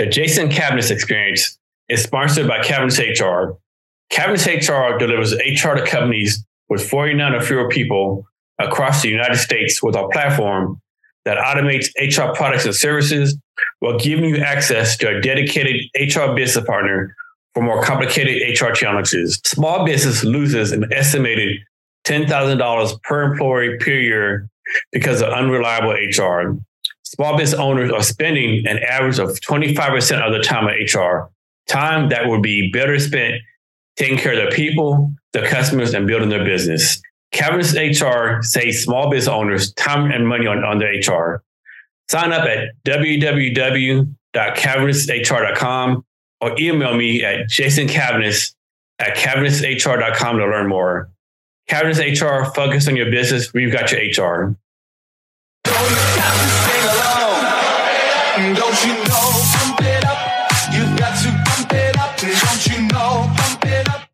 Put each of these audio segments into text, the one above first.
The Jason Cavness Experience is sponsored by Cavness HR. Cavness HR delivers HR to companies with 49 or fewer people across the United States with our platform that automates HR products and services while giving you access to a dedicated HR business partner for more complicated HR challenges. Small business loses an estimated $10,000 per employee per year because of unreliable HR. Small business owners are spending an average of 25% of the time on HR, time that would be better spent taking care of their people, their customers, and building their business. Cavness HR saves small business owners time and money on, on their HR. Sign up at www.cavnesshr.com or email me at jasoncavness at cavnesshr.com to learn more. Cavness HR, focus on your business. We've got your HR.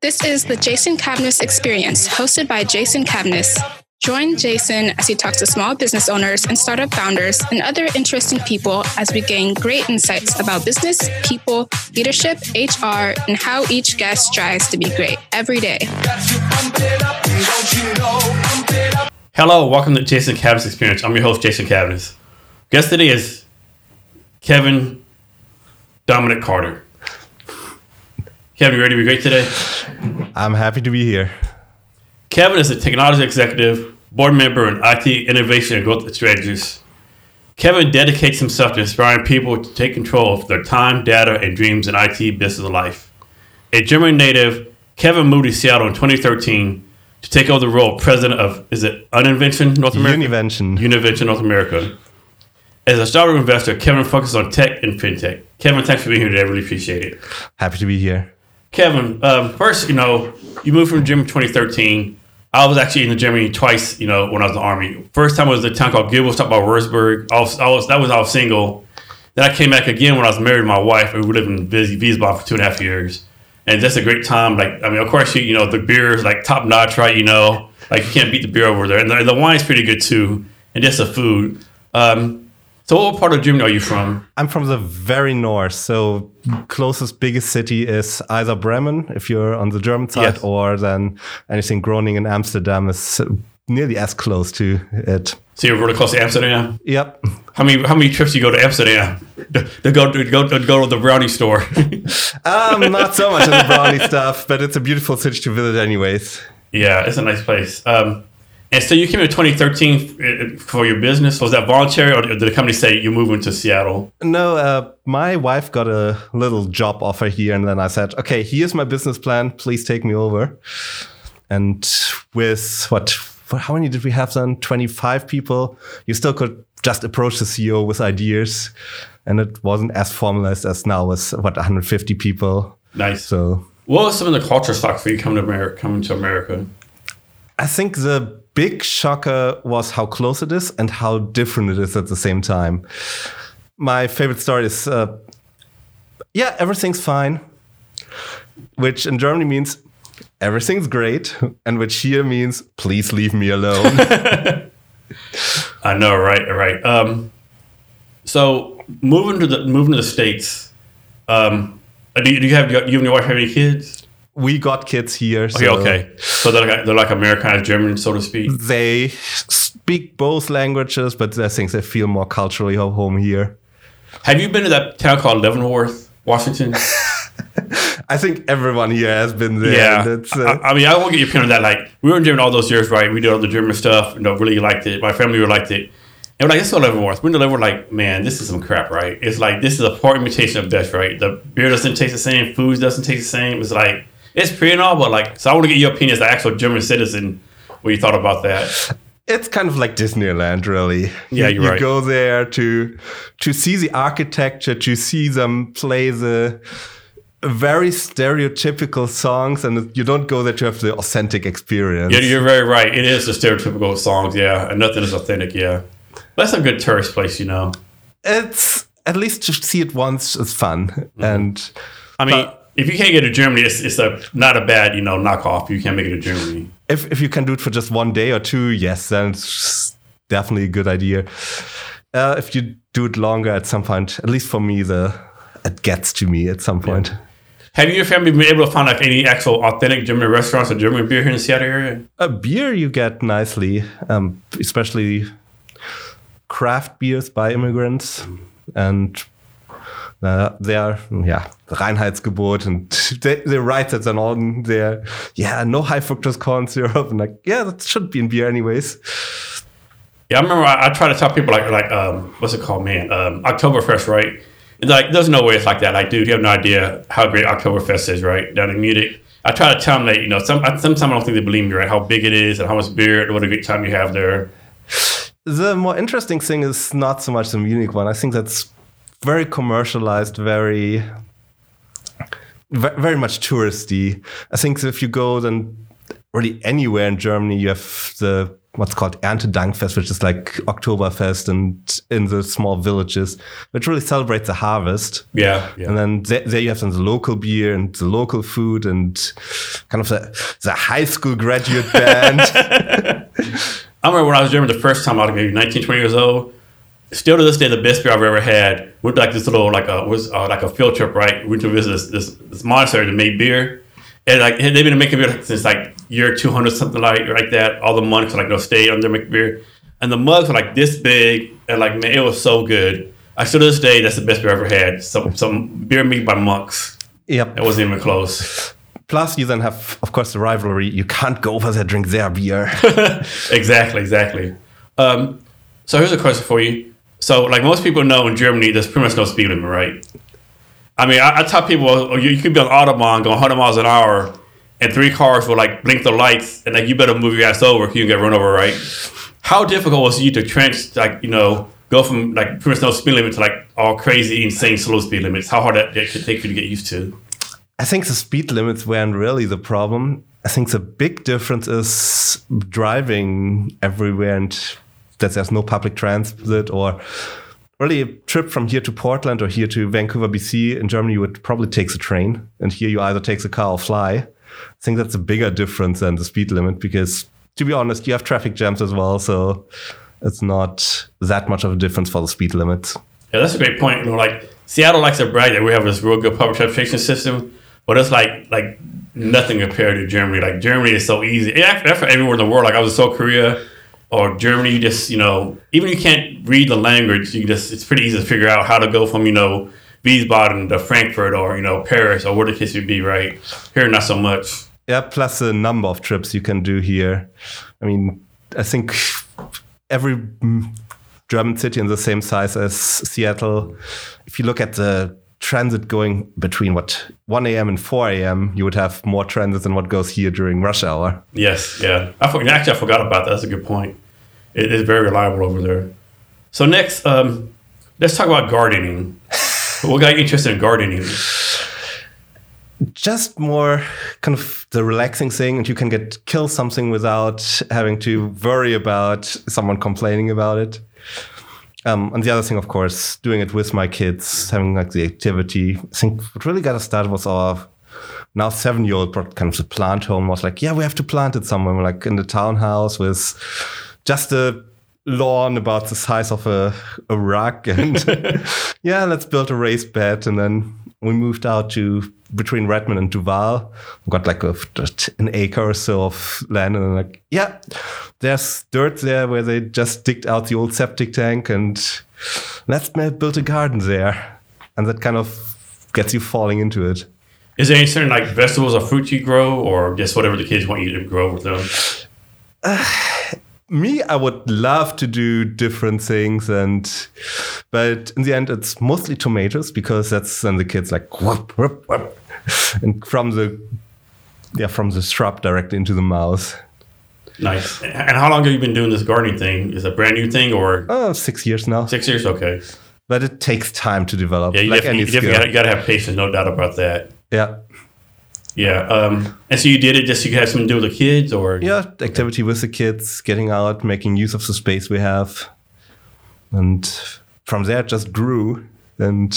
This is the Jason Cavness Experience, hosted by Jason Cavness. Join Jason as he talks to small business owners and startup founders and other interesting people as we gain great insights about business, people, leadership, HR, and how each guest strives to be great every day. Hello, welcome to Jason Cavness Experience. I'm your host, Jason Cavness. Guest today is Kevin Dominik Korte. Kevin, you ready to be great today? I'm happy to be here. Kevin is a technology executive, board member, and IT innovation and growth strategist. Kevin dedicates himself to inspiring people to take control of their time, data, and dreams in IT business life. A German native, Kevin moved to Seattle in 2013 to take over the role of president of, is it Uninvention North America? Univention. Univention North America. As a startup investor, Kevin focuses on tech and fintech. Kevin, thanks for being here today. I really appreciate it. Happy to be here. Kevin, um, first, you know, you moved from Germany 2013. I was actually in Germany twice, you know, when I was in the army. First time was a town called Gilbert, by Wurzburg. I was, I was, that was I was single. Then I came back again when I was married to my wife, we lived in Wiesbaden for two and a half years. And just a great time. Like, I mean, of course, you, you know, the beer is like top notch, right? You know, like you can't beat the beer over there. And the, the wine's pretty good too. And just the food. Um, so, what part of Germany are you from? I'm from the very north. So, closest biggest city is either Bremen, if you're on the German side, yes. or then anything Groningen, and Amsterdam is nearly as close to it. So you're really close to Amsterdam. Yep. How many how many trips do you go to Amsterdam to, to go to go to go to the brownie store? um, not so much of the brownie stuff, but it's a beautiful city to visit, anyways. Yeah, it's a nice place. Um, and so you came in 2013 for your business. Was that voluntary, or did the company say you're moving to Seattle? No, uh, my wife got a little job offer here, and then I said, "Okay, here's my business plan. Please take me over." And with what? How many did we have then? 25 people. You still could just approach the CEO with ideas, and it wasn't as formalized as now with what 150 people. Nice. So, what was some of the culture shock for you coming to America? Coming to America. I think the big shocker was how close it is and how different it is at the same time. My favorite story is uh, yeah, everything's fine, which in Germany means everything's great, and which here means please leave me alone. I know, right? Right. Um, so moving to the moving to the states, um, do, you, do you have you and your wife have any kids? We got kids here. Okay, so okay. So they're like, they're like Americanized German, so to speak. They speak both languages, but I think they feel more culturally home here. Have you been to that town called Leavenworth, Washington? I think everyone here has been there. Yeah, uh, I, I, mean, I won't get your opinion on that. Like, we were in Germany all those years, right? We did all the German stuff. You know, really liked it. My family really liked it. And we're like, let's go Leavenworth. We're in Leavenworth, like, man, this is some crap, right? It's like this is a poor imitation of Dutch, right? The beer doesn't taste the same, food doesn't taste the same. It's like it's pretty and all, but like, so I want to get your opinion as an actual German citizen. What you thought about that? It's kind of like Disneyland, really. Yeah, you're right. you right. go there to to see the architecture, to see them play the very stereotypical songs, and you don't go there to have the authentic experience. Yeah, you're very right. It is the stereotypical songs, yeah, and nothing is authentic, yeah. That's a good tourist place, you know. It's at least to see it once is fun, mm-hmm. and I mean. But, if you can't get to Germany, it's, it's a not a bad you know knockoff. You can't make it to Germany. If if you can do it for just one day or two, yes, then it's definitely a good idea. Uh, if you do it longer at some point, at least for me, the it gets to me at some point. Yeah. Have you and your family been able to find like any actual authentic German restaurants or German beer here in the Seattle area? A beer you get nicely, um, especially craft beers by immigrants, and uh, they are yeah Reinheitsgebot, and they, they write that then on there. Yeah, no high fructose corn syrup, and like yeah, that should be in beer anyways. Yeah, I remember I, I try to tell people like like um, what's it called, man? Um, Oktoberfest, right? And like, there's no way it's like that. Like, dude, you have no idea how great Oktoberfest is, right? Down in Munich. I try to tell them that, you know, some, sometimes I don't think they believe me, right? How big it is and how much beer, and what a great time you have there. The more interesting thing is not so much the Munich one. I think that's very commercialized, very, very much touristy. I think if you go then really anywhere in Germany, you have the what's called Erntedankfest, which is like Oktoberfest and in the small villages, which really celebrates the harvest. Yeah. yeah. And then there, there, you have some the local beer and the local food and kind of the, the high school graduate band. I remember when I was German the first time, I was maybe 19, 20 years old. Still to this day, the best beer I've ever had. Went like this little, like a, was uh, like a field trip, right? We went to visit this, this, this monastery that made beer. And like they've been making beer since like year 200 something like like that. All the monks like no stay on their making beer. And the mugs were like this big and like man it was so good. I still to this day that's the best beer I've ever had. Some some beer made by monks. Yep. It wasn't even close. Plus you then have of course the rivalry. You can't go over there drink their beer. Exactly exactly. Um, so here's a question for you so like most people know in Germany there's pretty much no speed limit right I mean, I, I tell people oh, you, you could be on Autobahn going 100 miles an hour, and three cars will like blink the lights, and like you better move your ass over, you can get run over, right? How difficult was you to trench, like you know, go from like pretty much no speed limit to like all crazy, insane slow speed limits? How hard that, that could take you to get used to? I think the speed limits weren't really the problem. I think the big difference is driving everywhere and that there's no public transit or really a trip from here to Portland or here to Vancouver, BC in Germany, you would probably take the train. And here you either take the car or fly. I think that's a bigger difference than the speed limit because, to be honest, you have traffic jams as well. So it's not that much of a difference for the speed limits. Yeah, that's a great point. You know, like Seattle likes to brag that we have this real good public transportation system, but it's like like nothing compared to Germany. Like Germany is so easy. That's for everywhere in the world. Like I was in South Korea or Germany, you just you know even if you can't read the language, you just it's pretty easy to figure out how to go from you know Wiesbaden to Frankfurt or you know Paris or where the case would be. Right here, not so much. Yeah, plus the number of trips you can do here. I mean, I think every German city in the same size as Seattle. If you look at the transit going between what 1 a.m. and 4 a.m., you would have more transit than what goes here during rush hour. Yes, yeah. I for, actually I forgot about that. That's a good point. It is very reliable over there. So next, um, let's talk about gardening. what got you interested in gardening? Just more kind of the relaxing thing, and you can get kill something without having to worry about someone complaining about it. Um, and the other thing, of course, doing it with my kids, having like the activity. I think what really got us started was our now seven year old brought kind of the plant home was like, yeah, we have to plant it somewhere, like in the townhouse with just a lawn about the size of a, a rug. And yeah, let's build a raised bed. And then we moved out to between Redmond and Duvall. We got like a, an acre or so of land, and I'm like, yeah, there's dirt there where they just digged out the old septic tank, and let's build a garden there, and that kind of gets you falling into it. Is there any certain like vegetables or fruit you grow, or just whatever the kids want you to grow with them? Uh, me, I would love to do different things, and but in the end, it's mostly tomatoes because that's then the kids like whoop, whoop, whoop, and from the yeah from the shrub directly into the mouth. Nice. And how long have you been doing this gardening thing? Is it a brand new thing or? Oh, six years now. Six years, okay. But it takes time to develop. Yeah, you like definitely, you definitely got to have patience, no doubt about that. Yeah. Yeah. Um, and so you did it just so you could have something to do with the kids or? Yeah, activity with the kids, getting out, making use of the space we have. And from there it just grew. And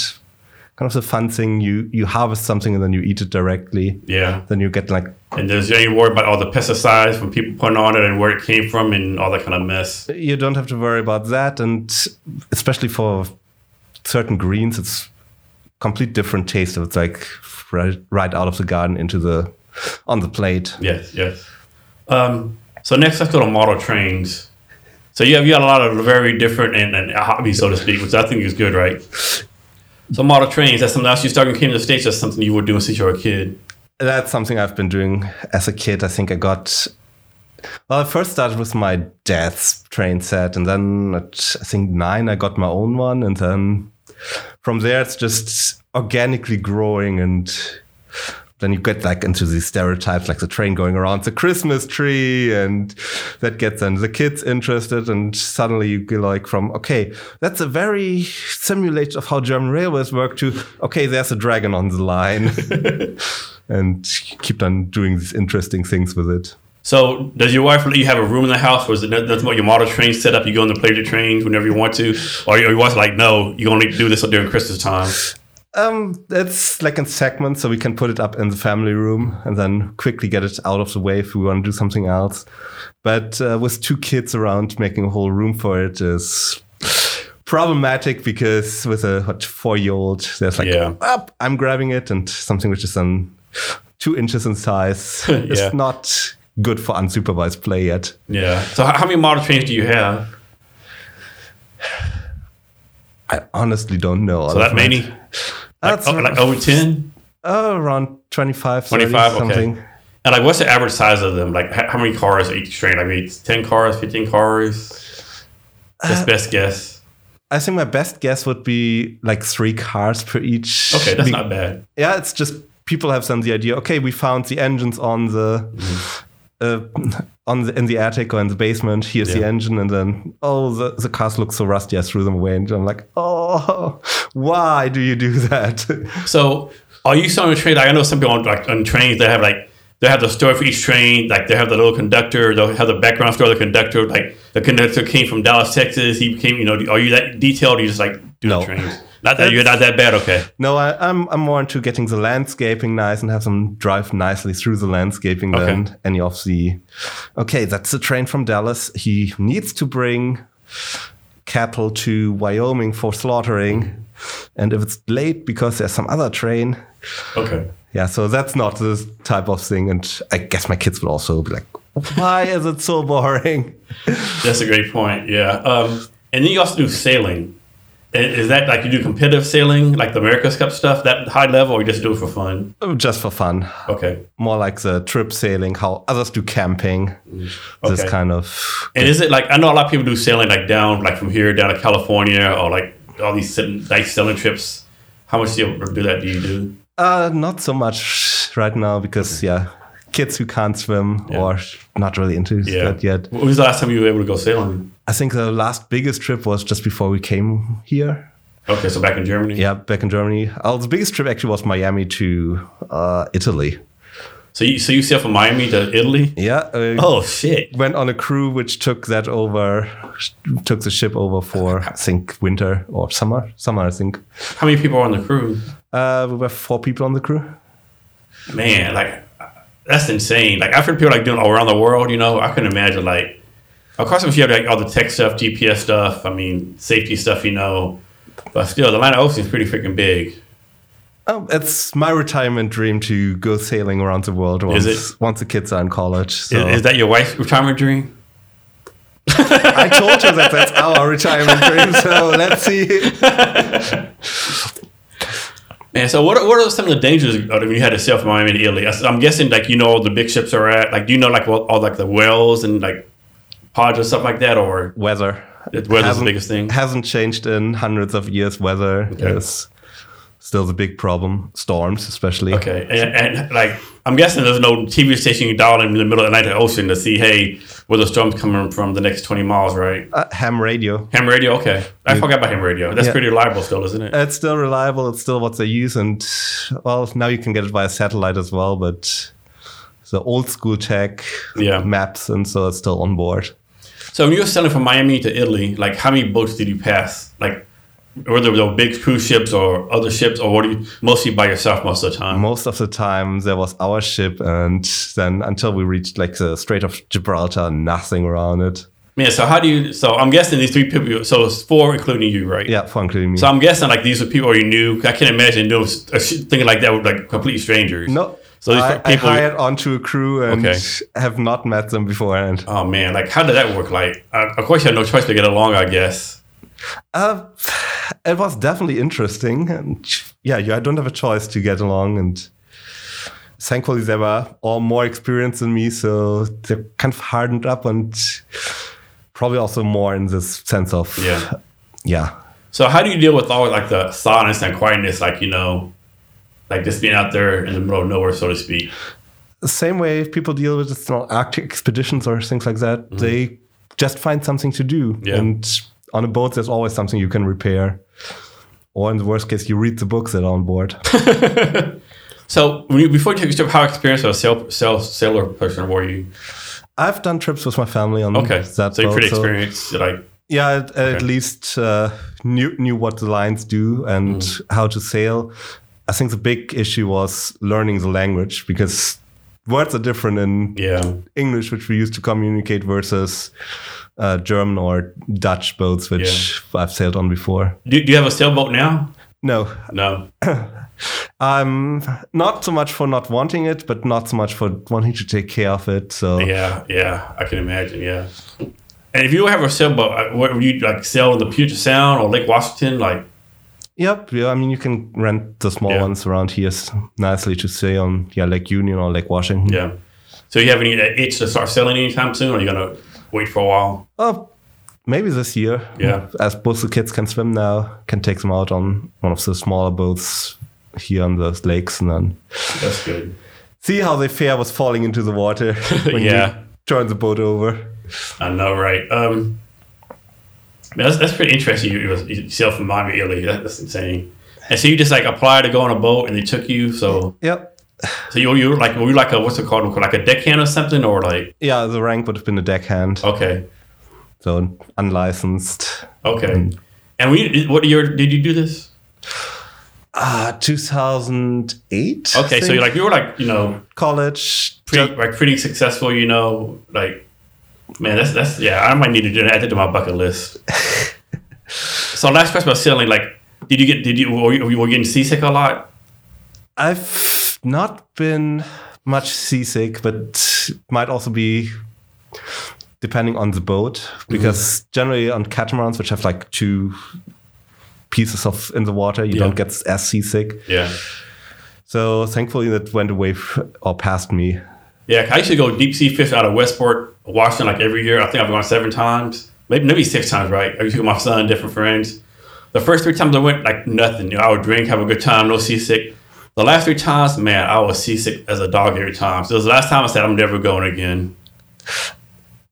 kind of the fun thing, you, you harvest something and then you eat it directly. Yeah. Then you get like. And there's any worry about all the pesticides from people putting on it and where it came from and all that kind of mess? You don't have to worry about that. And especially for certain greens, it's complete different taste. Of it's like right, right out of the garden into the on the plate. Yes, yes. Um, so next, let's go to model trains. So you have you got a lot of very different and, and hobbies, so to speak, which I think is good, right? So model trains, that's something else you started came to the States, that's something you were doing since you were a kid. That's something I've been doing as a kid. I think I got well, I first started with my dad's train set, and then at I think nine, I got my own one, and then from there, it's just organically growing and then you get like into these stereotypes like the train going around the christmas tree and that gets then the kids interested and suddenly you go like from okay that's a very simulation of how german railways work to okay there's a dragon on the line. And keep on doing these interesting things with it so, does your wife let you have a room in the house, or is it that's what your model train set up? You go in the play the trains whenever you want to, or your wife like, no, you only do this during Christmas time? Um, it's like in segments, so we can put it up in the family room and then quickly get it out of the way if we want to do something else. But uh, with two kids around, making a whole room for it is problematic because with a what four year old, there's like, yeah. up, I'm grabbing it, and something which is then two inches in size yeah. is not good for unsupervised play yet. Yeah. So how many model trains do you have? I honestly don't know. So that many? Like, oh, like over 10? Oh, around 25, 25 something. Okay. And like, what's the average size of them? Like, how many cars each train? Like, maybe 10 cars, 15 cars? Just uh, best guess. I think my best guess would be like three cars per each. Okay, that's not bad. Yeah, it's just people have some the idea. Okay, we found the engines on the mm-hmm uh, on the, in the attic or in the basement. Here's yeah. the engine, and then oh, the, the cars look so rusty. I threw them away, and I'm like, oh, why do you do that? so, are you selling a train? Like, I know some people on, like on trains they have like they have the story for each train. Like they have the little conductor. They'll have the background story of the conductor. Like the conductor came from Dallas, Texas. He came. You know, are you that detailed? Or you just like do no. the trains? Not that you're not that bad, okay? No, I, am I'm, I'm more into getting the landscaping nice and have them drive nicely through the landscaping okay. than any of the. Okay, that's the train from Dallas. He needs to bring cattle to Wyoming for slaughtering, and if it's late because there's some other train. Okay. Yeah, so that's not the type of thing, and I guess my kids will also be like, "Why is it so boring?" That's a great point. Yeah, um, and then you also do sailing. Is that like you do competitive sailing, like the America's Cup stuff, that high level, or you just do it for fun? Oh, just for fun. Okay. More like the trip sailing, how others do camping. Mm. Okay. This kind of. And is it like I know a lot of people do sailing like down, like from here down to California, or like all these nice sailing trips. How much do you do that? Do you do? Uh, not so much right now because okay. yeah, kids who can't swim yeah. or not really into yeah. that yet. When was the last time you were able to go sailing? I think the last biggest trip was just before we came here. Okay, so back in Germany. Yeah, back in Germany. Uh, the biggest trip actually was Miami to uh, Italy. So you so you sailed from Miami to Italy? Yeah. Uh, oh shit! Went on a crew which took that over, took the ship over for I think winter or summer. Summer, I think. How many people were on the crew? Uh, we were four people on the crew. Man, like that's insane. Like I've heard people like doing all around the world. You know, I can imagine like of course, if you have like all the tech stuff, GPS stuff, I mean, safety stuff, you know, but still, the line of ocean is pretty freaking big. Oh, it's my retirement dream to go sailing around the world once once the kids are in college. So. Is, is that your wife's retirement dream? I told her that that's our retirement dream. So let's see. Man, so what are, what are some of the dangers when you had to sail from Miami to Italy? I'm guessing like you know all the big ships are at. Like, do you know like all, all like the wells and like pods or stuff like that, or weather? Weather's the biggest thing. Hasn't changed in hundreds of years. Weather okay. is still the big problem. Storms, especially. Okay, and, and, like I'm guessing there's no TV station you dial in the middle of the Atlantic Ocean to see, hey, where the storm's coming from the next 20 miles, right? Uh, ham radio. Ham radio. Okay, I forgot about ham radio. That's yeah. pretty reliable still, isn't it? It's still reliable. It's still what they use, and well, now you can get it via satellite as well, but the old school tech yeah. maps, and so it's still on board. So when you were sailing from Miami to Italy, like how many boats did you pass? Like were there big cruise ships or other ships, or were you mostly by yourself most of the time? Most of the time, there was our ship, and then until we reached like the Strait of Gibraltar, nothing around it. Yeah. so how do you? So I'm guessing these three people. So it's four, including you, right? Yeah, four including me. So I'm guessing like these are people you knew. I can't imagine doing thinking like that with like complete strangers. no. So these I, I people. hired onto a crew and Okay. have not met them beforehand. oh man, like how did that work? Like, uh, of course you had no choice to get along, I guess. Uh, it was definitely interesting, and yeah, you, I don't have a choice to get along. And thankfully, they were all more experienced than me, so they're kind of hardened up, and probably also more in this sense of Yeah. yeah. So how do you deal with all like the silence and quietness, like you know, like just being out there in the middle of nowhere, so to speak? The same way people deal with you know, Arctic expeditions or things like that. They just find something to do, Mm-hmm. Yeah. and on a boat, there's always something you can repair. Or in the worst case, you read the books that are on board. So when you, before you took a trip, how experienced of a sail, sail, sailor person were you? I've done trips with my family on Okay, that so you're boat, pretty so- experienced. Like, Yeah, at, at least uh, knew knew what the lines do and Mm. how to sail. I think the big issue was learning the language because words are different in yeah, English, which we use to communicate, versus uh, German or Dutch boats, which I've sailed on before. do, do you have a sailboat now? No, No. I'm not so much for not wanting it, but not so much for wanting to take care of it. So Yeah, yeah, I can imagine. Yeah. And if you have a sailboat, uh, what would you like sail in the Puget Sound or Lake Washington? Like, Yep. Yeah. I mean, you can rent the small Yeah. ones around here nicely to stay on, yeah, Lake Union or Lake Washington. yeah. So you have any uh, itch to start sailing anytime soon, or are you gonna wait for a while? Oh, maybe this year. Yeah. As both the kids can swim now, can take them out on one of the smaller boats here on the lakes and then That's good. see how they fare with falling into the water when Yeah. you turn the boat over. I know, right? Um, that's, that's pretty interesting. You, you, you sail from Miami, Italy. That's insane. And so you just like applied to go on a boat, and they took you. So, Yep. so you you were like were you like a what's it called? Like a deckhand or something, or like Yeah, the rank would have been a deckhand, okay, so unlicensed. okay. And we what year did you do this? Ah, 2008. Okay, so you're like you were like you know college. pretty like pretty successful. You know, like man, that's that's yeah. I might need to do that. Add that to my bucket list. so last question about sailing, like, did you get did you were you, were you getting seasick a lot? I've not been much seasick, but might also be depending on the boat because mm-hmm. generally on catamarans, which have like two pieces of in the water, you Yeah. don't get as seasick. Yeah. So thankfully that went away f- or past me. Yeah, I used to go deep sea fish out of Westport, Washington, like every year. I think I've gone seven times, maybe maybe six times, right? I used to go with my son, different friends. The first three times I went, like nothing. You know, I would drink, have a good time, no seasick. The last three times, man, I was seasick as a dog every time. So it was the last time I said I'm never going again.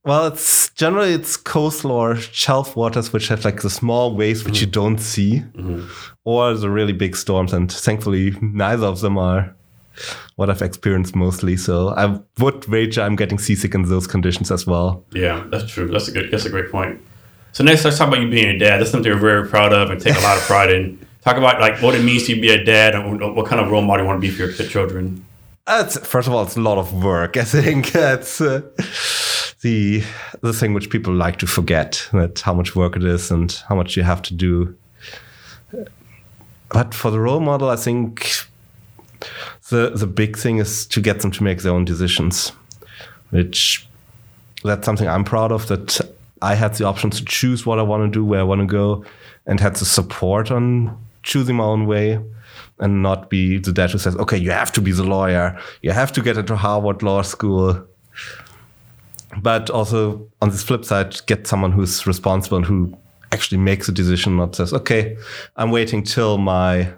Well, it's generally it's coastal or shelf waters which have like the small waves which mm-hmm. you don't see, mm-hmm. or the really big storms. And thankfully, neither of them are what I've experienced mostly. So I would wager I'm getting seasick in those conditions as well. Yeah, that's true. That's a good. That's a great point. So next, let's talk about you being a dad. That's something you're very proud of and take a lot of pride in. Talk about like what it means to be a dad and what kind of role model you want to be for your children. It's, first of all, it's a lot of work. I think that's uh, the the thing which people like to forget that how much work it is and how much you have to do. But for the role model, I think the the big thing is to get them to make their own decisions, which that's something I'm proud of. That I had the option to choose what I want to do, where I want to go, and had the support on choosing my own way and not be the dad who says, okay, you have to be the lawyer, you have to get into Harvard Law School. But also on this flip side, get someone who's responsible and who actually makes a decision, not says, okay, I'm waiting till my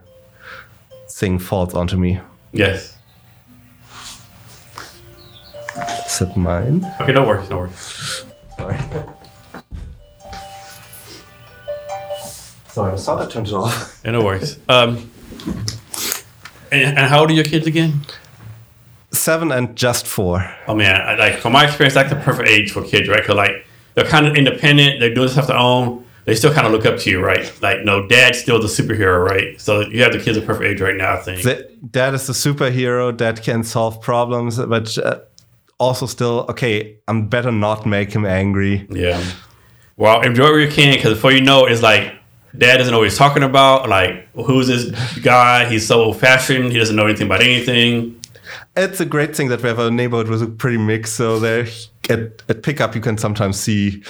thing falls onto me. Yes. Is it mine? Okay, no worries, no worries. Sorry. Sorry, I saw that turned it off. Yeah, no worries. Um, and, and how old are your kids again? Seven and just four. Oh man, I, like from my experience, that's the perfect age for kids, right? Because like they're kind of independent, they're doing stuff their own. They still kind of look up to you, right? Like, no, dad's still the superhero, right? So you have the kids at perfect age right now, I think. The- Dad is the superhero that can solve problems, but uh, also still okay. I'm better not make him angry. Yeah. Well, enjoy where you can, because before you know, it's like dad doesn't know what he's talking about. Like, who's this guy? He's so old fashioned. He doesn't know anything about anything. It's a great thing that we have a neighborhood with a pretty mix. So there, at, at pickup, you can sometimes see.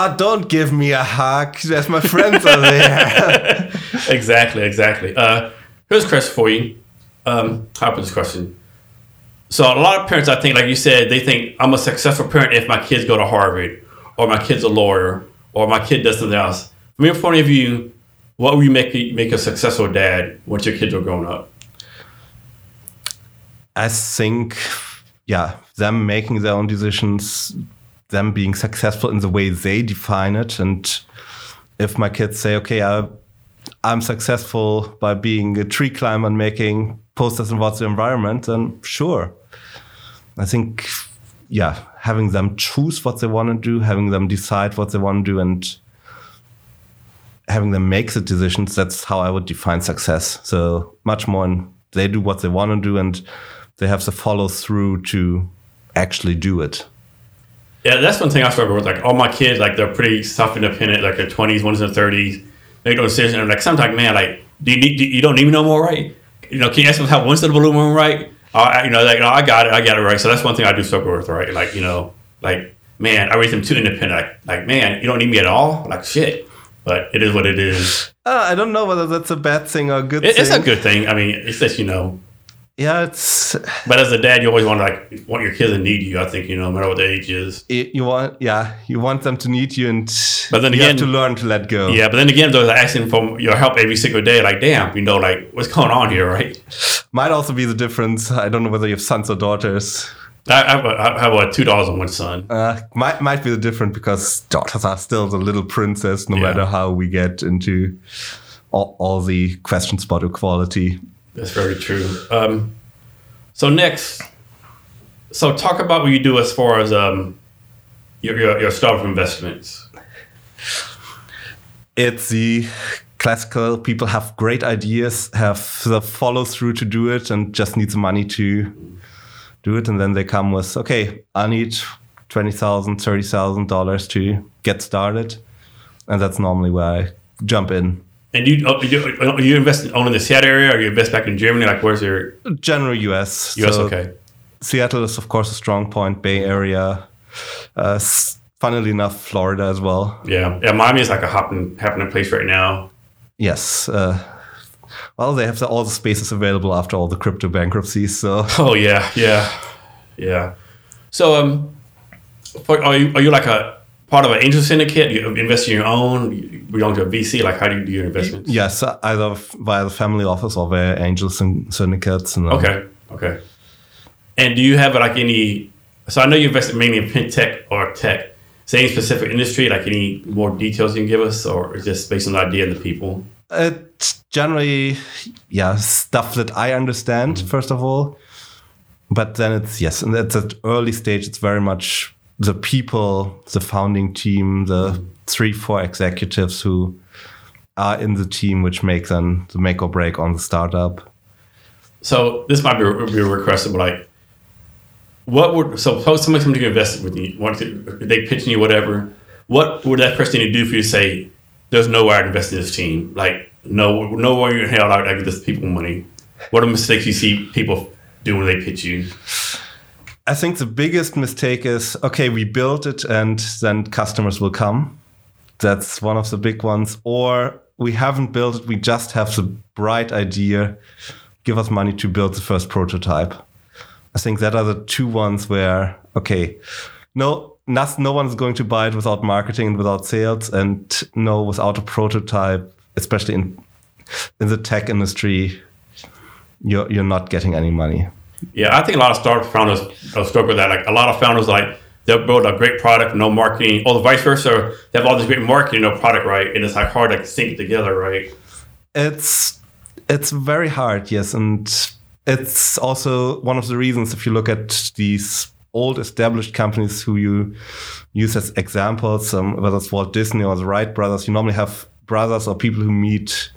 Ah, don't give me a hug. There's my friends are there. exactly, exactly. Uh, here's a question for you. Um, how about this question? So a lot of parents, I think, like you said, they think I'm a successful parent if my kids go to Harvard, or my kid's a lawyer, or my kid does something else. From your point of view, what would you make make a successful dad once your kids are grown up? I think, yeah, them making their own decisions, them being successful in the way they define it, and if my kids say, okay, I, I'm successful by being a tree climber and making posters about the environment, then sure. I think, yeah, having them choose what they want to do, having them decide what they want to do, and having them make the decisions, that's how I would define success. So much more in they do what they want to do and they have the follow through to actually do it. Yeah, that's one thing I struggle with. Like all my kids, like they're pretty self-independent, like their twenties, one's in their thirties. They do decisions. And I'm like, sometimes, man, like, do you need? Do you don't need me no more, right? You know, can you ask them how one set of balloon room, right? Uh, you know, like, no, I got it, I got it right. So that's one thing I do struggle with, right? Like, you know, like, man, I raise them too independent. Like, like, man, you don't need me at all. Like, shit but it is what it is. Uh, I don't know whether that's a bad thing or a good it, thing. It's a good thing. I mean, it's just, you know. Yeah, it's. But as a dad, you always want to like want your kids to need you. I think you know, no matter what the age is. You want, yeah, you want them to need you, and but then you again, have to learn to let go. Yeah, but then again, they're asking for your help every single day. Like, damn, you know, like what's going on here, right? Might also be the difference. I don't know whether you have sons or daughters. I have, a, I have a two daughters and one son. Uh, might might be the difference because daughters are still the little princess, no yeah. matter how we get into all, all, the questions about equality. That's very true. Um, so next, so talk about what you do as far as um, your, your your startup investments. It's the classical people have great ideas, have the follow through to do it, and just need the money to do it, and then they come with, okay, I need twenty thousand, thirty thousand dollars to get started, and that's normally where I jump in. And you oh, you, oh, you invest only in the Seattle area, or you invest back in Germany? Like, where's your general U.S. U.S. So okay. Seattle is of course a strong point. Bay Area. Uh, funnily enough, Florida as well. Yeah, yeah. Miami is like a hopping happening place right now. Yes. Uh, well, they have the, all the spaces available after all the crypto bankruptcies. So. Oh yeah, yeah, yeah. So um, are you are you like a part of an angel syndicate? You invest in your own. You belong to a VC. Like how do you do your investments? Yes, either via the family office or via angel syndicates. And, okay, okay. And do you have like any? So I know you invested mainly in fintech or tech. Say any specific industry, like any more details you can give us, or just based on the idea and the people? It's generally, yeah, stuff that I understand, mm-hmm. first of all. But then it's, yes, and at that early stage, it's very much the people, the founding team, the mm-hmm. three, four executives who are in the team, which make them the make or break on the startup. So this might be a, be a request, but like, what would so suppose somebody come to invest with you, want to, they pitching you whatever. What would that person need to do for you to say, there's no way I'd invest in this team. Like, no, no way you're going hell I'd give this people money. What are mistakes you see people do when they pitch you? I think the biggest mistake is okay, we built it and then customers will come. That's one of the big ones. Or we haven't built it, we just have the bright idea. Give us money to build the first prototype. I think that are the two ones where, okay, no, not, no one's going to buy it without marketing and without sales, and no, without a prototype, especially in in the tech industry, you're you're not getting any money. Yeah, I think a lot of startup founders struggle with that. Like a lot of founders, like they'll build a great product, no marketing, or the vice versa. They have all this great marketing, no product, right? And it's like hard to sync together, right? It's it's very hard, yes, and it's also one of the reasons if you look at these old established companies who you use as examples, um, whether it's Walt Disney or the Wright brothers, you normally have brothers or people who meet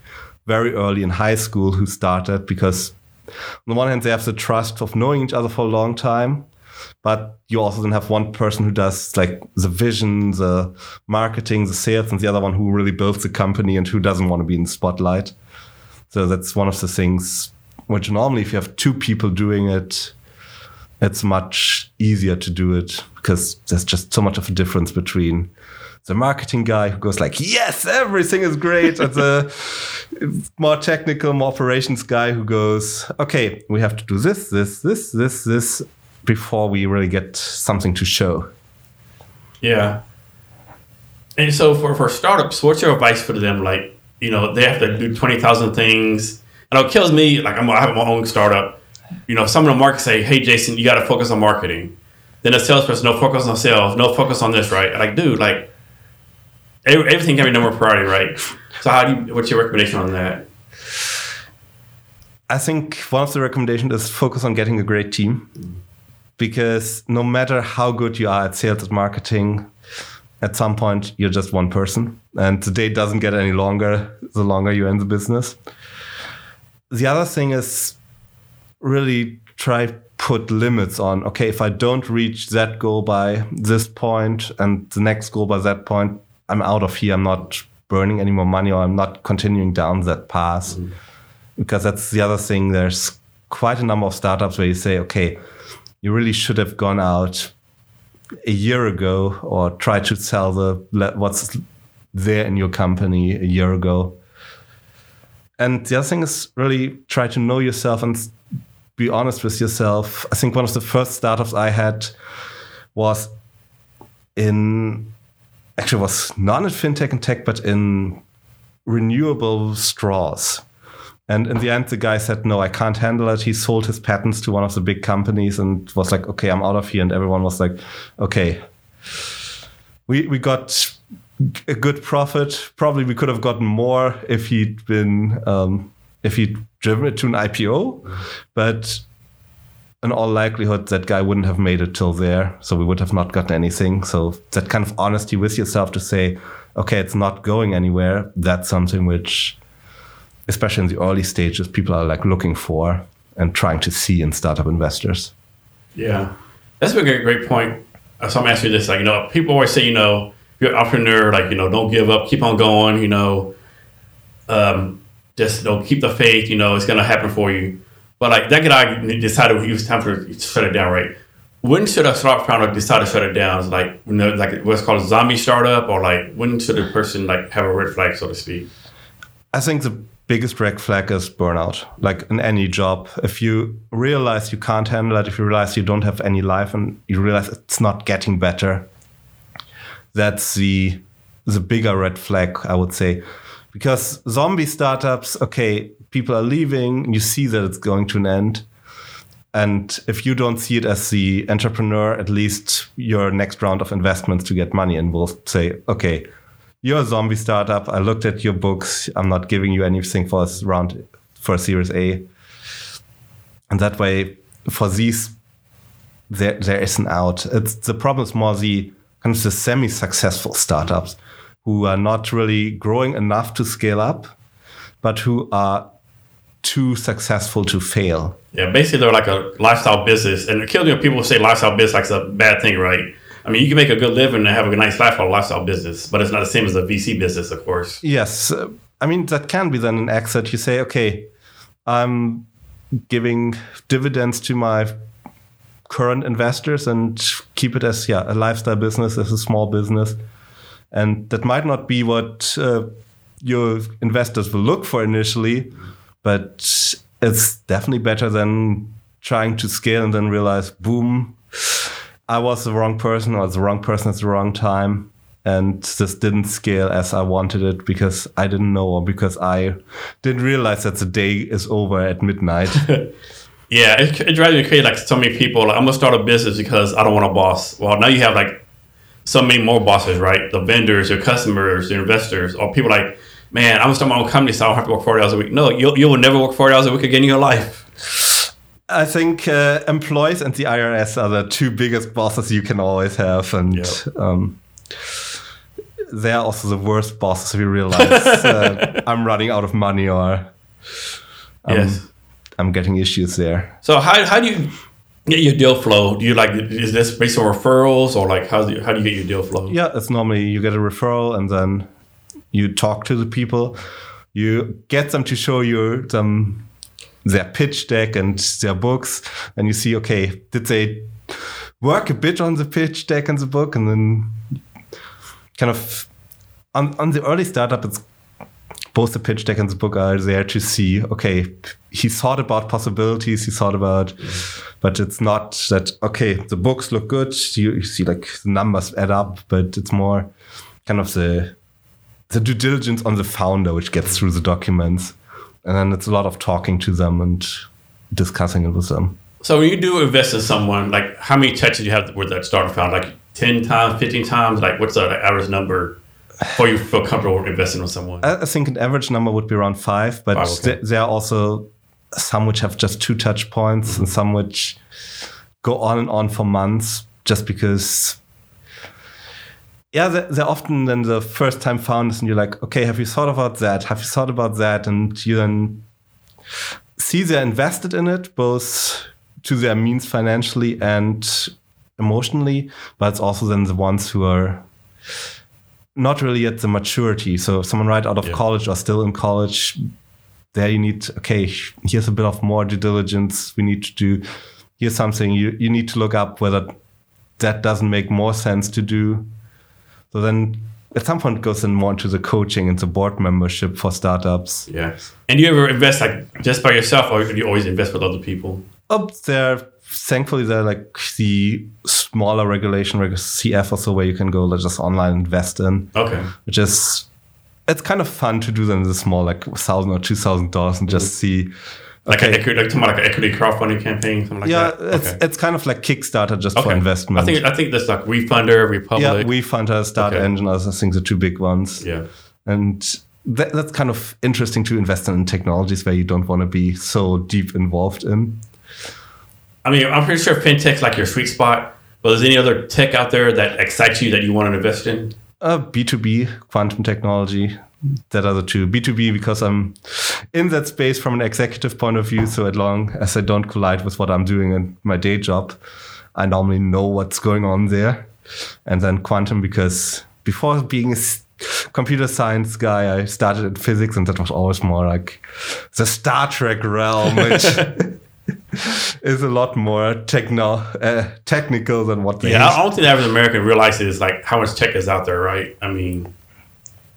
very early in high school who started because on the one hand they have the trust of knowing each other for a long time but you also then have one person who does like the vision, the marketing, the sales, and the other one who really builds the company and who doesn't want to be in the spotlight. So that's one of the things which normally, if you have two people doing it, it's much easier to do it because there's just so much of a difference between the marketing guy who goes like, "Yes, everything is great," and the more technical, more operations guy who goes, "Okay, we have to do this, this, this, this, this before we really get something to show." Yeah. And so for, for startups, what's your advice for them? Like, you know, they have to do 20,000 things. And it kills me, like I'm, I have my own startup. You know, some of the market say, hey, Jason, you got to focus on marketing. Then a salesperson, no focus on sales, no focus on this, right? Like, dude, like, everything can be number priority, right? So how do you, what's your recommendation on that? I think one of the recommendations is focus on getting a great team because no matter how good you are at sales and marketing, at some point you're just one person and the day doesn't get any longer the longer you're in the business. The other thing is really try put limits on okay if i don't reach that goal by this point and the next goal by that point i'm out of here i'm not burning any more money or i'm not continuing down that path mm. because that's the other thing there's quite a number of startups where you say okay you really should have gone out a year ago or tried to sell the what's there in your company a year ago and the other thing is really try to know yourself and be honest with yourself. I think one of the first startups I had was in actually was not in fintech and tech, but in renewable straws. And in the end, the guy said, No, I can't handle it. He sold his patents to one of the big companies and was like, Okay, I'm out of here. And everyone was like, Okay. We, we got a good profit. Probably we could have gotten more if he'd been um, if he'd driven it to an IPO, but in all likelihood, that guy wouldn't have made it till there. So we would have not gotten anything. So that kind of honesty with yourself to say, okay, it's not going anywhere. That's something which, especially in the early stages, people are like looking for and trying to see in startup investors. Yeah, that's a great, great point. So I'm asking you this, like, you know, people always say, you know, if you're an entrepreneur, like, you know, don't give up, keep on going, you know, um, just you know, keep the faith. You know, it's gonna happen for you. But like that guy decided it was time to shut it down, right? When should a startup decide to shut it down? Is like you know, like what's called a zombie startup, or like when should a person like have a red flag, so to speak? I think the biggest red flag is burnout. Like in any job, if you realize you can't handle it, if you realize you don't have any life, and you realize it's not getting better, that's the the bigger red flag, I would say because zombie startups, okay, people are leaving, you see that it's going to an end. And if you don't see it as the entrepreneur, at least your next round of investments to get money and will say, okay, you're a zombie startup. I looked at your books. I'm not giving you anything for a round for Series A. And that way, for these, there there is an out. It's the problem is more the kind of the semi-successful startups who are not really growing enough to scale up, but who are too successful to fail. Yeah, basically they're like a lifestyle business, and killing people say lifestyle business like it's a bad thing, right? I mean, you can make a good living and have a nice life for a lifestyle business, but it's not the same as a VC business, of course. Yes, I mean that can be then an exit. You say, okay, I'm giving dividends to my current investors and keep it as yeah a lifestyle business, as a small business and that might not be what uh, your investors will look for initially, but it's definitely better than trying to scale and then realize, boom, I was the wrong person or the wrong person at the wrong time. And this didn't scale as I wanted it because I didn't know or because I didn't realize that the day is over at midnight. yeah, it, it drives me crazy. Like so many people, like, I'm gonna start a business because I don't want a boss. Well, now you have like so many more bosses, right? The vendors, your customers, your investors, or people like, man, I'm gonna start my own company, so I don't have to work 40 hours a week. No, you you will never work 40 hours a week again in your life. I think uh, employees and the IRS are the two biggest bosses you can always have, and yep. um, they're also the worst bosses. We realize uh, I'm running out of money or yes. I'm getting issues there. So how how do you get your deal flow? Do you like is this based on referrals or like how do you, how do you get your deal flow? Yeah, it's normally you get a referral and then you talk to the people. You get them to show you them their pitch deck and their books, and you see, okay, did they work a bit on the pitch deck and the book, and then kind of on on the early startup, it's both the pitch deck and the book are there to see, okay, he thought about possibilities, he thought about, but it's not that, okay, the books look good, you, you see like the numbers add up, but it's more kind of the the due diligence on the founder, which gets through the documents. And then it's a lot of talking to them and discussing it with them. So when you do invest in someone, like how many touches do you have with that startup founder? Like 10 times, 15 times? Like what's the average number before you feel comfortable investing with someone? I, think an average number would be around five, but okay. th- there are also some which have just two touch points and some which go on and on for months just because yeah they're, often then the first time founders and you're like okay have you thought about that? Have you thought about that? And you then see they're invested in it both to their means financially and emotionally but it's also then the ones who are not really at the maturity. So someone right out of Yeah. college or still in college there you need okay here's a bit of more due diligence. We need to do here's something you, you need to look up whether that doesn't make more sense to do so then at some point it goes in more into the coaching and the board membership for startups Yeah. And you ever invest like just by yourself or do you always invest with other people? up there thankfully there are like the smaller regulation like cf also where you can go like, just online invest in Okay. which is it's kind of fun to do them in the small like thousand or two thousand dollars and just mm-hmm. see Like an equity, like, talking about like an equity crowdfunding campaign, something like yeah that. it's okay. it's kind of like kickstarter just for Okay. investment I think I think that's like Wefunder, Republic. yeah Wefunder start Okay. engine i think the two big ones yeah. and that, that's kind of interesting to invest in technologies where you don't want to be so deep involved in I mean, I'm pretty sure fintech's like your sweet spot. But is there any other tech out there that excites you that you want to invest in? uh, b2b quantum technology that are the two b2b because i'm in that space from an executive point of view so as long as i don't collide with what i'm doing in my day job i normally know what's going on there and then quantum because before being a computer science guy i started in physics and that was always more like the star trek realm which is a lot more techno uh, technical than what they Yeah, I don't think the average American realizes like how much tech is out there, right? I mean,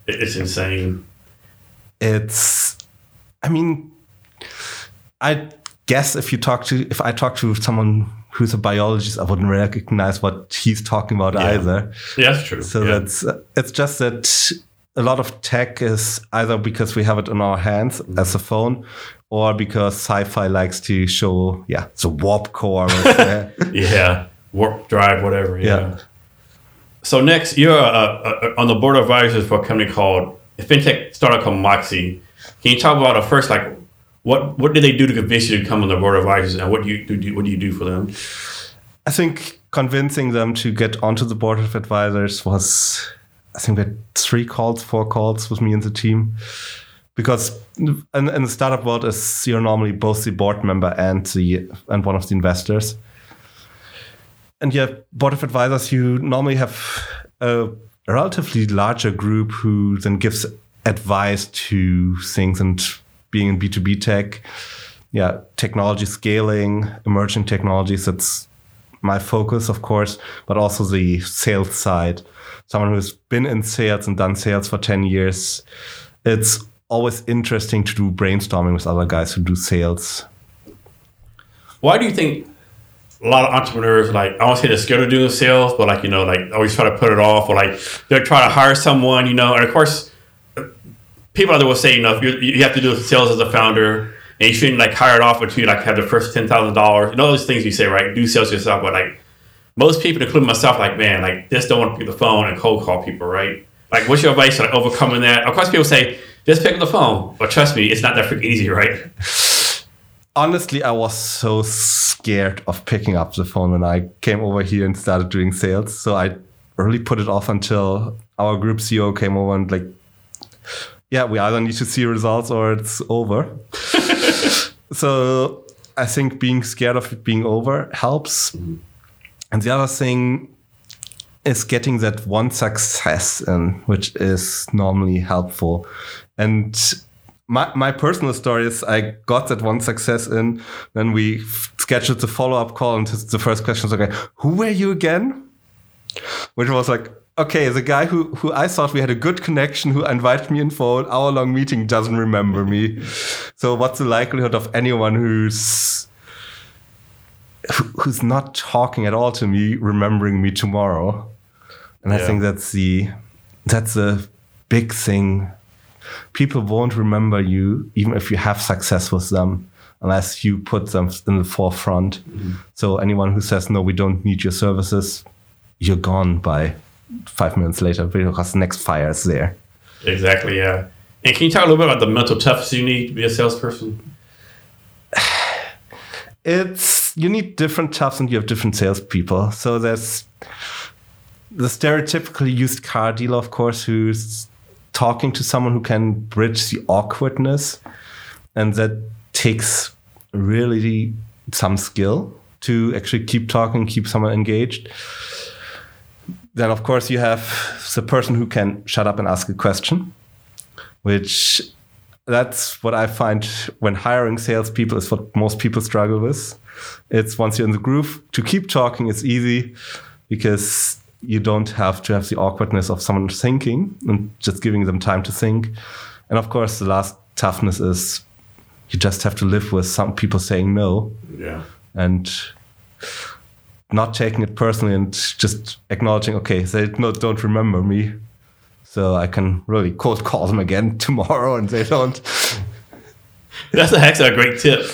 it's insane. it's i mean i guess if you talk to if i talk to someone who's a biologist i wouldn't recognize what he's talking about Yeah. either Yeah, that's true. so yeah. that's it's just that a lot of tech is either because we have it in our hands mm-hmm. as a phone or because sci-fi likes to show yeah the warp core yeah, warp drive, whatever. Yeah. Yeah. So next, you're uh, uh, on the board of advisors for a company called a fintech startup called Moxie. Can you talk about uh, first, like what what did they do to convince you to come on the board of advisors, and what do you do? What do you do for them? I think convincing them to get onto the board of advisors was, I think, we had three calls, four calls with me and the team. Because in, in the startup world, is you're normally both the board member and the and one of the investors. And yeah, board of advisors, you normally have a relatively larger group who then gives advice to things and being in B2B tech, yeah, technology scaling, emerging technologies. That's my focus, of course, but also the sales side. Someone who's been in sales and done sales for 10 years. It's always interesting to do brainstorming with other guys who do sales. Why do you think a lot of entrepreneurs like I don't say they're scared of doing sales, but like you know, like always try to put it off, or like they're trying to hire someone, you know, and of course, people out there will say, you know, you have to do sales as a founder, and you shouldn't like hire it off until you like have the first ten thousand dollars. You know those things you say, right? Do sales yourself, but like most people, including myself, like man, like just don't want to pick the phone and cold call people, right? Like, what's your advice on like, overcoming that? Of course, people say just pick up the phone, but trust me, it's not that freaking easy, right? Honestly, I was so scared of picking up the phone when I came over here and started doing sales. So I really put it off until our group CEO came over and like, yeah, we either need to see results or it's over. so I think being scared of it being over helps. Mm-hmm. And the other thing is getting that one success in, which is normally helpful. And my, my personal story is I got that one success in, then we scheduled the follow up call, and the first question was, okay, who were you again? Which was like, okay, the guy who, who I thought we had a good connection, who invited me in for an hour long meeting, doesn't remember me. So, what's the likelihood of anyone who's who's not talking at all to me remembering me tomorrow? And yeah. I think that's the that's a big thing. People won't remember you even if you have success with them unless you put them in the forefront. Mm -hmm. So anyone who says no, we don't need your services, you're gone by five minutes later because the next fire is there. Exactly. Yeah. And can you talk a little bit about the mental toughness you need to be a salesperson? It's you need different toughs and you have different salespeople. So there's the stereotypically used car dealer, of course, who's talking to someone who can bridge the awkwardness, and that takes really some skill to actually keep talking, keep someone engaged. Then, of course, you have the person who can shut up and ask a question, which that's what I find when hiring salespeople is what most people struggle with. It's once you're in the groove, to keep talking is easy because you don't have to have the awkwardness of someone thinking and just giving them time to think. And of course, the last toughness is you just have to live with some people saying no. Yeah. And not taking it personally and just acknowledging, okay, they no, don't remember me. So I can really cold call them again tomorrow and they don't. That's a heck of a great tip.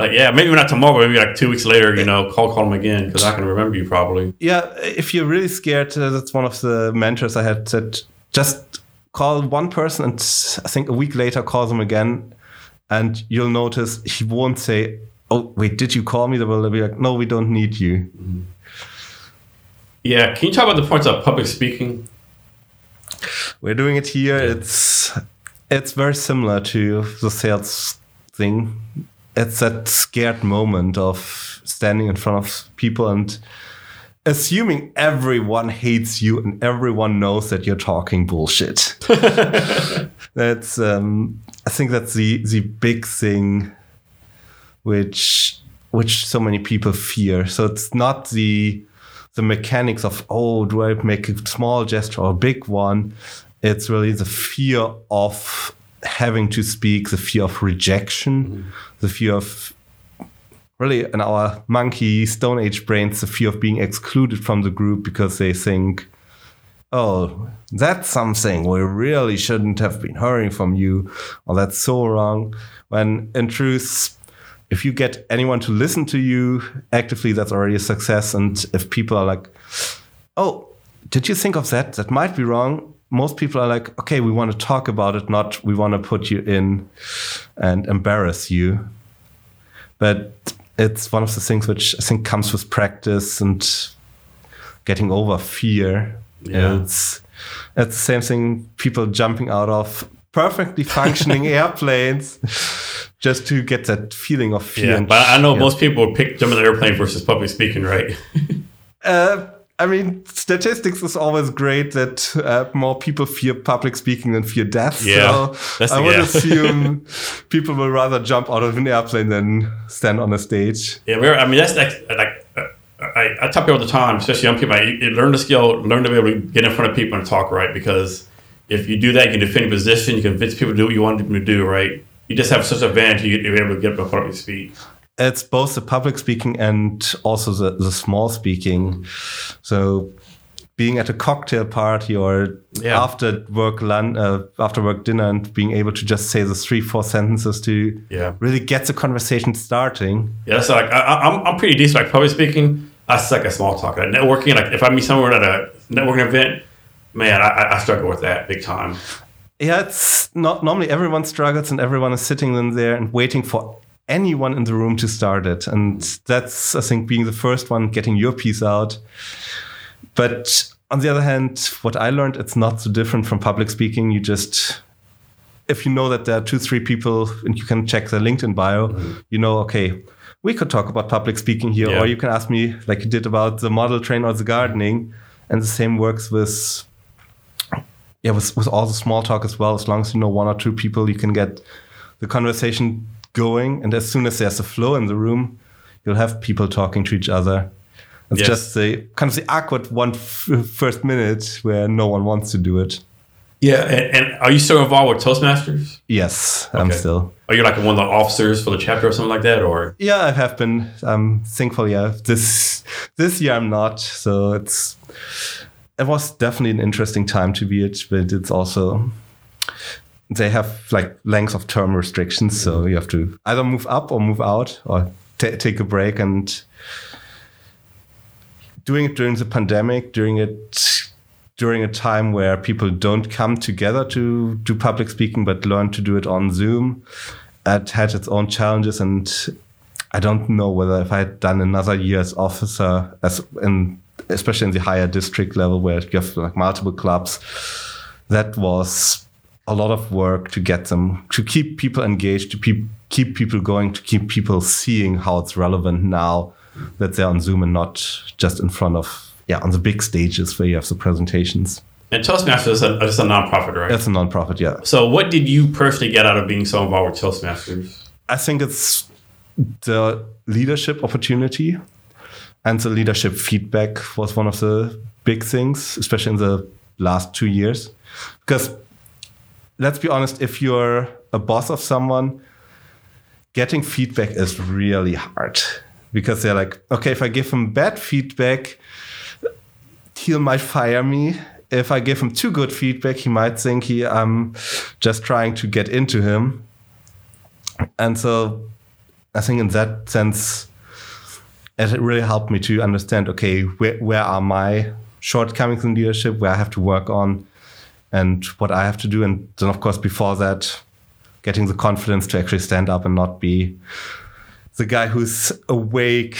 Like, yeah, maybe not tomorrow, maybe like two weeks later, you know, call call them again because I can remember you probably. Yeah, if you're really scared, uh, that's one of the mentors I had said just call one person and I think a week later call them again and you'll notice he won't say, oh wait, did you call me? They will be like, no, we don't need you. Mm-hmm. Yeah, can you talk about the points of public speaking? We're doing it here. Yeah. It's it's very similar to the sales thing. It's that scared moment of standing in front of people and assuming everyone hates you and everyone knows that you're talking bullshit. that's um, I think that's the the big thing which which so many people fear. So it's not the the mechanics of oh, do I make a small gesture or a big one? It's really the fear of having to speak, the fear of rejection, mm-hmm. the fear of really in our monkey stone age brains, the fear of being excluded from the group because they think, oh, that's something we really shouldn't have been hearing from you, or that's so wrong. When in truth, if you get anyone to listen to you actively, that's already a success. And if people are like, oh, did you think of that? That might be wrong. Most people are like, okay, we want to talk about it, not we want to put you in and embarrass you. But it's one of the things which I think comes with practice and getting over fear. Yeah. It's it's the same thing people jumping out of perfectly functioning airplanes just to get that feeling of fear. Yeah, but I know yeah. most people would pick jumping an airplane versus public speaking, right? uh, I mean, statistics is always great that uh, more people fear public speaking than fear death. Yeah, so I would yeah. assume people will rather jump out of an airplane than stand on a stage. Yeah, we're, I mean, that's like, like I, I tell people all the time, especially young people, you, you learn the skill, learn to be able to get in front of people and talk right because if you do that, you can defend your position, you convince people to do what you want them to do, right? you just have such an advantage you're able to get up in front of speak. It's both the public speaking and also the, the small speaking. So being at a cocktail party or yeah. after work lunch, uh, after work dinner and being able to just say the three four sentences to yeah. really get the conversation starting. Yeah, so like I, am I'm, I'm pretty decent. Like public speaking, I suck at small talk. Like networking, like if I meet someone at a networking event, man, I, I struggle with that big time yeah, it's not normally everyone struggles and everyone is sitting in there and waiting for anyone in the room to start it. And that's, I think, being the first one, getting your piece out. But on the other hand, what I learned, it's not so different from public speaking. You just, if you know that there are two, three people and you can check their LinkedIn bio, mm-hmm. you know, okay, we could talk about public speaking here, yeah. or you can ask me like you did about the model train or the gardening. And the same works with yeah, with, with all the small talk as well. As long as you know one or two people, you can get the conversation going. And as soon as there's a flow in the room, you'll have people talking to each other. It's yes. just the kind of the awkward one first minute where no one wants to do it. Yeah, and, and are you still involved with Toastmasters? Yes, okay. I'm still. Are you like one of the officers for the chapter or something like that, or? Yeah, I have been. Um, thankfully, yeah. This this year I'm not. So it's it was definitely an interesting time to be it, but it's also they have like length of term restrictions, so mm-hmm. you have to either move up or move out or take a break and doing it during the pandemic, doing it during a time where people don't come together to do public speaking, but learn to do it on Zoom. It had its own challenges, and I don't know whether if I had done another year as officer, as in especially in the higher district level where you have like multiple clubs, that was a lot of work to get them to keep people engaged, to pe- keep people going, to keep people seeing how it's relevant now that they're on Zoom and not just in front of yeah on the big stages where you have the presentations. And Toastmasters is a, is a nonprofit, right? It's a nonprofit, yeah. So, what did you personally get out of being so involved with Toastmasters? I think it's the leadership opportunity and the leadership feedback was one of the big things, especially in the last two years. Because let's be honest, if you're a boss of someone, getting feedback is really hard because they're like, okay, if I give him bad feedback, he might fire me. If I give him too good feedback, he might think he I'm just trying to get into him. And so I think in that sense, it really helped me to understand, okay, where, where are my shortcomings in leadership, where I have to work on, and what I have to do. And then, of course, before that, getting the confidence to actually stand up and not be the guy who's awake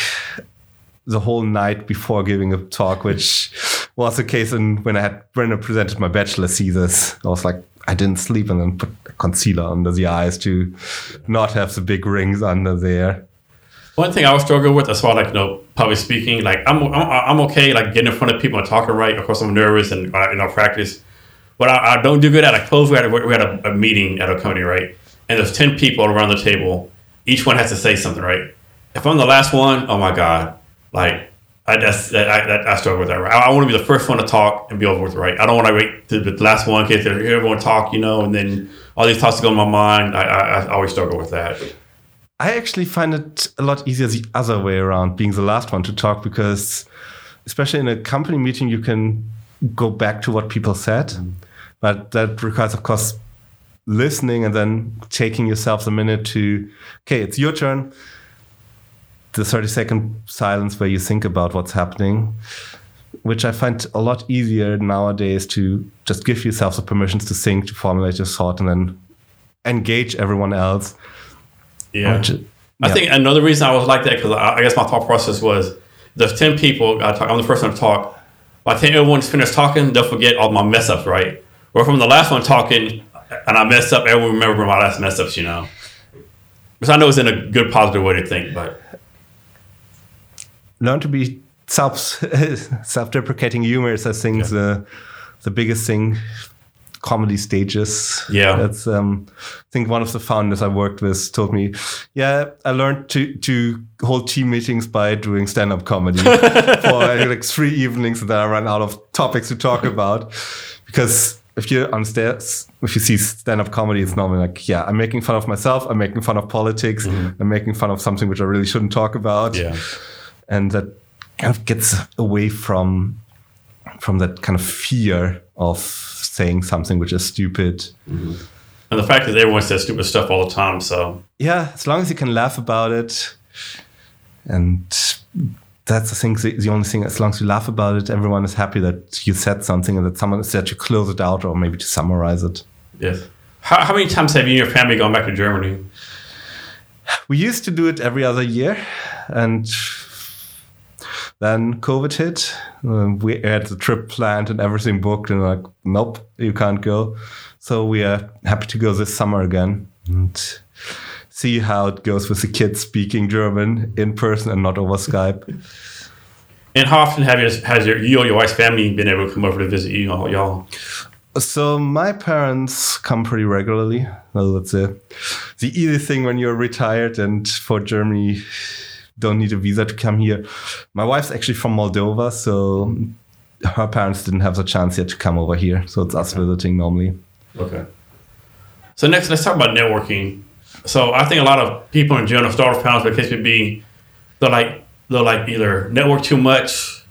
the whole night before giving a talk, which was the case in, when I had when I presented my bachelor thesis. I was like, I didn't sleep and then put concealer under the eyes to not have the big rings under there. One thing I was struggling with as far like you know public speaking, like I'm I'm, I'm okay like getting in front of people and talking right. Of course, I'm nervous and uh, you know practice but I, I, don't do good at like close. We had a, we had a, a, meeting at a company, right? And there's ten people around the table. Each one has to say something, right? If I'm the last one, oh my god, like I I, I, I struggle with that. Right? I, I want to be the first one to talk and be over with, right? I don't want to wait to the last one, in case everyone talk, you know, and then all these thoughts go in my mind. I, I, I always struggle with that. I actually find it a lot easier the other way around, being the last one to talk, because especially in a company meeting, you can go back to what people said. Mm. But that requires, of course, listening and then taking yourself a minute to, okay, it's your turn. The 30 second silence where you think about what's happening, which I find a lot easier nowadays to just give yourself the permissions to think, to formulate your thought, and then engage everyone else. Yeah. Which, yeah. I think another reason I was like that, because I, I, guess my thought process was there's 10 people, I talk, I'm the first one to talk. By the time everyone's finished talking, they'll forget all my mess ups, right? Or from the last one talking and I messed up, everyone remember my last mess ups, you know. Because I know it's in a good, positive way to think, but learn to be self self deprecating humor is I think yeah. the the biggest thing. Comedy stages. Yeah, that's. Um, I think one of the founders I worked with told me, "Yeah, I learned to to hold team meetings by doing stand up comedy for like three evenings, and then I ran out of topics to talk about because if you're on stage, if you see stand-up comedy, it's normally like, yeah, I'm making fun of myself, I'm making fun of politics, mm-hmm. I'm making fun of something which I really shouldn't talk about. Yeah. And that kind of gets away from from that kind of fear of saying something which is stupid. Mm-hmm. And the fact that everyone says stupid stuff all the time, so yeah, as long as you can laugh about it and that's the thing. The only thing, as long as you laugh about it, everyone is happy that you said something and that someone said to close it out or maybe to summarize it. Yes. How, how many times have you and your family gone back to Germany? We used to do it every other year, and then COVID hit. Uh, we had the trip planned and everything booked, and like, nope, you can't go. So we are happy to go this summer again and see how it goes with the kids speaking German in person and not over Skype. And how often have you, has your, you or your wife's family been able to come over to visit you, y'all? So my parents come pretty regularly. Well, that's a, the easy thing when you're retired and for Germany, don't need a visa to come here. My wife's actually from Moldova, so her parents didn't have the chance yet to come over here. So it's us visiting normally. Okay. So next, let's talk about networking. So I think a lot of people in general, start startup founders, but be they're like they're like either network too much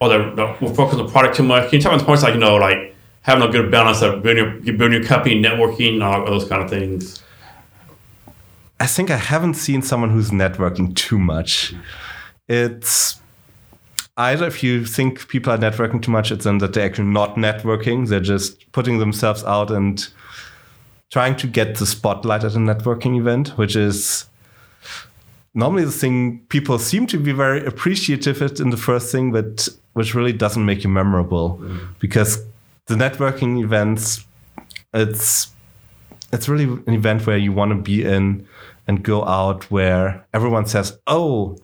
or they're, they're focused on the product too much. Can you talk about the points like you know like having a good balance of building your, building your company, networking, all those kind of things? I think I haven't seen someone who's networking too much. It's either if you think people are networking too much, it's then that they're actually not networking. They're just putting themselves out and trying to get the spotlight at a networking event, which is normally the thing people seem to be very appreciative of in the first thing, but which really doesn't make you memorable mm. because the networking events, it's it's really an event where you want to be in and go out where everyone says, "Oh,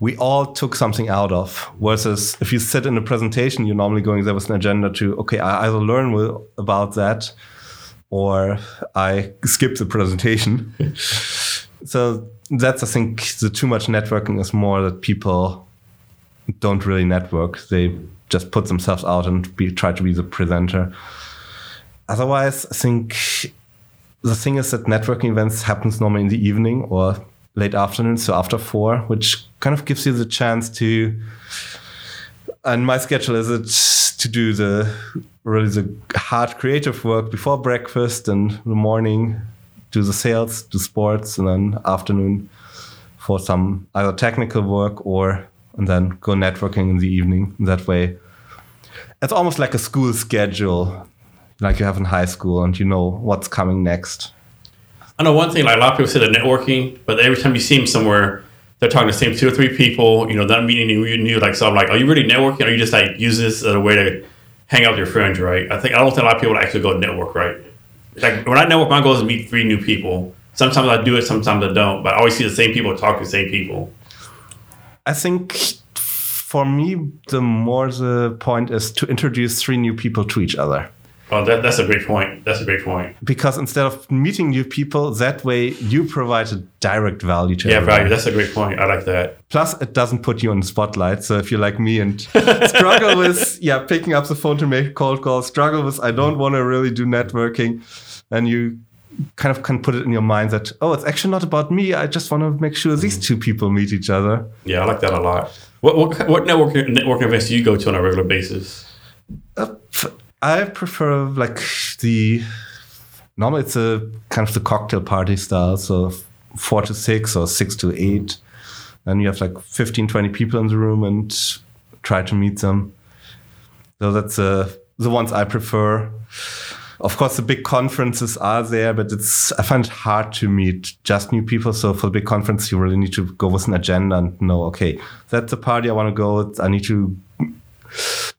we all took something out of." Versus if you sit in a presentation, you're normally going there with an agenda to, "Okay, I either learn about that." Or I skip the presentation. so that's I think the too much networking is more that people don't really network. They just put themselves out and be, try to be the presenter. Otherwise, I think the thing is that networking events happens normally in the evening or late afternoon, so after four, which kind of gives you the chance to. And my schedule is it to do the really the hard creative work before breakfast and the morning do the sales, do sports, and then afternoon for some either technical work or and then go networking in the evening. That way, it's almost like a school schedule, like you have in high school, and you know what's coming next. I know one thing. Like a lot of people say they're networking, but every time you see them somewhere, they're talking to the same two or three people. You know, that meeting you, you knew. Like so, I'm like, are you really networking? Or are you just like use this as a way to hang out with your friends, right? I think I don't think a lot of people actually go network, right? Like when I network, my goal is to meet three new people. Sometimes I do it, sometimes I don't, but I always see the same people talk to the same people. I think for me, the more the point is to introduce three new people to each other. Oh, that, that's a great point. That's a great point. Because instead of meeting new people, that way you provide a direct value to Yeah, everyone. value. That's a great point. I like that. Plus, it doesn't put you on the spotlight. So if you're like me and struggle with, yeah, picking up the phone to make cold calls, struggle with, I don't want to really do networking, and you kind of can put it in your mind that, oh, it's actually not about me. I just want to make sure these two people meet each other. Yeah, I like that a lot. What, what, what networking, networking events do you go to on a regular basis? Uh, I prefer like the normally it's a kind of the cocktail party style, so four to six or six to eight. And you have like 15, 20 people in the room and try to meet them. So that's uh, the ones I prefer. Of course, the big conferences are there, but it's I find it hard to meet just new people. So for the big conference, you really need to go with an agenda and know, okay, that's a party I want to go. I need to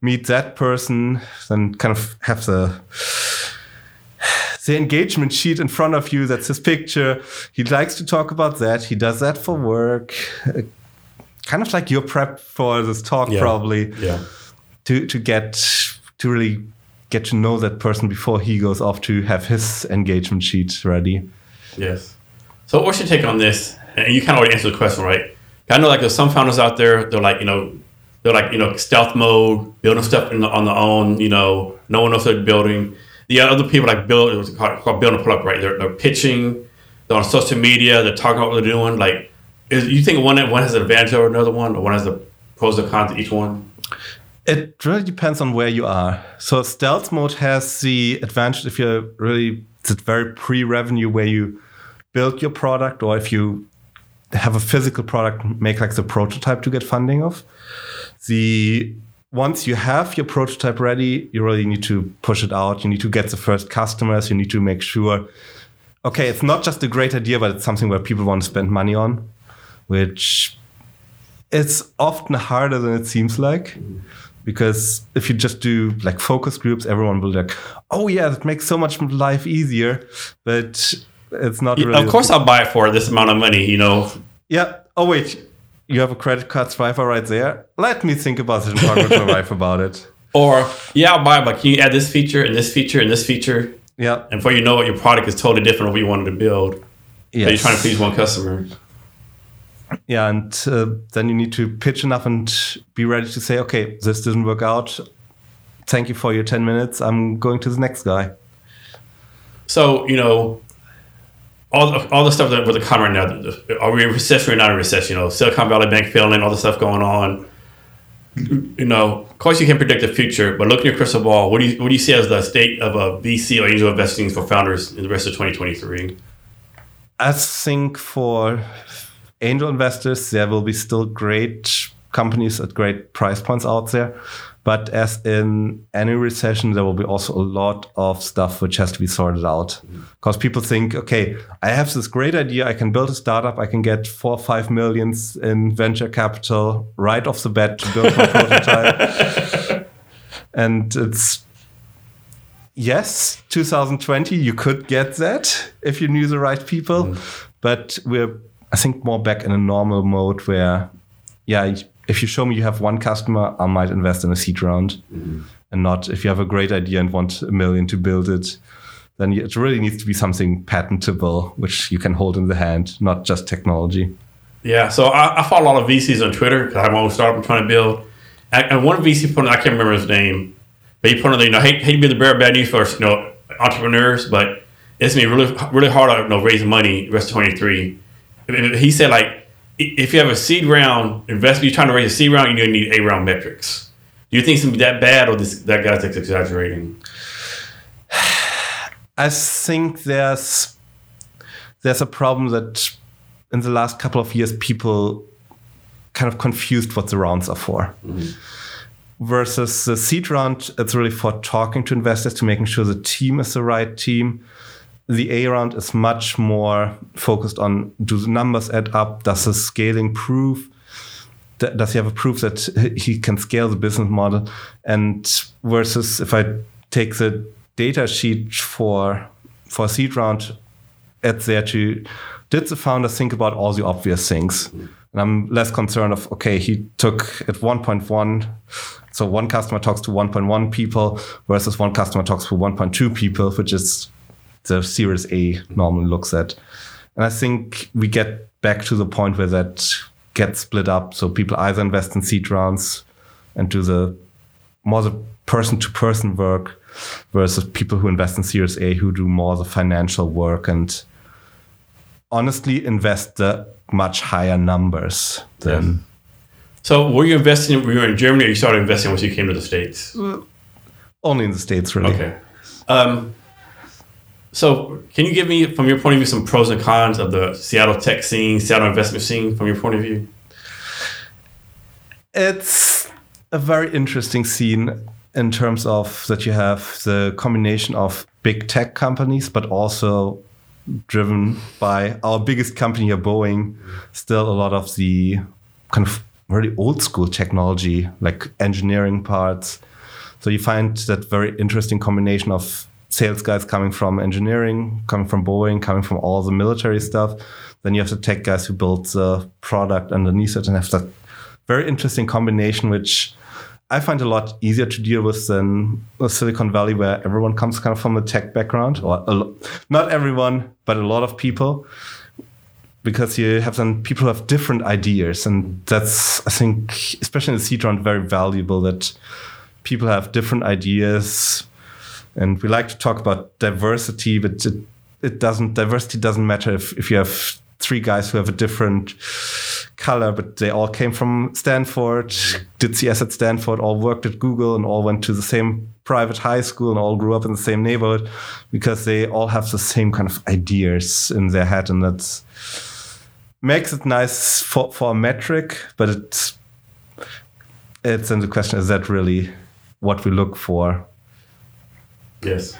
meet that person, then kind of have the the engagement sheet in front of you. That's his picture. He likes to talk about that. He does that for work. Uh, kind of like your prep for this talk, yeah. probably. Yeah. To to get to really get to know that person before he goes off to have his engagement sheet ready. Yes. So what's your take on this? And you kind of already answered the question, right? I know like there's some founders out there, they're like, you know, they're like you know stealth mode, building stuff the, on their own. You know, no one else they're building. The other people like build it was called, called building a product, right? They're, they're pitching. They're on social media. They're talking about what they're doing. Like, is you think one one has an advantage over another one, or one has the pros and cons to each one? It really depends on where you are. So stealth mode has the advantage if you're really it's very pre-revenue where you build your product, or if you have a physical product, make like the prototype to get funding of the once you have your prototype ready, you really need to push it out. You need to get the first customers. You need to make sure, okay, it's not just a great idea, but it's something where people want to spend money on, which it's often harder than it seems like. because if you just do like focus groups, everyone will like, oh yeah, that makes so much life easier, but it's not really. of course, I'll buy it for this amount of money. You know, Yeah. Oh wait, you have a credit card swiper right there. Let me think about it and talk with my wife about it. or yeah, I'll buy it, but can you add this feature and this feature and this feature? Yeah. And before you know it, your product is totally different from what you wanted to build. Yeah. You're trying to please one customer. Yeah, and uh, then you need to pitch enough and be ready to say, okay, this didn't work out. Thank you for your ten minutes. I'm going to the next guy. So you know, all the, all the stuff that with the economy right now, are we in recession or not in recession? You know, Silicon Valley Bank failing, all the stuff going on. You know, of course you can't predict the future, but looking at your crystal ball, what do you what do you see as the state of a VC or angel investing for founders in the rest of 2023? I think for angel investors, there will be still great companies at great price points out there. But as in any recession, there will be also a lot of stuff which has to be sorted out. Mm-hmm. Because people think, okay, I have this great idea. I can build a startup. I can get four or five millions in venture capital right off the bat to build my prototype. And it's yes, 2020, you could get that if you knew the right people. Mm-hmm. But we're, I think, more back in a normal mode where, yeah, if you show me you have one customer, I might invest in a seed round. Mm-hmm. And not if you have a great idea and want a million to build it, then it really needs to be something patentable, which you can hold in the hand, not just technology. Yeah, so I, I follow a lot of VCs on Twitter because I have my own startup I'm trying to build. And, one VC put, I can't remember his name, but he put on there, you know, hate, hate to be the bearer of bad news for you know entrepreneurs, but it's gonna be really really hard to you know, raise money rest of 23. He said like, if you have a seed round investment, you're trying to raise a seed round, you're gonna need A round metrics. Do you think it's gonna be that bad, or this that guy's exaggerating? I think there's there's a problem that in the last couple of years people kind of confused what the rounds are for. Mm-hmm. Versus the seed round, it's really for talking to investors to making sure the team is the right team. The A round is much more focused on do the numbers add up? Does the scaling prove? Does he have a proof that he can scale the business model? And versus if I take the data sheet for for seed round, it's there to did the founder think about all the obvious things? And I'm less concerned of okay, he took at 1.1, so one customer talks to 1.1 people versus one customer talks to 1.2 people, which is the Series A normally looks at. And I think we get back to the point where that gets split up. So people either invest in seed rounds and do the more the person to person work versus people who invest in Series A who do more the financial work and honestly invest the much higher numbers than So were you investing? Were you in Germany, or you started investing once you came to the states? only in the States, really. Okay. Um, so, can you give me, from your point of view, some pros and cons of the Seattle tech scene, Seattle investment scene, from your point of view? It's a very interesting scene in terms of that you have the combination of big tech companies, but also driven by our biggest company here, Boeing, still a lot of the kind of very old school technology, like engineering parts. So you find that very interesting combination of sales guys coming from engineering, coming from Boeing, coming from all the military stuff. Then you have the tech guys who build the product underneath it and have that very interesting combination, which I find a lot easier to deal with than Silicon Valley, where everyone comes kind of from a tech background, or lo- not everyone, but a lot of people, because you have then people who have different ideas, and that's I think, especially in the seed round, very valuable that people have different ideas, and we like to talk about diversity, but it, it doesn't diversity doesn't matter if if you have three guys who have a different color, but they all came from Stanford, did CS at Stanford, all worked at Google, and all went to the same private high school and all grew up in the same neighborhood because they all have the same kind of ideas in their head. And that makes it nice for, for a metric, but it's, it's in the question is that really what we look for? Yes.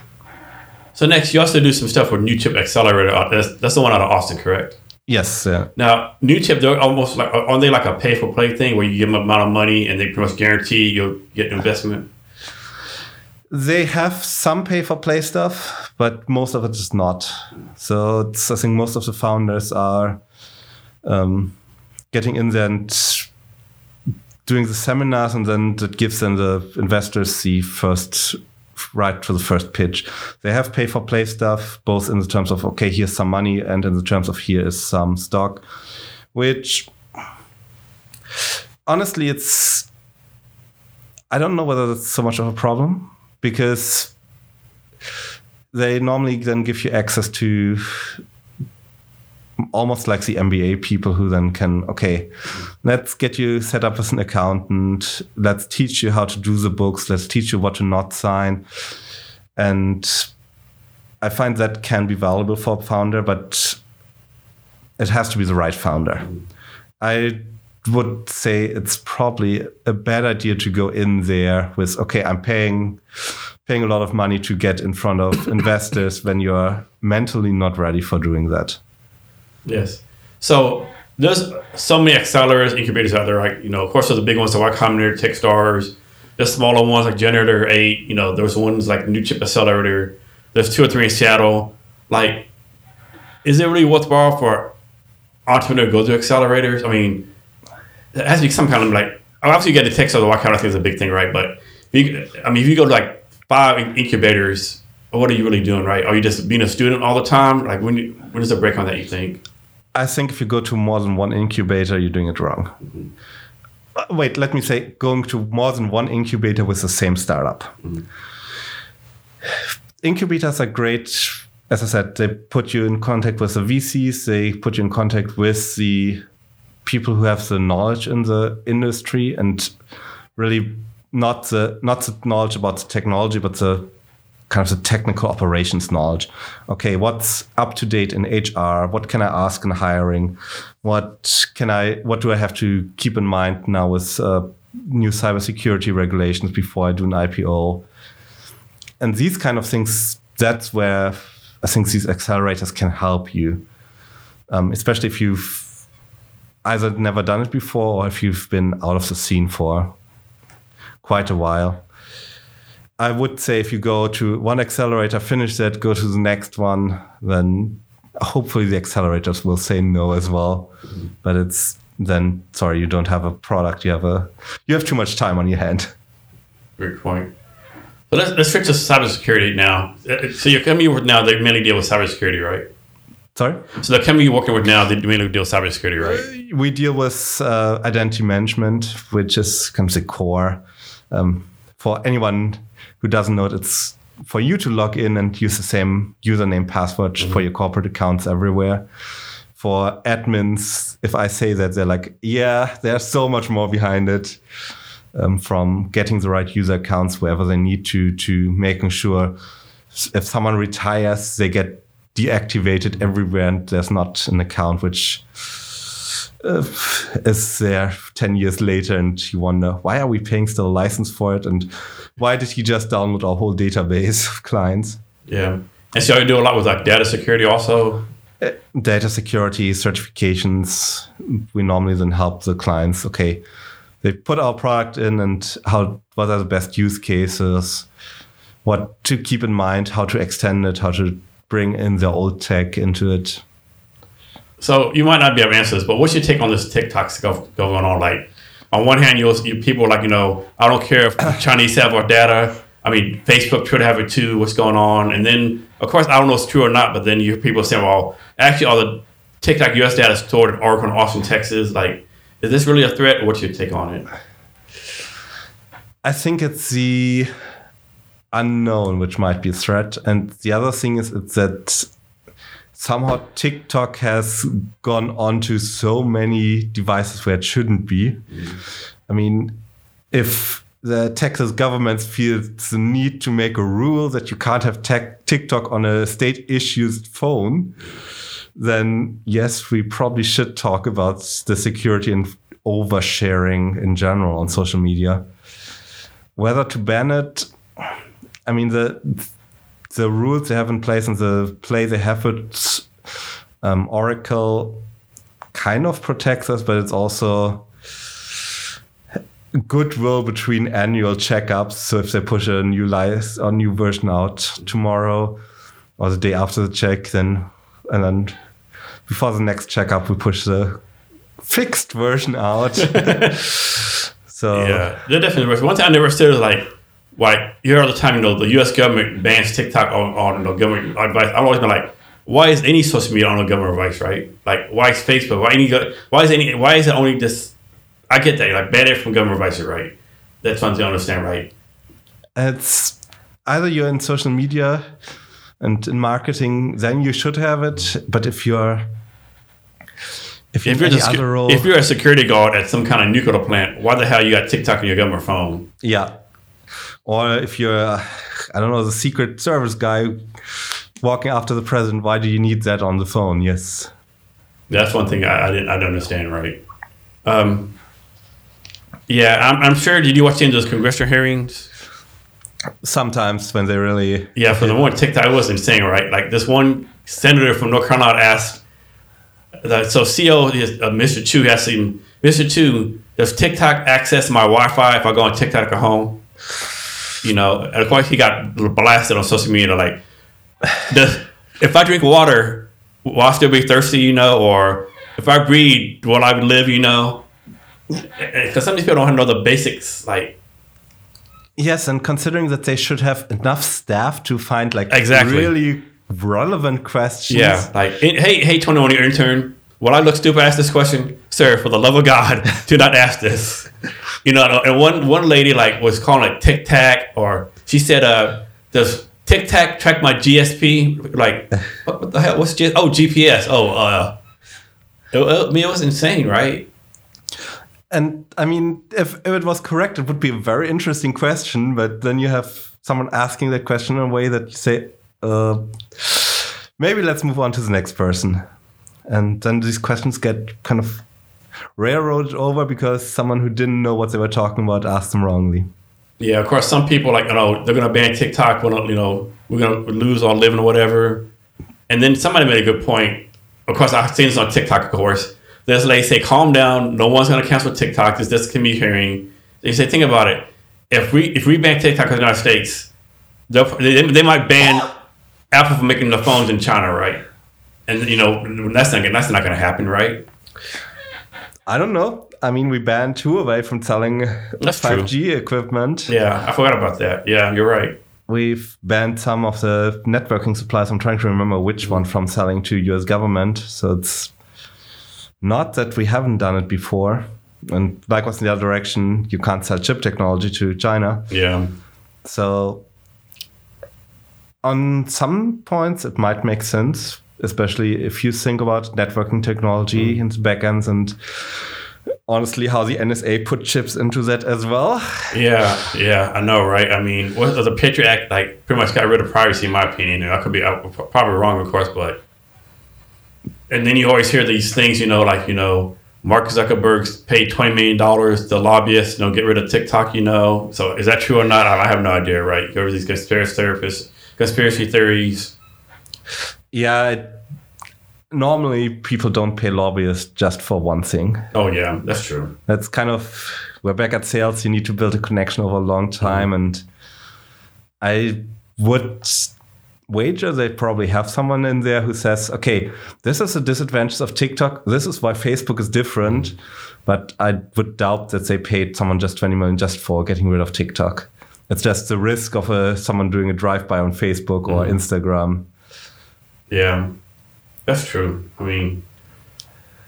So next, you also do some stuff with Newchip Accelerator. That's, that's the one out of Austin, correct? Yes. Yeah. Now, Newchip, they're almost like, are they like a pay for play thing where you give them a amount of money and they pretty much guarantee you'll get investment? They have some pay for play stuff, but most of it is not. So it's, I think most of the founders are um, getting in there and doing the seminars, and then that gives them the investors the first right to the first pitch. They have pay for play stuff, both in the terms of okay, here's some money, and in the terms of here is some stock, which honestly, it's I don't know whether that's so much of a problem because they normally then give you access to almost like the MBA people who then can, okay, let's get you set up as an accountant. Let's teach you how to do the books. Let's teach you what to not sign. And I find that can be valuable for a founder, but it has to be the right founder. I would say it's probably a bad idea to go in there with, okay, I'm paying paying a lot of money to get in front of investors when you're mentally not ready for doing that. Yes. So there's so many accelerators, incubators out there. You know, of course, there's the big ones like Y Combinator, Techstars. There's smaller ones like Generator Eight. You know, there's ones like Newchip Accelerator. There's two or three in Seattle. Like, is it really worthwhile for entrepreneur to go to accelerators? I mean, it has to be some kind of like. Obviously, you get the Techstars. The Y Combinator thing is a big thing, right? But you, I mean, if you go to like five incubators, what are you really doing, right? Are you just being a student all the time? Like, when you, when is the break on that? You think? I think if you go to more than one incubator, you're doing it wrong. Mm-hmm. Wait, let me say going to more than one incubator with the same startup. Mm-hmm. Incubators are great. As I said, they put you in contact with the VCs, they put you in contact with the people who have the knowledge in the industry and really not the not the knowledge about the technology, but the kind of the technical operations knowledge. Okay, what's up to date in HR? What can I ask in hiring? What can I? What do I have to keep in mind now with uh, new cybersecurity regulations before I do an IPO? And these kind of things. That's where I think these accelerators can help you, um, especially if you've either never done it before or if you've been out of the scene for quite a while. I would say if you go to one accelerator, finish that, go to the next one, then hopefully the accelerators will say no as well. But it's then sorry, you don't have a product. You have a you have too much time on your hand. Great point. So let's let's switch to cybersecurity now. So your company with now they mainly deal with cybersecurity, right? Sorry. So the company you're working with now they mainly deal with cybersecurity, right? Uh, we deal with uh, identity management, which is kind of the core. Um, for anyone who doesn't know it, it's for you to log in and use the same username password mm-hmm. for your corporate accounts everywhere. For admins, if I say that, they're like, yeah, there's so much more behind it. Um, from getting the right user accounts wherever they need to, to making sure if someone retires, they get deactivated everywhere and there's not an account which uh, is there 10 years later and you wonder why are we paying still a license for it? And why did he just download our whole database of clients? Yeah. And so you do a lot with like data security also? Uh, data security certifications we normally then help the clients. Okay they put our product in and how what are the best use cases? What to keep in mind how to extend it how to bring in the old tech into it so you might not be able to answer this, but what's your take on this TikTok stuff going on? Like, on one hand, you'll you, people are like you know, I don't care if Chinese have our data. I mean, Facebook, Twitter have it too. What's going on? And then, of course, I don't know if it's true or not. But then you people saying, "Well, actually, all the TikTok U.S. data is stored in Oracle, and Austin, Texas." Like, is this really a threat? What's your take on it? I think it's the unknown which might be a threat, and the other thing is that somehow TikTok has gone onto so many devices where it shouldn't be. I mean, if the Texas government feels the need to make a rule that you can't have TikTok on a state issued phone, then yes, we probably should talk about the security and oversharing in general on social media. Whether to ban it, I mean, the the rules they have in place and the play they have with um, Oracle kind of protects us, but it's also goodwill between annual checkups. So if they push a new license or new version out tomorrow or the day after the check, then and then before the next checkup, we push the fixed version out. so Yeah, they're definitely. One thing I never understood is like, why you hear all the time, you know, the U.S. government bans TikTok on, on you know, government advice. I've always been like, why is any social media on government advice, right? Like, why is Facebook? Why any? Why is any? Why is it only just? I get that, like, ban it from government advice, right? That's thing I understand, right? it's either you're in social media and in marketing, then you should have it. But if you're if you're If you're, role, if you're a security guard at some kind of nuclear plant, why the hell you got TikTok on your government phone? Yeah. Or if you're, I don't know, the Secret Service guy walking after the president, why do you need that on the phone? Yes. That's one thing I, I didn't I didn't understand right. Um, yeah, I'm, I'm sure. Did you watch any of those congressional hearings? Sometimes when they really, Yeah, for the one TikTok, it was insane, right? Like this one senator from North Carolina asked, that, so CEO is uh, Mr. Chew asked him, Mr. Chew, does TikTok access my Wi-Fi if I go on TikTok at home? You know, and of course he got blasted on social media, like, does, if I drink water, will I still be thirsty? You know, or if I breathe, will I live? You know, eh, eh, because some of these people don't know the basics, like. yes, and considering that they should have enough staff to find like Exactly. really relevant questions. Yeah, like hey, hey, twenty one intern. Will I look stupid? Ask this question, sir. For the love of God, do not ask this. You know, and one one lady like was calling it Tic Tac, or she said, "Uh, does Tic Tac track my GSP? Like, what, what the hell? What's G- oh GPS? Oh, uh, it, I mean, it was insane, right? And I mean, if, if it was correct, it would be a very interesting question. But then you have someone asking that question in a way that you say, uh, maybe let's move on to the next person. And then these questions get kind of railroaded over because someone who didn't know what they were talking about asked them wrongly. Yeah, of course, some people like you know they're gonna ban TikTok. We're not, you know we're gonna lose our living or whatever. And then somebody made a good point. Of course, I've seen this on TikTok. Of course, this lady say, "Calm down. No one's gonna cancel TikTok. This this can be hearing." They say, "Think about it. If we if we ban TikTok in the United States, they they might ban Apple from making the phones in China, right? And you know that's not that's not gonna happen, right? I don't know. I mean, we banned Huawei from selling That's 5G equipment. Yeah, I forgot about that. Yeah, you're right. We've banned some of the networking suppliers. I'm trying to remember which one from selling to US government. So it's not that we haven't done it before. And likewise in the other direction, you can't sell chip technology to China. Yeah. So on some points it might make sense, especially if you think about networking technology mm. and backends and honestly how the NSA put chips into that as well. Yeah, yeah, I know, right? I mean, what the Patriot Act like pretty much got rid of privacy, in my opinion. And I could be I'm probably wrong, of course, but and then you always hear these things, you know, like you know, Mark Zuckerberg's paid twenty million dollars to lobbyists, you know, get rid of TikTok, you know. So is that true or not? I have no idea, right? There was these conspiracy therapists, conspiracy theories. Yeah, it, normally people don't pay lobbyists just for one thing. Oh yeah, that's true. That's kind of we're back at sales. You need to build a connection over a long time, mm-hmm. and I would wager they probably have someone in there who says, "Okay, this is the disadvantage of TikTok. This is why Facebook is different." But I would doubt that they paid someone just twenty million just for getting rid of TikTok. It's just the risk of a, someone doing a drive-by on Facebook or mm-hmm. Instagram. Yeah, that's true. I mean,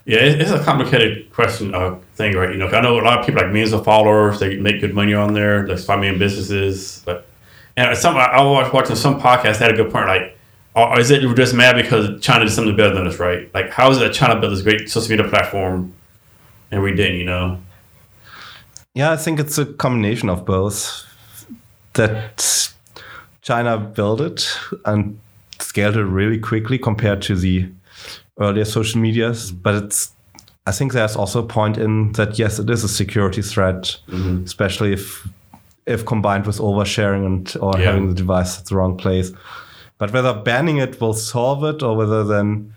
yeah, it's a complicated question uh, thing, right? You know, I know a lot of people like millions of followers. They make good money on there. There's five million businesses, but and some I was watching some podcast had a good point. Like, or is it just mad because China did something better than us, right? Like, how is it that China built this great social media platform and we didn't? You know? Yeah, I think it's a combination of both. That China built it and scaled it really quickly compared to the earlier social medias. But it's, I think there's also a point in that yes, it is a security threat, mm-hmm. especially if if combined with oversharing and or Yeah. having the device at the wrong place. But whether banning it will solve it or whether then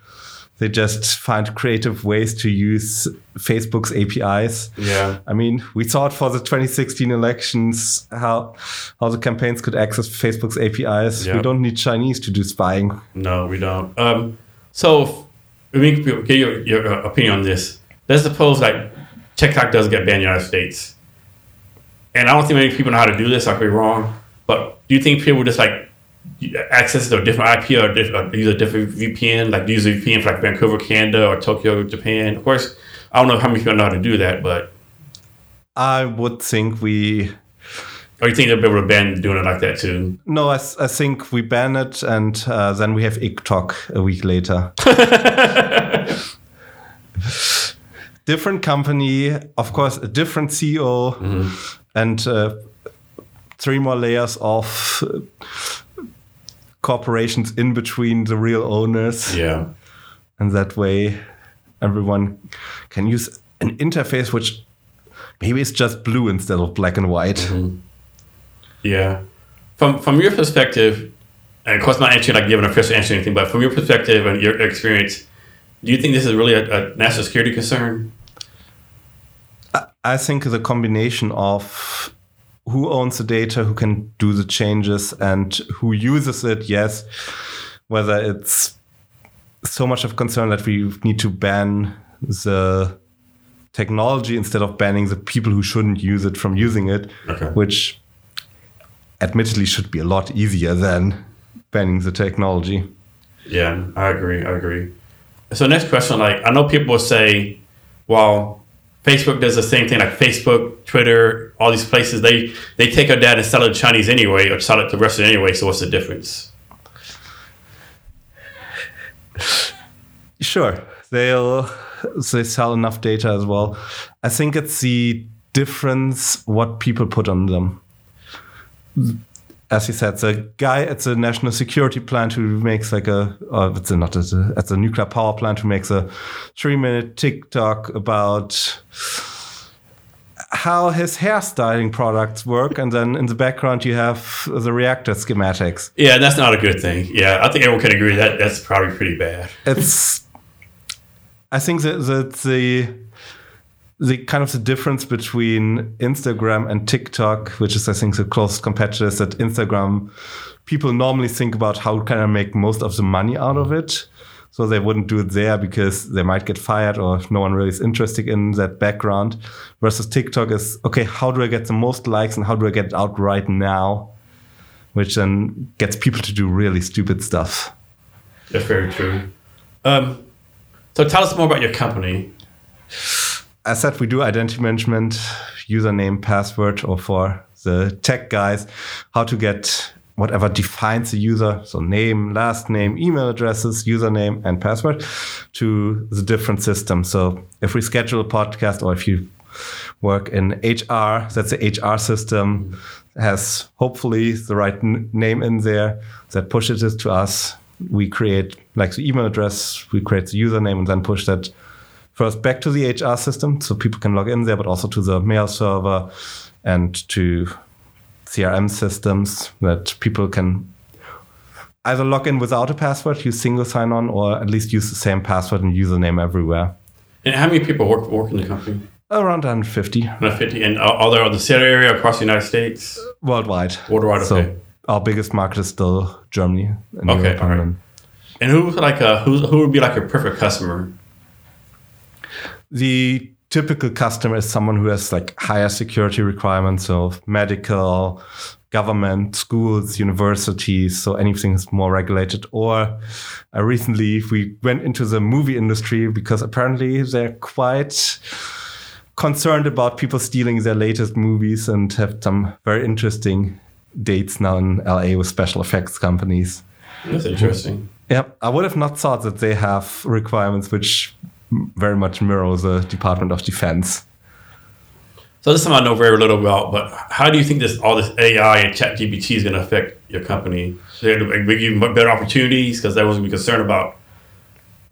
they just find creative ways to use Facebook's APIs. Yeah. I mean, we saw it for the 2016 elections how how the campaigns could access Facebook's APIs. Yeah. We don't need Chinese to do spying. No, we don't. Um, so, let me get your, your opinion on this. Let's suppose like TikTok does get banned in the United States, and I don't think many people know how to do this. I could be wrong, but do you think people just like access to a different IP or, diff- or use a different VPN, like use a VPN for like Vancouver, Canada, or Tokyo, Japan? Of course, I don't know how many people know how to do that, but I would think we or you think they'll be able to ban doing it like that too? no, I, I think we ban it, and uh, then we have IKTok a week later. different company, of course, a different CEO, and uh, three more layers of uh, corporations in between the real owners. Yeah. And that way, everyone can use an interface which maybe is just blue instead of black and white. Mm-hmm. Yeah. From from your perspective, and of course not actually like giving an official answer or anything, but from your perspective and your experience, do you think this is really a, a national security concern? I think the combination of who owns the data, who can do the changes, and who uses it, yes. Whether it's so much of concern that we need to ban the technology instead of banning the people who shouldn't use it from using it, Okay. which admittedly should be a lot easier than banning the technology. Yeah, I agree. I agree. So next question, like I know people will say, well, Facebook does the same thing, like Facebook, Twitter, all these places, they they take our data and sell it to Chinese anyway, or sell it to Russia anyway. So what's the difference? Sure, they'll they sell enough data as well. I think it's the difference what people put on them. As you said, the guy at the national security plant who makes like a, or it's a, not at a, at the nuclear power plant who makes a three minute TikTok about how his hairstyling products work, and then in the background you have the reactor schematics. Yeah, that's not a good thing. Yeah, I think everyone can agree that that's probably pretty bad. it's I think that that the the kind of the difference between Instagram and TikTok, which is I think the closest competitors that Instagram people normally think about how can I make most of the money out of it. So they wouldn't do it there because they might get fired or no one really is interested in that background. Versus TikTok is okay, how do I get the most likes and how do I get it out right now? Which then gets people to do really stupid stuff. That's very true. Um, so tell us more about your company. As said, we do identity management, username, password, or for the tech guys, how to get whatever defines the user, so name, last name, email addresses, username, and password to the different systems. So if we schedule a podcast or if you work in HR, that's the HR system, has hopefully the right n- name in there that pushes it to us. We create like the email address, we create the username, and then push that first back to the HR system so people can log in there, but also to the mail server and to CRM systems that people can either log in without a password, use single sign on, or at least use the same password and username everywhere. And how many people work work in the company? Around 150 150. And are there on the Seattle area across the United States? worldwide. Worldwide, So okay. our biggest market is still Germany. And Okay, Europe, all right. and And who's like a who who would be like your perfect customer? The typical customer is someone who has like higher security requirements of medical government schools universities so anything is more regulated or uh, recently we went into the movie industry because apparently they're quite concerned about people stealing their latest movies and have some very interesting dates now in la with special effects companies That's interesting. yeah, I would have not thought that they have requirements which very much mirror the Department of Defense. So this is something I know very little about, but how do you think this all this AI and Chat GPT is going to affect your company? Going to give you better opportunities because that was we concerned about.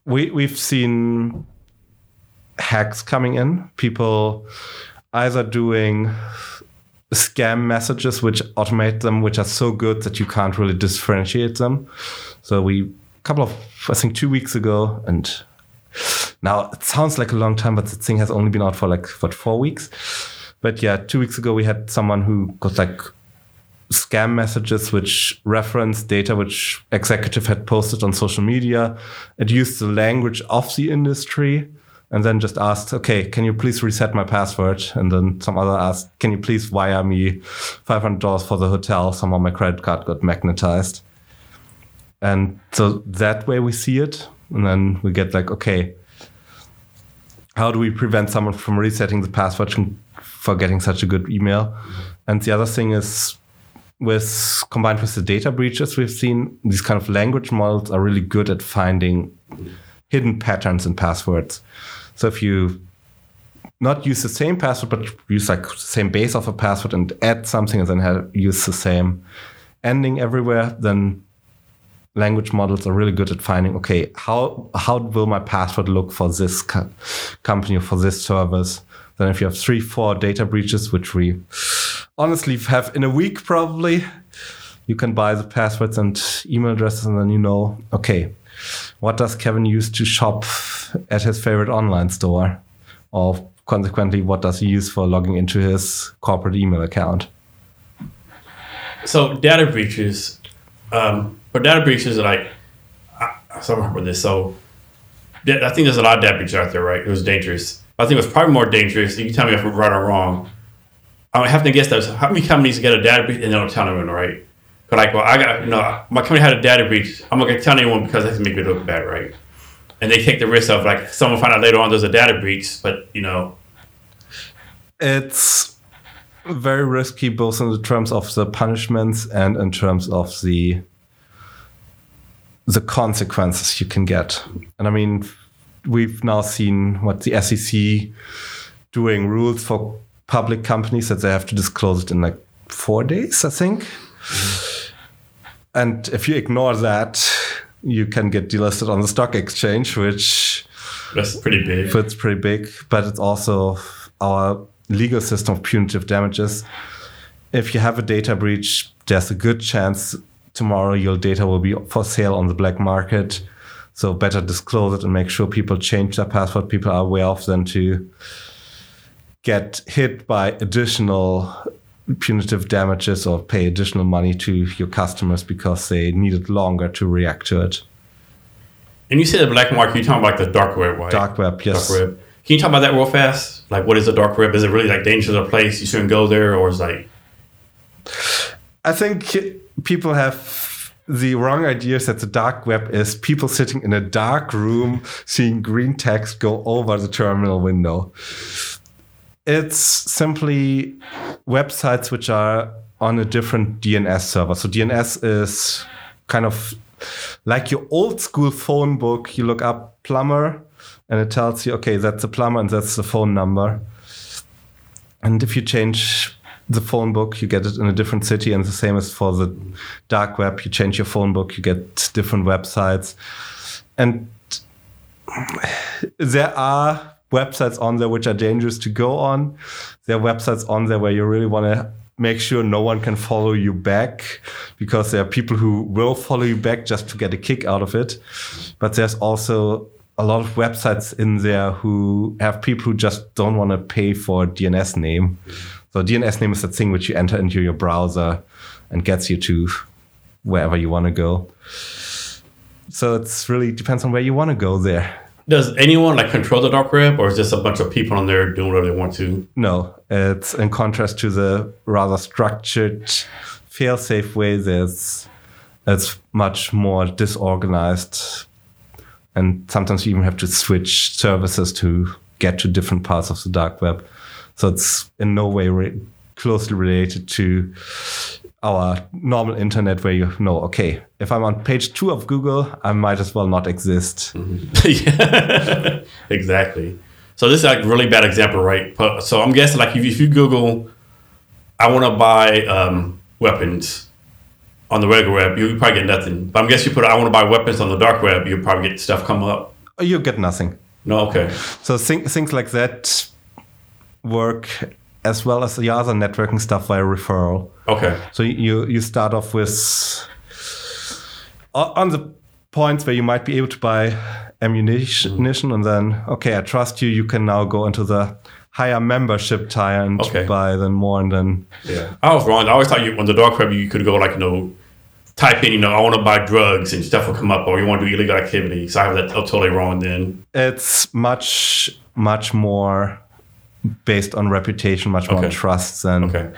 We we've seen hacks coming in. People either doing scam messages which automate them, which are so good that you can't really differentiate them. So we a couple of I think two weeks ago, and Now it sounds like a long time, but the thing has only been out for like what four weeks. But yeah, two weeks ago we had someone who got like scam messages which reference data which executive had posted on social media. It used the language of the industry and then just asked, okay, can you please reset my password? And then some other asked, can you please wire me $500 for the hotel? Somehow my credit card got magnetized. And so that way we see it. And then we get like, okay, how do we prevent someone from resetting the password for getting such a good email? And the other thing is with combined with the data breaches we've seen, these kind of language models are really good at finding hidden patterns in passwords. So if you not use the same password, but use like the same base of a password and add something and then have, use the same ending everywhere, then language models are really good at finding, okay, how, how will my password look for this co company or for this service? Then if you have three, four data breaches, which we honestly have in a week probably, you can buy the passwords and email addresses and then you know, okay, what does Kevin use to shop at his favorite online store? Or consequently, what does he use for logging into his corporate email account? So data breaches, um, but data breaches are like, I, I remember this. So I think there's a lot of data breaches out there, right? It was dangerous. I think it was probably more dangerous. You can tell me if I'm right or wrong. I have to guess that how many companies get a data breach and they don't tell anyone, right? But like, well, I got, you know, my company had a data breach. I'm not gonna tell anyone because that's gonna make me look bad, right? And they take the risk of like someone find out later on there's a data breach, but you know, it's very risky both in the terms of the punishments and in terms of the the consequences you can get. And I mean, we've now seen what the SEC doing rules for public companies that they have to disclose it in like four days, I think. Mm-hmm. And if you ignore that, you can get delisted on the stock exchange, which that's pretty big. It's pretty big, but it's also our legal system of punitive damages. If you have a data breach, there's a good chance tomorrow your data will be for sale on the black market so better disclose it and make sure people change their password. People are aware of than to get hit by additional punitive damages or pay additional money to your customers because they needed longer to react to it. And you said the black market, you're talking about the dark web, right? Dark web, yes. Dark web. Can you talk about that real fast? Like, what is the dark web? Is it really like dangerous place? You shouldn't go there, or is like? I think people have the wrong idea is that the dark web is people sitting in a dark room seeing green text go over the terminal window. It's simply websites which are on a different DNS server. So DNS is kind of like your old school phone book. You look up plumber and it tells you, okay, that's the plumber and that's the phone number. And if you change the phone book, you get it in a different city, and the same is for the dark web. You change your phone book, you get different websites, and there are websites on there which are dangerous to go on. There are websites on there where you really want to make sure no one can follow you back because there are people who will follow you back just to get a kick out of it. But there's also a lot of websites in there who have people who just don't want to pay for a DNS name. So DNS name is that thing which you enter into your browser and gets you to wherever you want to go. So it's really depends on where you want to go there. Does anyone like control the dark web, or is just a bunch of people on there doing whatever they want to? No, it's in contrast to the rather structured, fail-safe way. There's it's much more disorganized, and sometimes you even have to switch services to get to different parts of the dark web. So it's in no way re- closely related to our normal internet where you know, okay, if I'm on page two of Google, I might as well not exist. Mm-hmm. exactly. So this is like a really bad example, right? So I'm guessing like if, if you Google, I want to buy um, weapons on the regular web, you probably get nothing. But I'm guessing you put I want to buy weapons on the dark web, you probably get stuff come up. You get nothing. No, okay. So th- things like that work as well as the other networking stuff via referral. Okay. So you you start off with on the points where you might be able to buy ammunition, mm-hmm. and then okay, I trust you. You can now go into the higher membership tier and Okay. buy then more, and then Yeah, I was wrong. I always thought you on the dark web you could go like you know, type in you know I want to buy drugs and stuff will come up, or you want to do illegal activity. So I have that totally wrong then. it's much much more based on reputation, much more on Okay. trust than Okay.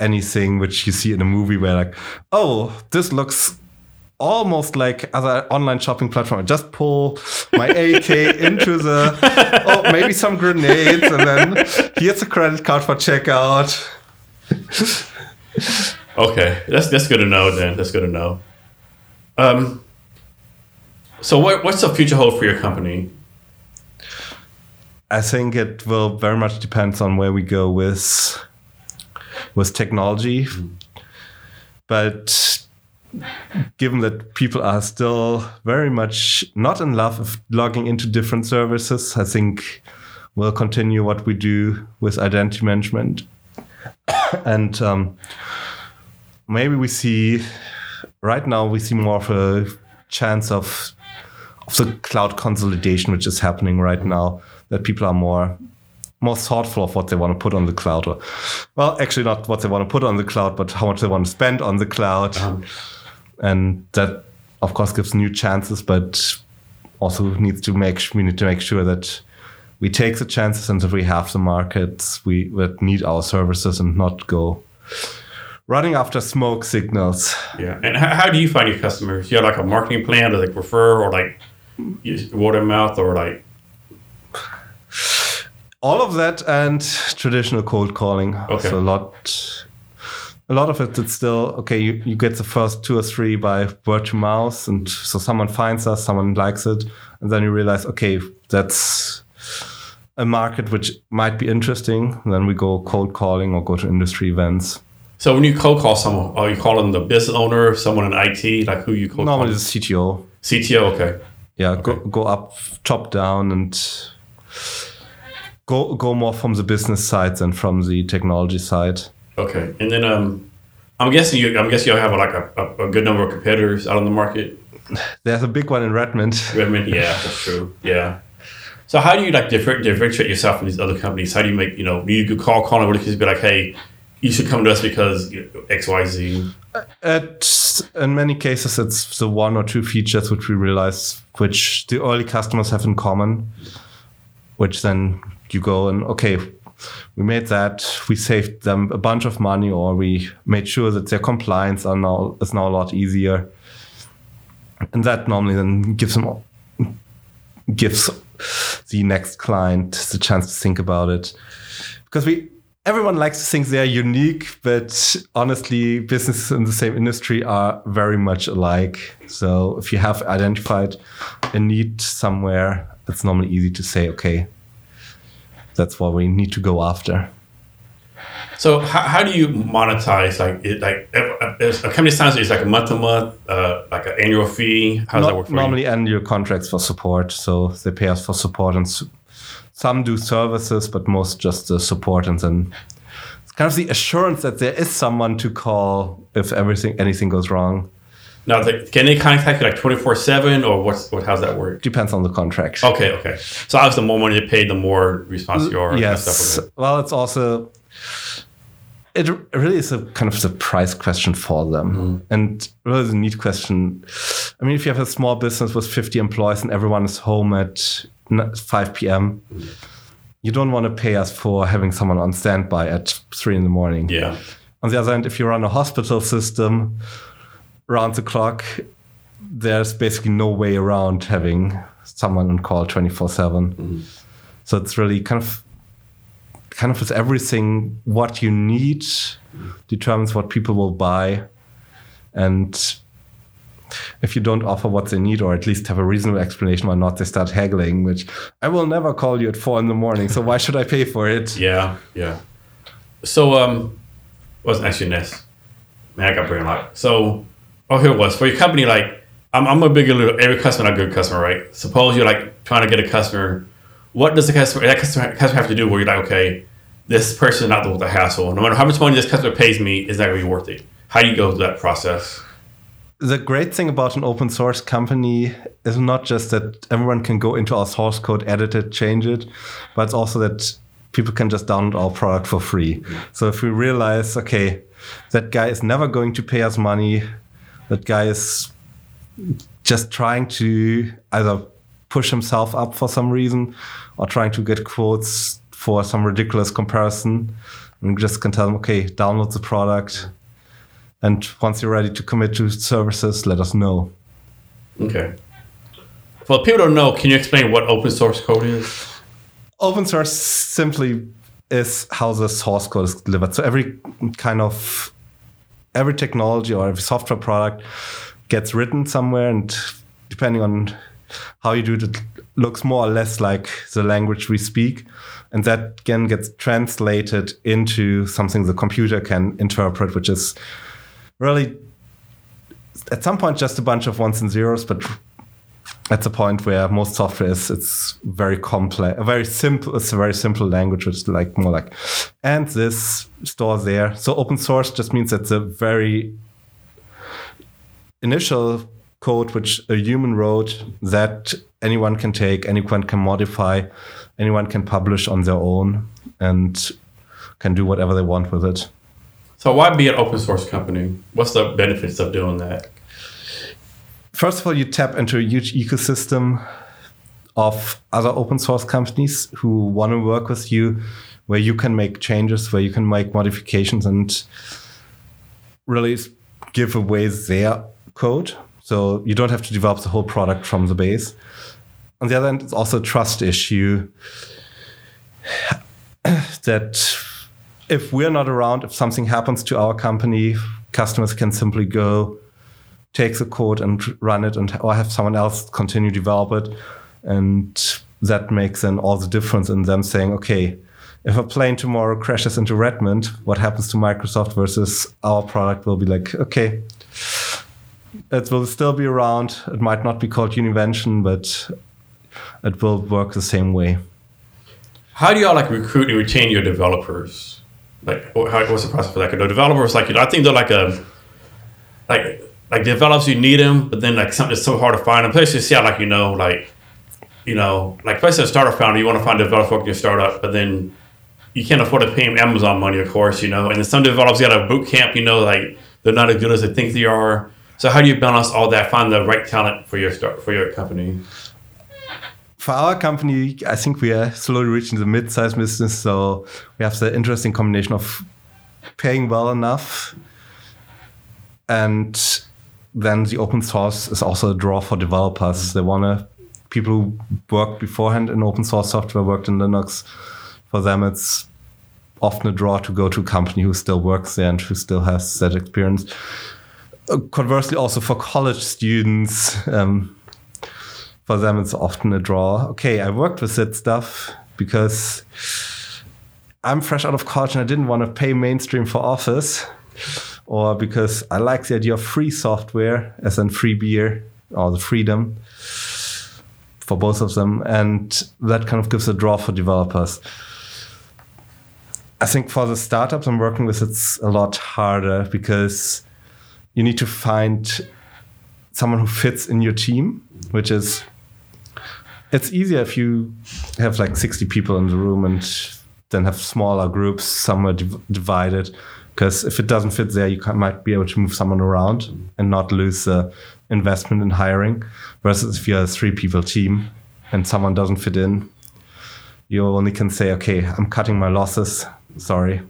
anything which you see in a movie where like, oh, this looks almost like other online shopping platform. I just pull my AK into the oh maybe some grenades and then here's a credit card for checkout. Okay, that's that's good to know. Then that's good to know. Um. So what what's the future hold for your company? I think it will very much depends on where we go with with technology. But given that people are still very much not in love with logging into different services, I think we'll continue what we do with identity management. and um, maybe we see right now we see more of a chance of of the cloud consolidation which is happening right now that people are more more thoughtful of what they want to put on the cloud. Or well actually not what they want to put on the cloud but how much they want to spend on the cloud. Uh-huh. And that of course gives new chances but also needs to make we need to make sure that we take the chances and that we have the markets we that need our services and not go running after smoke signals. Yeah, and how, how do you find your customers? You have like a marketing plan to like refer or like of mouth or like all of that and traditional cold calling. Okay. So a lot, a lot of it. It's still okay. You, you get the first two or three by word to mouth, and so someone finds us, someone likes it, and then you realize, okay, that's a market which might be interesting. And then we go cold calling or go to industry events. So when you cold call someone, are you calling the business owner, someone in IT, like who you cold call Normally, the CTO. CTO, okay. Yeah, go go up, top down, and go go more from the business side than from the technology side. Okay, and then um, I'm guessing you. I'm guessing you have like a, a, a good number of competitors out on the market. There's a big one in Redmond. Mean, yeah, that's true. Yeah. So how do you like differentiate yourself from these other companies? How do you make you know you could call calling really be like, hey, you should come to us because X Y Z. At, in many cases, it's the one or two features which we realize which the early customers have in common, which then you go and okay, we made that, we saved them a bunch of money, or we made sure that their compliance are now is now a lot easier, and that normally then gives them gives the next client the chance to think about it because we everyone likes to think they're unique, but honestly, businesses in the same industry are very much alike. So if you have identified a need somewhere, it's normally easy to say, okay, that's what we need to go after. So how, how do you monetize like it, like if- a company sounds is like a month to month, uh, like an annual fee? How does that work for normally annual contracts for support, so they pay us for support, and s- some do services, but most just the support, and then it's kind of the assurance that there is someone to call if everything anything goes wrong. Now, like, can they contact you like twenty four seven or what's what? How's that work? Depends on the contract. Okay, okay. So obviously, the more money you pay, the more response you are. yes. stuff like that. Well, it's also it really is a kind of the price question for them, Mm-hmm. and really the need question. I mean, if you have a small business with fifty employees and everyone is home at five p.m. Mm-hmm. You don't want to pay us for having someone on standby at three in the morning. Yeah. On the other hand, if you run a hospital system round the clock, there's basically no way around having someone on call 24 7. So it's really kind of kind of with everything what you need determines what people will buy. And if you don't offer what they need or at least have a reasonable explanation why not, they start haggling, which I will never call you at four in the morning, so why should I pay for it? Yeah, yeah. So, um, what's actually next? I got brain lock. So, oh, here it was for your company. Like, I'm, I'm a big little every customer, not a good customer, right? Suppose you're like trying to get a customer. What does the customer that customer, customer have to do? Where you're like, okay, this person is not worth the hassle. No matter how much money this customer pays me, is that really worth it? How do you go through that process? the great thing about an open source company is not just that everyone can go into our source code, edit it, change it, but it's also that people can just download our product for free. So if we realize, okay, that guy is never going to pay us money, that guy is just trying to either push himself up for some reason or trying to get quotes for some ridiculous comparison. And just can tell them, okay, download the product. And once you're ready to commit to services, let us know. Okay. Well, people don't know. Can you explain what open source code is? Open source simply is how the source code is delivered. So every kind of every technology or every software product gets written somewhere, and depending on how you do it, it looks more or less like the language we speak. And that again gets translated into something the computer can interpret, which is really at some point just a bunch of ones and zeros, but at the point where most software is it's very complex a very simple it's a very simple language which like more like and this store there so open source just means it's a very initial code which a human wrote that anyone can take anyone can modify anyone can publish on their own and can do whatever they want with it. So why be an open source company? What's the benefits of doing that first of all, you tap into a huge ecosystem of other open source companies who want to work with you, where you can make changes, where you can make modifications and really give away their code. So you don't have to develop the whole product from the base. On the other hand, it's also a trust issue that if we're not around, if something happens to our company, customers can simply go take the code and run it and or have someone else continue develop it. And that makes then all the difference in them saying okay if a plane tomorrow crashes into redmond what happens to microsoft versus our product will be like okay it will still be around. It might not be called univention but it will work the same way. How do y'all like recruit and retain your developers? Like what's the process for that? The developers like i think they're like a like like develops you need them, but then like something that's so hard to find. And you see like you know like you know like especially a startup founder, you want to find a developer for your startup, but then you can't afford to pay them Amazon money, of course, you know. And then some developers got a boot camp, you know, like they're not as good as they think they are. So how do you balance all that? Find the right talent for your start for your company. For our company, I think we are slowly reaching the mid-sized business. So we have the interesting combination of paying well enough and then the open source is also a draw for developers. They want to people who worked beforehand in open source software, worked in Linux. For them, it's often a draw to go to a company who still works there and who still has that experience. Uh, conversely, also for college students, um, for them it's often a draw. Okay, I worked with that stuff because I'm fresh out of college and I didn't want to pay mainstream for Office or because I like the idea of free software, as in free beer or the freedom for both of them. And that kind of gives a draw for developers. I think for the startups I'm working with, it's a lot harder because you need to find someone who fits in your team, which is it's easier if you have like 60 people in the room and then have smaller groups somewhere div- divided because if it doesn't fit there, you might be able to move someone around and not lose the investment in hiring. Versus if you're a three people team and someone doesn't fit in, you only can say, okay, I'm cutting my losses. Sorry.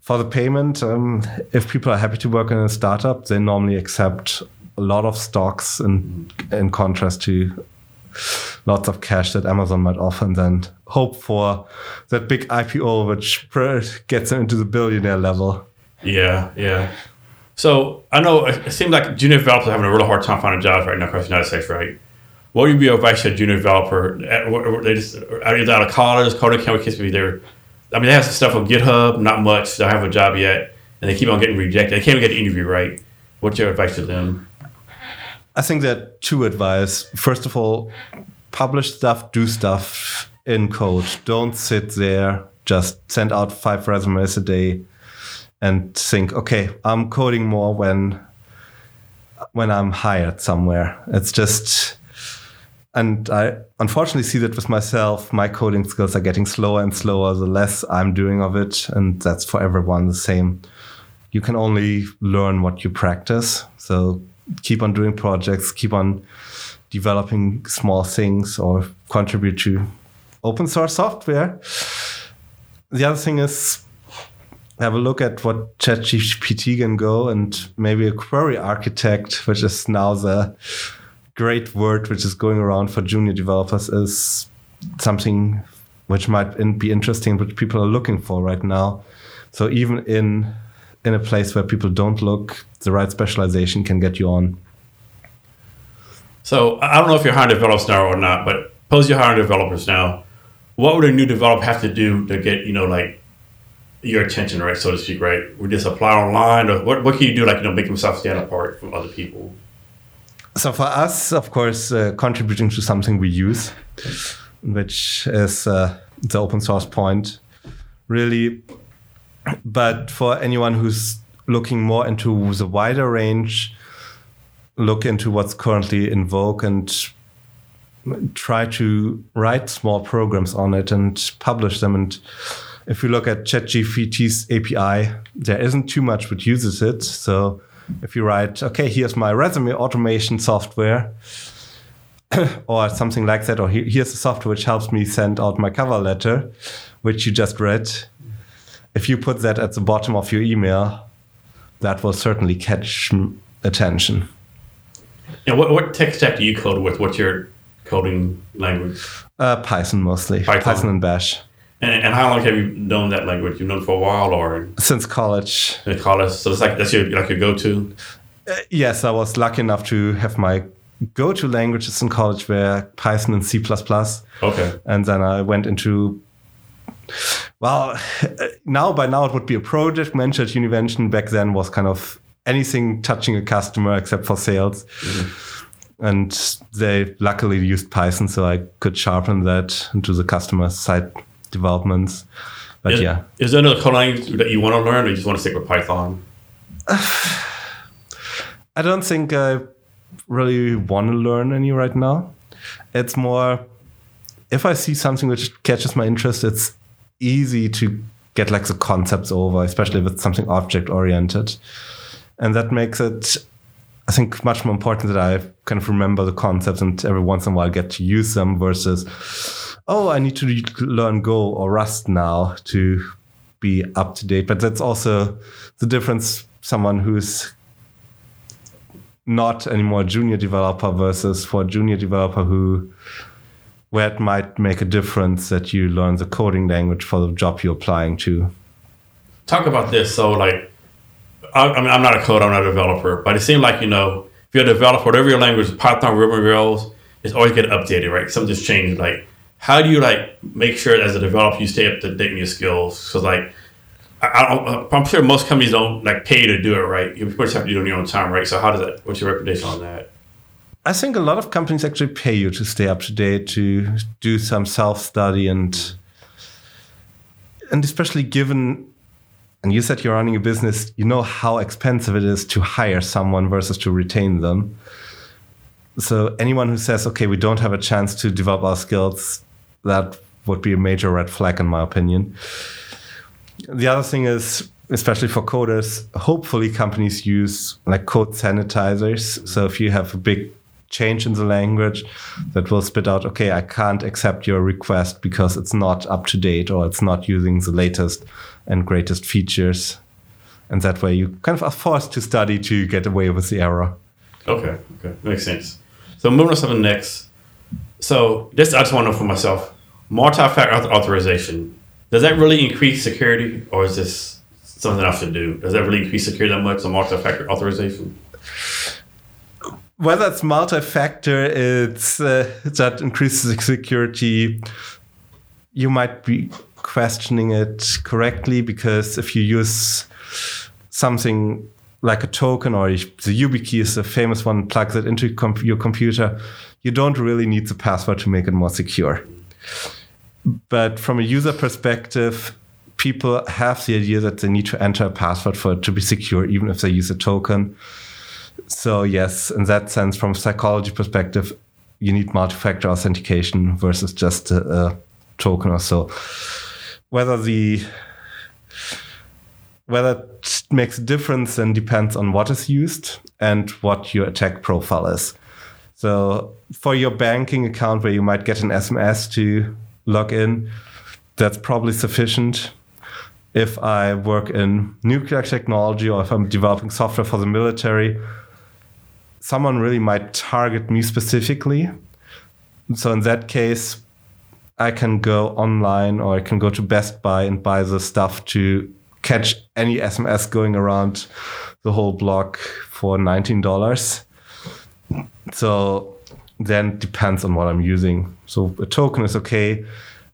For the payment, um, if people are happy to work in a startup, they normally accept a lot of stocks in, in contrast to lots of cash that Amazon might offer and then hope for that big IPO, which gets them into the billionaire level. Yeah, yeah. So I know it seems like junior developers are having a really hard time finding jobs right now across the United States, right? What would be your advice to a junior developer? Uh, they just either out of college, coding camp kids be there. I mean, they have some stuff on GitHub, not much. They don't have a job yet, and they keep on getting rejected. They can't even get the interview right. What's your advice to them? I think that two advice. First of all, publish stuff, do stuff in code. Don't sit there, just send out five resumes a day and think, okay, I'm coding more when when I'm hired somewhere. It's just, and I unfortunately see that with myself, my coding skills are getting slower and slower the less I'm doing of it. And that's for everyone the same. You can only learn what you practice. So keep on doing projects, keep on developing small things or contribute to open source software. The other thing is have a look at what ChatGPT can go and maybe a query architect, which is now the great word which is going around for junior developers, is something which might be interesting, which people are looking for right now. So even in in a place where people don't look, the right specialization can get you on. So I don't know if you're hiring developers now or not, but suppose you're hiring developers now. What would a new developer have to do to get you know like your attention, right, so to speak, right? Would this apply online, or what? What can you do, like you know, make yourself stand apart from other people? So for us, of course, uh, contributing to something we use, which is uh, the open source point, really. But for anyone who's looking more into the wider range, look into what's currently in vogue and try to write small programs on it and publish them. And if you look at ChatGPT's API, there isn't too much which uses it. So if you write, okay, here's my resume automation software, or something like that, or here's the software which helps me send out my cover letter, which you just read. If you put that at the bottom of your email, that will certainly catch attention. And what, what tech stack do you code with? What's your coding language? Uh, Python mostly. Python. Python and Bash. And, and, how long have you known that language? You've known for a while, or since college? Since college, so it's like that's your like your go-to. Uh, yes, I was lucky enough to have my go-to languages in college were Python and C++. Okay. And then I went into well, now by now it would be a project manager at Univention. Back then was kind of anything touching a customer except for sales. Mm-hmm. And they luckily used Python, so I could sharpen that into the customer side developments. But is, yeah. Is there another code language that you want to learn or you just want to stick with Python? I don't think I really want to learn any right now. It's more if I see something which catches my interest, it's easy to get like the concepts over, especially with something object oriented. And that makes it, I think, much more important that I kind of remember the concepts and every once in a while get to use them versus oh, I need to learn Go or Rust now to be up to date. But that's also the difference someone who's not anymore a junior developer versus for a junior developer who where it might make a difference that you learn the coding language for the job you're applying to. Talk about this. So, like, I, I mean, I'm not a coder, I'm not a developer, but it seems like, you know, if you're a developer, whatever your language, Python, Ruby, Rails, it's always getting updated, right? Something's changed. Like, how do you like make sure as a developer you stay up to date in your skills? Because like I, am sure most companies don't like pay you to do it, right? You first have to do it on your own time, right? So how does that? What's your reputation on that? I think a lot of companies actually pay you to stay up to date, to do some self study, and and especially given. And you said you're running a business, you know how expensive it is to hire someone versus to retain them. So anyone who says, "Okay, we don't have a chance to develop our skills," that would be a major red flag, in my opinion. The other thing is, especially for coders, hopefully companies use like code sanitizers. So if you have a big change in the language that will spit out, okay, I can't accept your request because it's not up to date or it's not using the latest and greatest features. And that way you kind of are forced to study to get away with the error. Okay, okay, makes sense. So moving on to something next. So this I just want to know for myself. Multi-factor authorization. Does that really increase security, or is this something else to do? Does that really increase security that much? So multi-factor authorization. Whether it's multi-factor, it's uh, that increases security. You might be questioning it correctly because if you use something like a token or the YubiKey is a famous one, plugs it into your computer, you don't really need the password to make it more secure. But from a user perspective, people have the idea that they need to enter a password for it to be secure, even if they use a token. So yes, in that sense, from a psychology perspective, you need multi-factor authentication versus just a, a token or so. Whether the whether it makes a difference then depends on what is used and what your attack profile is. So for your banking account where you might get an SMS to log in, that's probably sufficient. If I work in nuclear technology or if I'm developing software for the military, someone really might target me specifically. So in that case, I can go online or I can go to Best Buy and buy the stuff to catch any SMS going around the whole block for $19. So then depends on what I'm using. So a token is okay.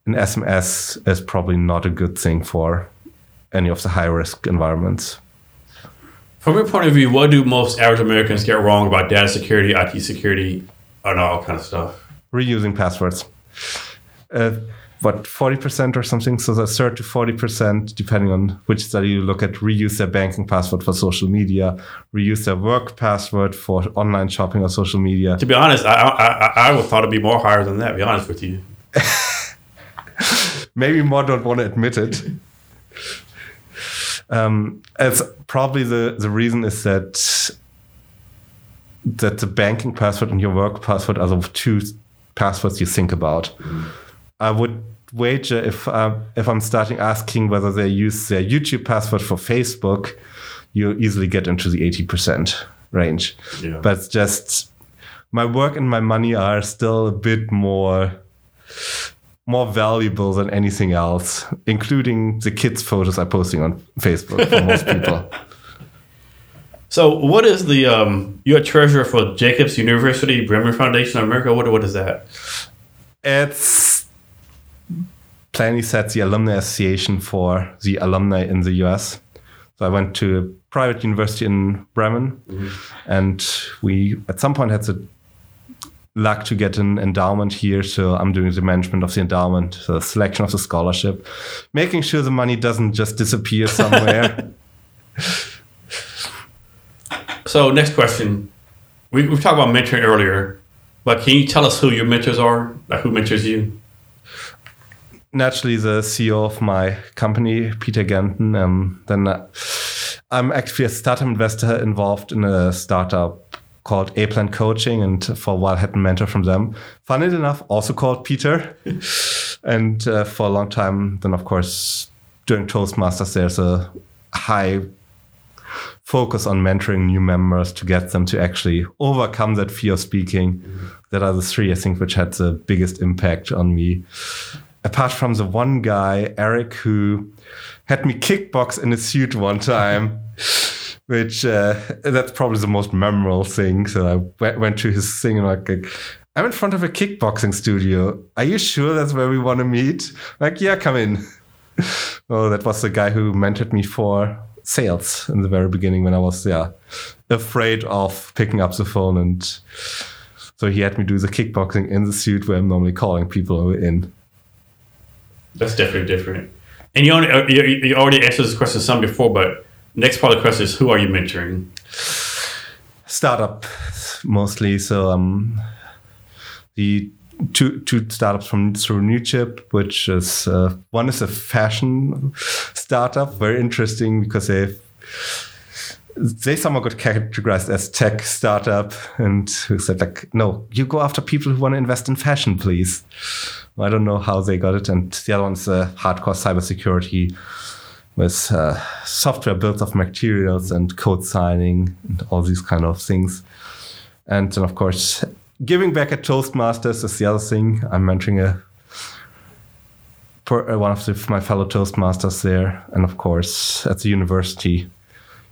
An SMS is probably not a good thing for any of the high risk environments. From your point of view, what do most average Americans get wrong about data security, IT security, and all kind of stuff? Reusing passwords. Uh, what 40% or something so that's 30 to 40% depending on which study you look at reuse their banking password for social media reuse their work password for online shopping or social media to be honest i i, I would thought it'd be more higher than that be honest with you maybe more don't want to admit it um, it's probably the the reason is that that the banking password and your work password are the two passwords you think about mm. I would wager if uh, if I'm starting asking whether they use their YouTube password for Facebook, you easily get into the 80% range. Yeah. But just my work and my money are still a bit more more valuable than anything else, including the kids' photos I'm posting on Facebook for most people. So, what is the um, you're a treasurer for Jacobs University Bremen Foundation of America? What what is that? It's Planny sets the Alumni Association for the alumni in the US. So I went to a private university in Bremen, mm-hmm. and we at some point had the luck to get an endowment here. So I'm doing the management of the endowment, the selection of the scholarship, making sure the money doesn't just disappear somewhere. so next question, we we talked about mentoring earlier, but can you tell us who your mentors are? Like who mentors you? naturally the CEO of my company, Peter Ganten. Um, then uh, I'm actually a startup investor involved in a startup called A Plan Coaching, and for a while had a mentor from them. Funnily enough, also called Peter. and uh, for a long time, then of course, during Toastmasters, there's a high focus on mentoring new members to get them to actually overcome that fear of speaking. Mm-hmm. That are the three, I think, which had the biggest impact on me apart from the one guy, Eric, who had me kickbox in a suit one time, which uh, that's probably the most memorable thing. So I went to his thing and like, like, I'm in front of a kickboxing studio. Are you sure that's where we want to meet? Like, yeah, come in. oh, that was the guy who mentored me for sales in the very beginning when I was yeah afraid of picking up the phone and so he had me do the kickboxing in the suit where I'm normally calling people in. That's definitely different. And you, only, uh, you, you already answered this question some before, but next part of the question is who are you mentoring? Startup mostly. So um, the two two startups from through Newchip, which is uh, one is a fashion startup, very interesting because they they somehow got categorized as tech startup, and who said like, no, you go after people who want to invest in fashion, please. I don't know how they got it. And the other one's a hardcore cybersecurity with uh, software built of materials and code signing and all these kind of things. And then, of course, giving back at Toastmasters is the other thing. I'm mentoring a uh, one of the, my fellow Toastmasters there, and of course at the university.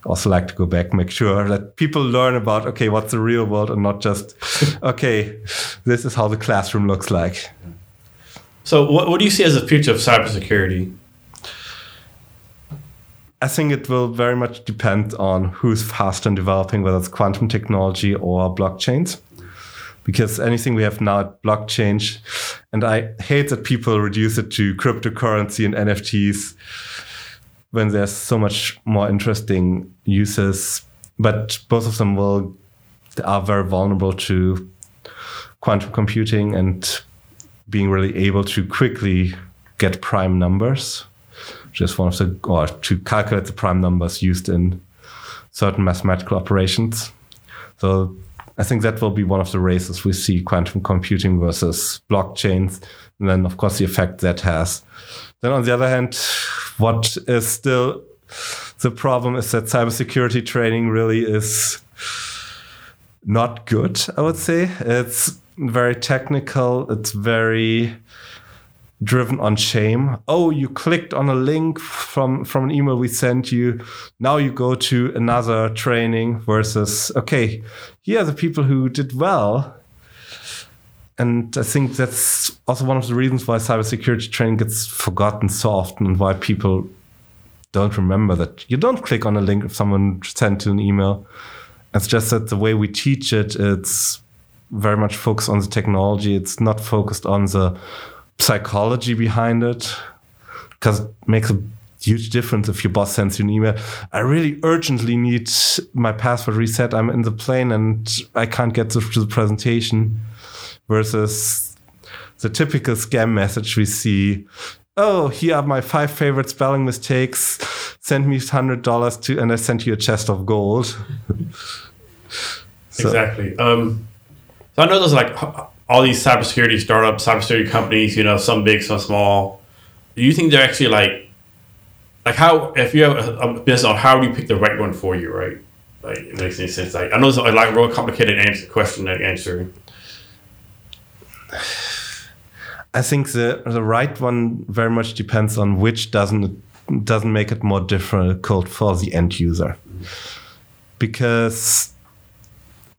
Also like to go back, make sure that people learn about okay, what's the real world, and not just okay, this is how the classroom looks like. So, what, what do you see as the future of cybersecurity? I think it will very much depend on who's fast in developing, whether it's quantum technology or blockchains. Because anything we have now at blockchain, and I hate that people reduce it to cryptocurrency and NFTs when there's so much more interesting uses. But both of them will are very vulnerable to quantum computing and being really able to quickly get prime numbers, just one of the, or to calculate the prime numbers used in certain mathematical operations. So I think that will be one of the races we see quantum computing versus blockchains. And then, of course, the effect that has. Then, on the other hand, what is still the problem is that cybersecurity training really is not good, I would say. It's very technical, it's very driven on shame. Oh, you clicked on a link from from an email we sent you. Now you go to another training versus okay, here are the people who did well. And I think that's also one of the reasons why cybersecurity training gets forgotten so often and why people don't remember that you don't click on a link if someone sent you an email. It's just that the way we teach it, it's very much focused on the technology. It's not focused on the psychology behind it because it makes a huge difference if your boss sends you an email. I really urgently need my password reset. I'm in the plane and I can't get to the presentation versus the typical scam message we see. Oh, here are my five favorite spelling mistakes. Send me hundred dollars to, and I sent you a chest of gold. so. Exactly. Um, so I know there's like all these cybersecurity startups, cybersecurity companies, you know, some big, some small. Do you think they're actually like, like how if you have a, a business on how do you pick the right one for you, right? Like it makes any sense. Like I know it's like a real complicated answer question to answer. I think the the right one very much depends on which doesn't doesn't make it more difficult for the end user, mm-hmm. because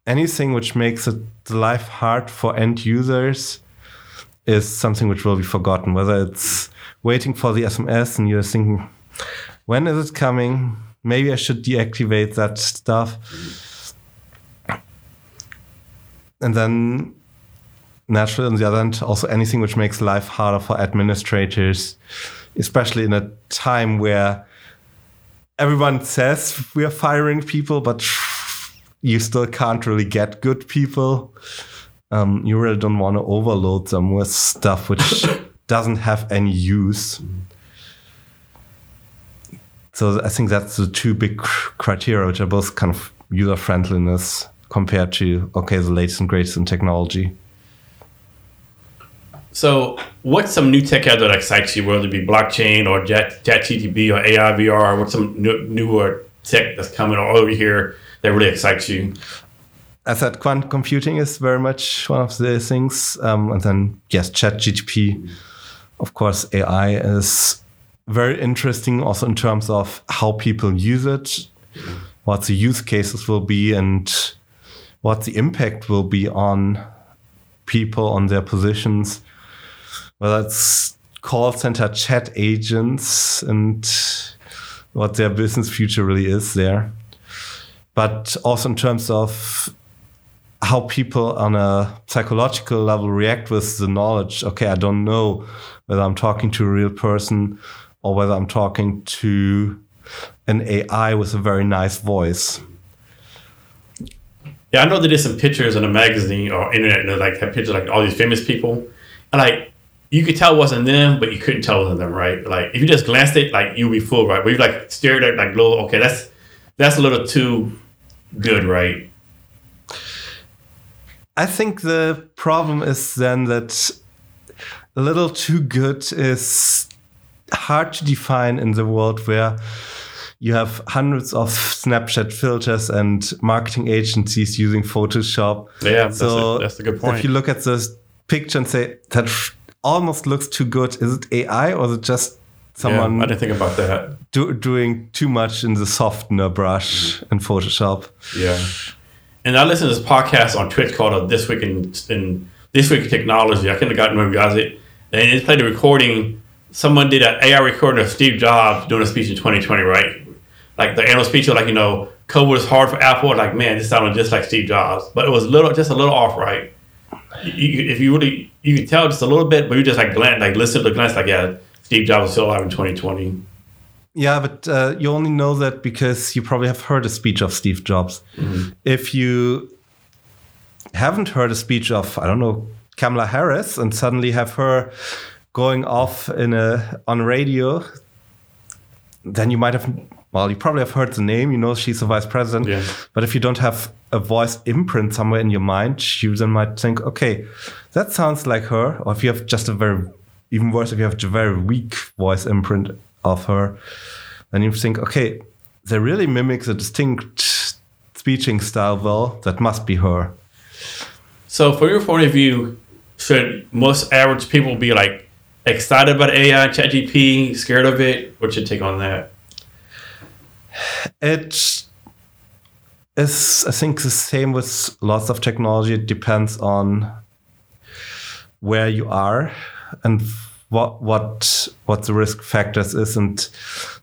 anything which makes it life hard for end users is something which will be forgotten. Whether it's waiting for the SMS and you're thinking, when is it coming? Maybe I should deactivate that stuff. And then, naturally, on the other hand, also anything which makes life harder for administrators, especially in a time where everyone says we are firing people, but you still can't really get good people. Um, you really don't want to overload them with stuff which doesn't have any use. So I think that's the two big criteria, which are both kind of user friendliness compared to okay, the latest and greatest in technology. So, what's some new tech out that excites you, whether it be blockchain or Chat, GTP or AI VR? What's some new, newer tech that's coming all over here that really excites you? I said quantum computing is very much one of the things. Um, and then, yes, Chat GTP. Of course, AI is very interesting also in terms of how people use it, what the use cases will be, and what the impact will be on people, on their positions, whether it's call center chat agents and what their business future really is there but also in terms of how people on a psychological level react with the knowledge okay i don't know whether i'm talking to a real person or whether i'm talking to an ai with a very nice voice. Yeah i know they did some pictures in a magazine or internet and like have pictures like all these famous people. And like you could tell it wasn't them but you couldn't tell it wasn't them right? Like if you just glanced at it like you'd be fooled right? But you like stared at like little okay that's that's a little too good, right? I think the problem is then that a little too good is hard to define in the world where you have hundreds of Snapchat filters and marketing agencies using Photoshop. Yeah, so that's, a, that's a good point. If you look at this picture and say that almost looks too good, is it AI or is it just someone yeah, I didn't think about that. Do, doing too much in the softener brush in Photoshop. Yeah. And I listened to this podcast on TWiT called uh, This Week in, in This Week in Technology. I couldn't have gotten where guys it. And it played a recording. Someone did an AI recording of Steve Jobs doing a speech in 2020, right? Like the annual speech like, you know, code was hard for Apple. Like, man, this sounded just like Steve Jobs. But it was a little, just a little off, right? You, if you really, you could tell just a little bit, but you just like glance, like listen to the glance, like, yeah, Steve Jobs still alive in 2020. Yeah, but uh, you only know that because you probably have heard a speech of Steve Jobs. Mm-hmm. If you haven't heard a speech of, I don't know, Kamala Harris and suddenly have her going off in a on radio, then you might have well, you probably have heard the name, you know she's the vice president. Yeah. But if you don't have a voice imprint somewhere in your mind, you then might think, okay, that sounds like her. Or if you have just a very even worse, if you have a very weak voice imprint of her, then you think, okay, they really mimic the distinct speeching style well, that must be her. So, from your point of view, should most average people be like excited about AI, ChatGPT, scared of it? What's your take on that? It is, I think, the same with lots of technology. It depends on where you are and what what what the risk factors is. And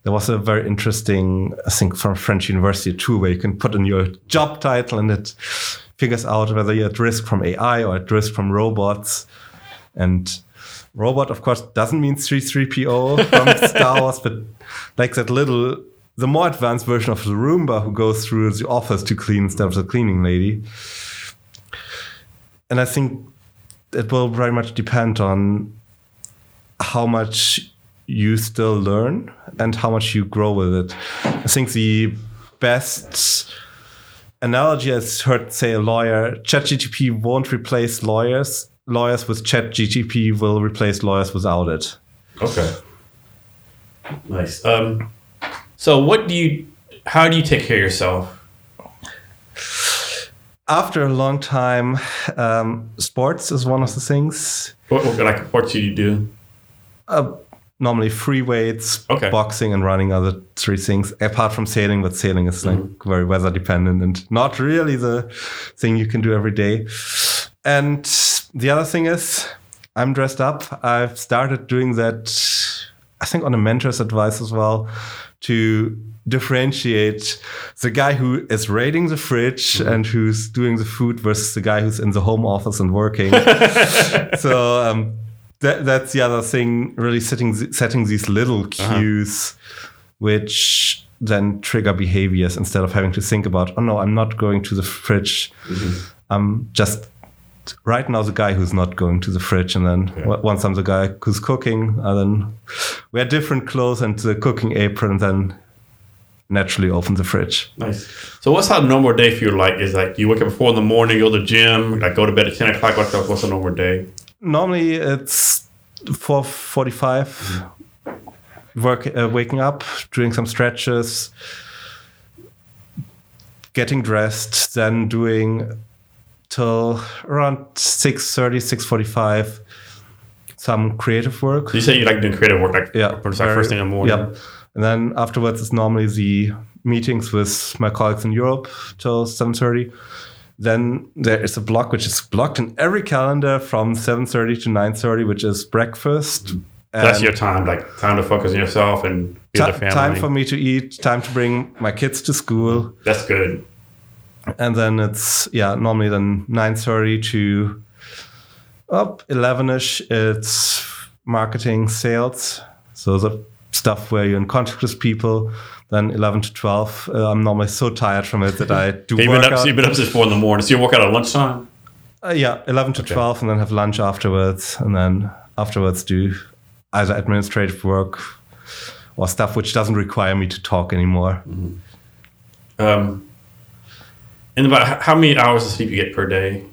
there was a very interesting, I think, from French university too, where you can put in your job title and it figures out whether you're at risk from AI or at risk from robots. And robot, of course, doesn't mean 3-3-P-O from Star Wars, but like that little, the more advanced version of the Roomba who goes through the office to clean instead of the cleaning lady. And I think it will very much depend on how much you still learn and how much you grow with it. I think the best analogy I've heard say a lawyer, ChatGPT won't replace lawyers. Lawyers with ChatGPT will replace lawyers without it. Okay. Nice. Um, so, what do you? How do you take care of yourself? After a long time, um, sports is one of the things. What, what like what do you do? Uh, normally free weights, Okay. boxing, and running are the three things. Apart from sailing, but sailing is like very weather dependent and not really the thing you can do every day. And the other thing is, I'm dressed up. I've started doing that. I think on a mentor's advice as well, to differentiate the guy who is raiding the fridge mm-hmm. and who's doing the food versus the guy who's in the home office and working. so um, that, that's the other thing, really setting setting these little uh-huh. cues, which then trigger behaviors instead of having to think about, oh no, I'm not going to the fridge. Mm-hmm. I'm just right now the guy who's not going to the fridge, and then Yeah. once I'm the guy who's cooking, and then wear different clothes and the cooking apron, and then naturally open the fridge. Nice. So, what's how a normal day for you like? Is like you wake up at four in the morning, go to the gym, like go to bed at ten o'clock. What's what's a normal day? Normally it's four forty-five. Work, uh, waking up, doing some stretches, getting dressed, then doing till around 6.30, 6.45 some creative work. So you say you like doing creative work, like Yeah, it's like first thing in the morning. Yeah, and then afterwards is normally the meetings with my colleagues in Europe till seven thirty. Then there is a block which is blocked in every calendar from seven thirty to nine thirty, which is breakfast. Mm. That's and your time, like time to focus on yourself and with the family. time for me to eat, time to bring my kids to school, That's good. And then it's yeah normally then nine thirty to up eleven ish. It's marketing, sales, so the stuff where you're in contact with people. Then eleven to twelve, uh, I'm normally so tired from it that I do You've work been, up, out. so you've been up since four in the morning. So you work out at lunchtime. Uh, yeah, eleven to twelve, and then have lunch afterwards, and then afterwards do either administrative work or stuff which doesn't require me to talk anymore. Um, and about how many hours of sleep you get per day?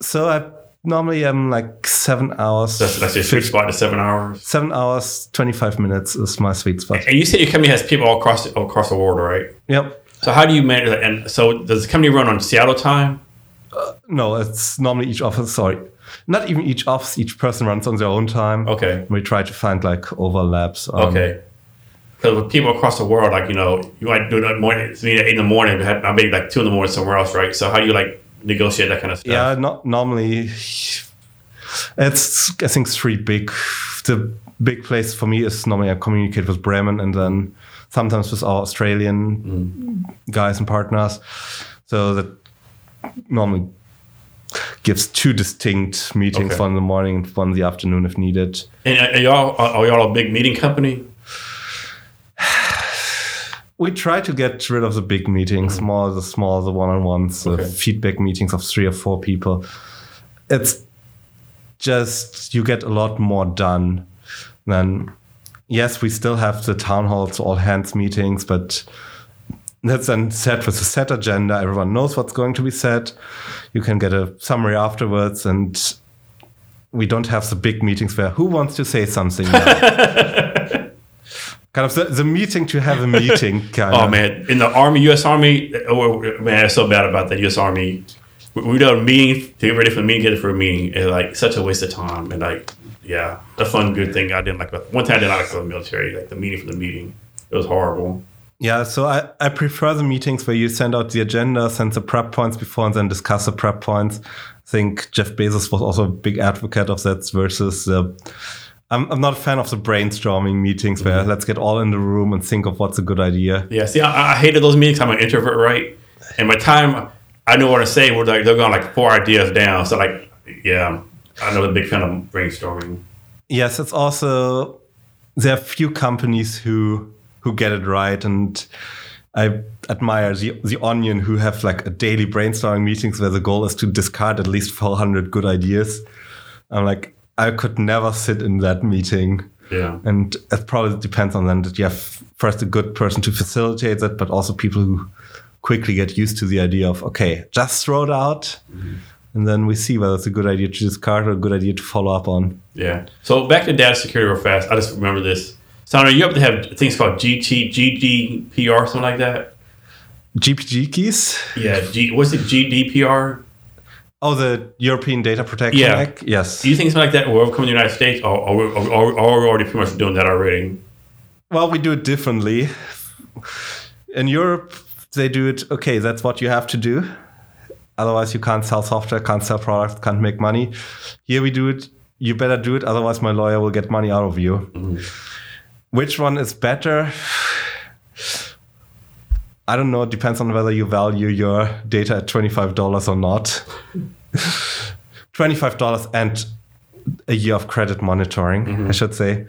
So I normally am like seven hours. That's, that's your sweet spot to seven hours. Seven hours, twenty-five minutes is my sweet spot. And you said your company has people all across the, all across the world, right? Yep. So how do you manage that? And so does the company run on Seattle time? No, it's normally each office. Sorry, not even each office. Each person runs on their own time. Okay. We try to find like overlaps. um, Okay. Because with people across the world, like you know, you might do it morning, it's eight in the morning, but maybe like two in the morning somewhere else, right? So how do you like negotiate that kind of stuff? Yeah, not normally. It's I think three big. The big place for me is normally I communicate with Bremen and then sometimes with our Australian mm. guys and partners. So that normally gives two distinct meetings, Okay. one in the morning and one in the afternoon if needed. And are y'all are y'all a big meeting company? We try to get rid of the big meetings, mm-hmm. more the small, the one-on-ones, the Okay. feedback meetings of three or four people. It's just you get a lot more done than yes, we still have the town halls, all hands meetings, but that's then set with a set agenda. Everyone knows what's going to be said. You can get a summary afterwards, and we don't have the big meetings where who wants to say something. kind of the, the meeting to have a meeting. Kind Oh of. man, in the Army, U.S. Army, oh, oh man, it's so bad about that U.S. Army. We, we do a meeting to get ready for the meeting, get it for a meeting, and like such a waste of time. And like, yeah, the fun good thing I didn't like. About, one time I didn't like the military, like the meeting for the meeting. It was horrible. Yeah, so I, I prefer the meetings where you send out the agenda, send the prep points before, and then discuss the prep points. I think Jeff Bezos was also a big advocate of that versus the. I'm, I'm not a fan of the brainstorming meetings where mm-hmm. let's get all in the room and think of what's a good idea. Yeah, see, I, I hated those meetings. I'm an introvert, right? And by time I know what to say, we're like they're going like four ideas down. So like, yeah, I'm not a big fan of brainstorming. Yes, it's also there are few companies who who get it right, and I admire the the Onion who have like a daily brainstorming meetings where the goal is to discard at least 400 good ideas. I'm like, I could never sit in that meeting. Yeah. And it probably depends on then that you have first a good person to facilitate it, but also people who quickly get used to the idea of okay, just throw it out, mm-hmm. and then we see whether it's a good idea to discard or a good idea to follow up on. Yeah. So back to data security real fast. I just remember this. Sandra, you have to have things called GT, GDPR, something like that. GPG keys. Yeah. G, what's it? GDPR. Oh, the European Data Protection Yeah. Act. Yes. Do you think something like that will come to the United States, or are we, are, we- are we already pretty much doing that already? Well, we do it differently. In Europe, they do it. Okay, that's what you have to do. Otherwise, you can't sell software, can't sell products, can't make money. Here we do it. You better do it. Otherwise, my lawyer will get money out of you. Mm-hmm. Which one is better? I don't know. It depends on whether you value your data at $25 or not. $25 and a year of credit monitoring, I mm-hmm. should say.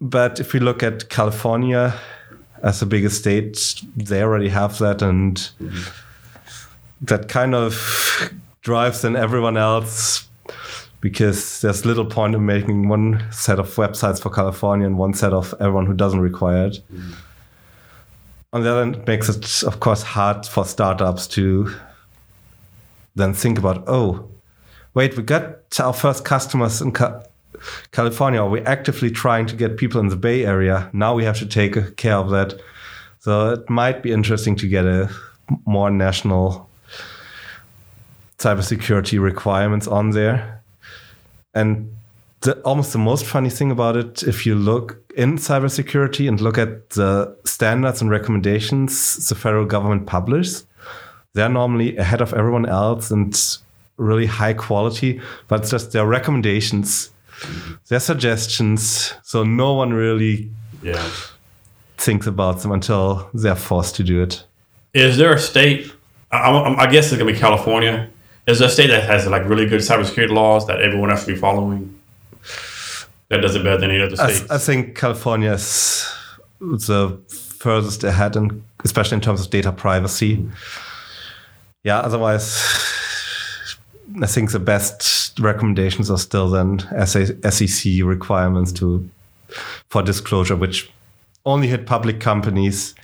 But if we look at California as the biggest state, they already have that, and mm-hmm. that kind of drives then everyone else because there's little point in making one set of websites for California and one set of everyone who doesn't require it. Mm-hmm. On the other hand, it makes it, of course, hard for startups to then think about, oh, wait, we got our first customers in Ca- California. Are we actively trying to get people in the Bay Area? Now we have to take care of that. So it might be interesting to get a more national cybersecurity requirements on there. And the, almost the most funny thing about it, if you look in cybersecurity and look at the standards and recommendations the federal government publishes, they're normally ahead of everyone else and really high quality, but it's just their recommendations, their suggestions. So no one really Yeah. thinks about them until they're forced to do it. Is there a state? I, I, I guess it's gonna be California. Is there a state that has like really good cybersecurity laws that everyone has to be following? That does it better than any other I, states. I think California is the furthest ahead, and especially in terms of data privacy. Yeah, otherwise, I think the best recommendations are still then SEC requirements to for disclosure, which only hit public companies.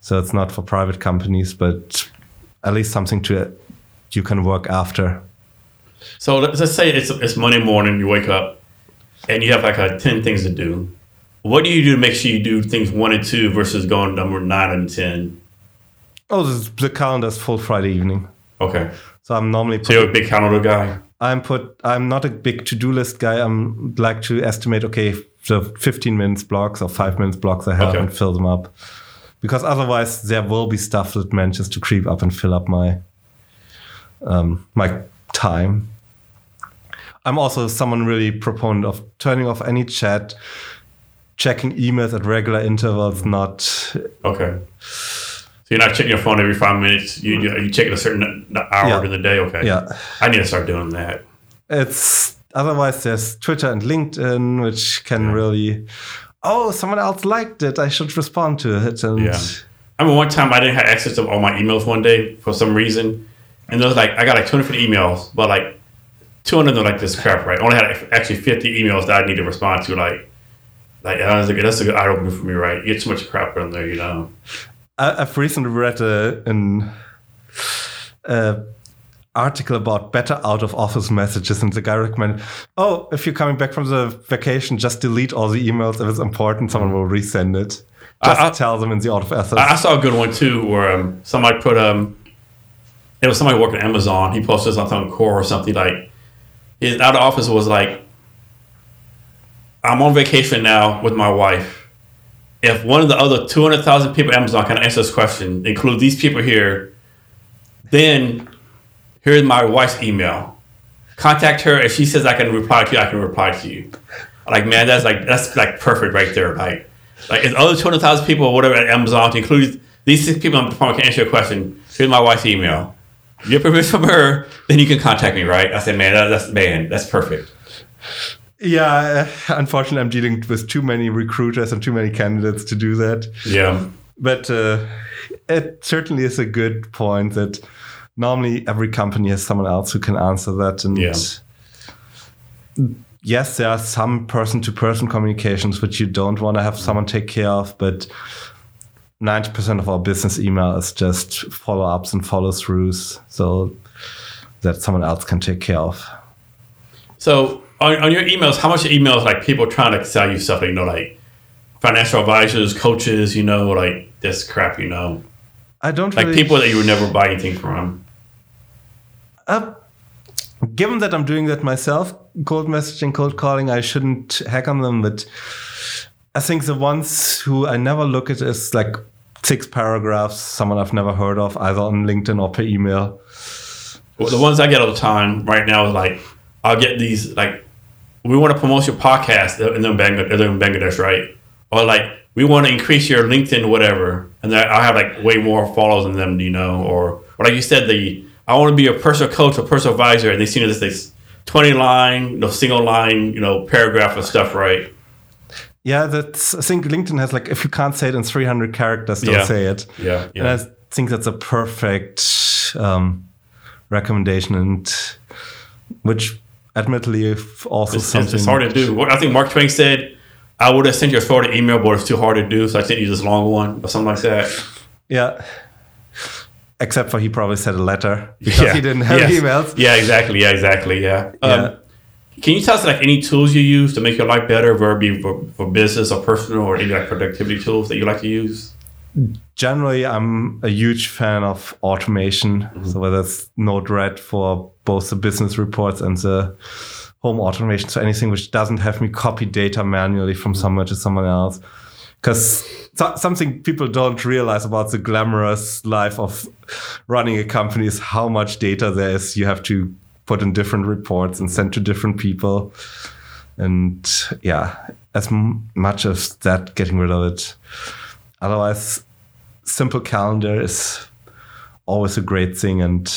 So it's not for private companies, but at least something to you can work after. So let's let's say it's it's Monday morning. You wake up and you have like a ten things to do. What do you do to make sure you do things one and two versus going number nine and ten? Oh, the calendar is full Friday evening. Okay, So I'm normally so you're a big calendar guy. I'm put. I'm not a big to-do list guy. I'm like to estimate. Okay, the 15 minutes blocks or five minutes blocks I have Okay. and fill them up, because otherwise there will be stuff that manages to creep up and fill up my um, my time. I'm also someone really proponent of turning off any chat, checking emails at regular intervals, not Okay, so you're not checking your phone every five minutes. You you, check it a certain hour Yeah. in the day. Okay, yeah. I need to start doing that. it's otherwise there's Twitter and LinkedIn, which can really oh, someone else liked it. I should respond to it. And Yeah. I mean, one time I didn't have access to all my emails one day for some reason, and there was like I got like 250 emails, but like 200 of them like this crap, right? I only had actually 50 emails that I need to respond to, like. Like that was good, that's a good eye opener for me, right? You get too much crap in there, you know. I, I've recently read a, an uh, article about better out of office messages, and the guy recommended, oh, if you're coming back from the vacation, just delete all the emails. If it's important, someone will resend it. Just I- I- tell them in the out of office. I, I saw a good one too, where um, somebody put um, it was somebody working at Amazon. He posted something on Quora or something like his out of office was like, "I'm on vacation now with my wife. If one of the other two hundred thousand people at Amazon can answer this question, include these people here, then here's my wife's email. Contact her. If she says I can reply to you, I can reply to you. Like man, that's like that's like perfect right there. Like like if other two hundred thousand people or whatever at Amazon include these six people phone can answer your question. Here's my wife's email. You get permission from her, then you can contact me, right? I said, man, that, that's man, that's perfect. yeah, unfortunately, I'm dealing with too many recruiters and too many candidates to do that. Yeah, But uh, it certainly is a good point that normally every company has someone else who can answer that. And Yeah. yes, there are some person to person communications which you don't want to have someone take care of, but 90% of our business email is just follow ups and follow throughs. So that someone else can take care of. So on, on your emails, how much emails like people trying to sell you stuff? You know, like financial advisors, coaches. You know, like this crap. You know, I don't like really, people that you would never buy anything from. Uh, given that I'm doing that myself, cold messaging, cold calling, I shouldn't hack on them. But I think the ones who I never look at is like six paragraphs, someone I've never heard of, either on LinkedIn or per email. Well, the ones I get all the time right now is like I'll get these like we want to promote your podcast in them Bangladesh, right? Or like we want to increase your LinkedIn, whatever, and then I have like way more followers than them, you know, or, or like you said, the I want to be a personal coach or personal advisor, and they see this this twenty line, you know, single line, you know, paragraph of stuff, right? Yeah, that's. I think LinkedIn has like if you can't say it in 300 characters, don't Yeah. say it. Yeah, yeah. And I think that's a perfect um, recommendation, and which admittedly if also It's, something it's hard to do. What- I think Mark Twain said, I would have sent you a shorter email, but it's too hard to do, so I sent you this long one or something like that. Yeah. Except for he probably said a letter because he didn't have Yes. emails. Yeah, exactly. Yeah, exactly. Yeah. Yeah. Can you tell us like any tools you use to make your life better, whether it be for, for business or personal, or any like productivity tools that you like to use? Generally, I'm a huge fan of automation. Mm-hmm. So whether it's Node-RED for both the business reports and the home automation, so anything which doesn't have me copy data manually from mm-hmm. somewhere to someone else. Because so, something people don't realize about the glamorous life of running a company is how much data there is you have to put in different reports and sent to different people. And yeah, as m- much as that, getting rid of it. Otherwise, simple calendar is always a great thing and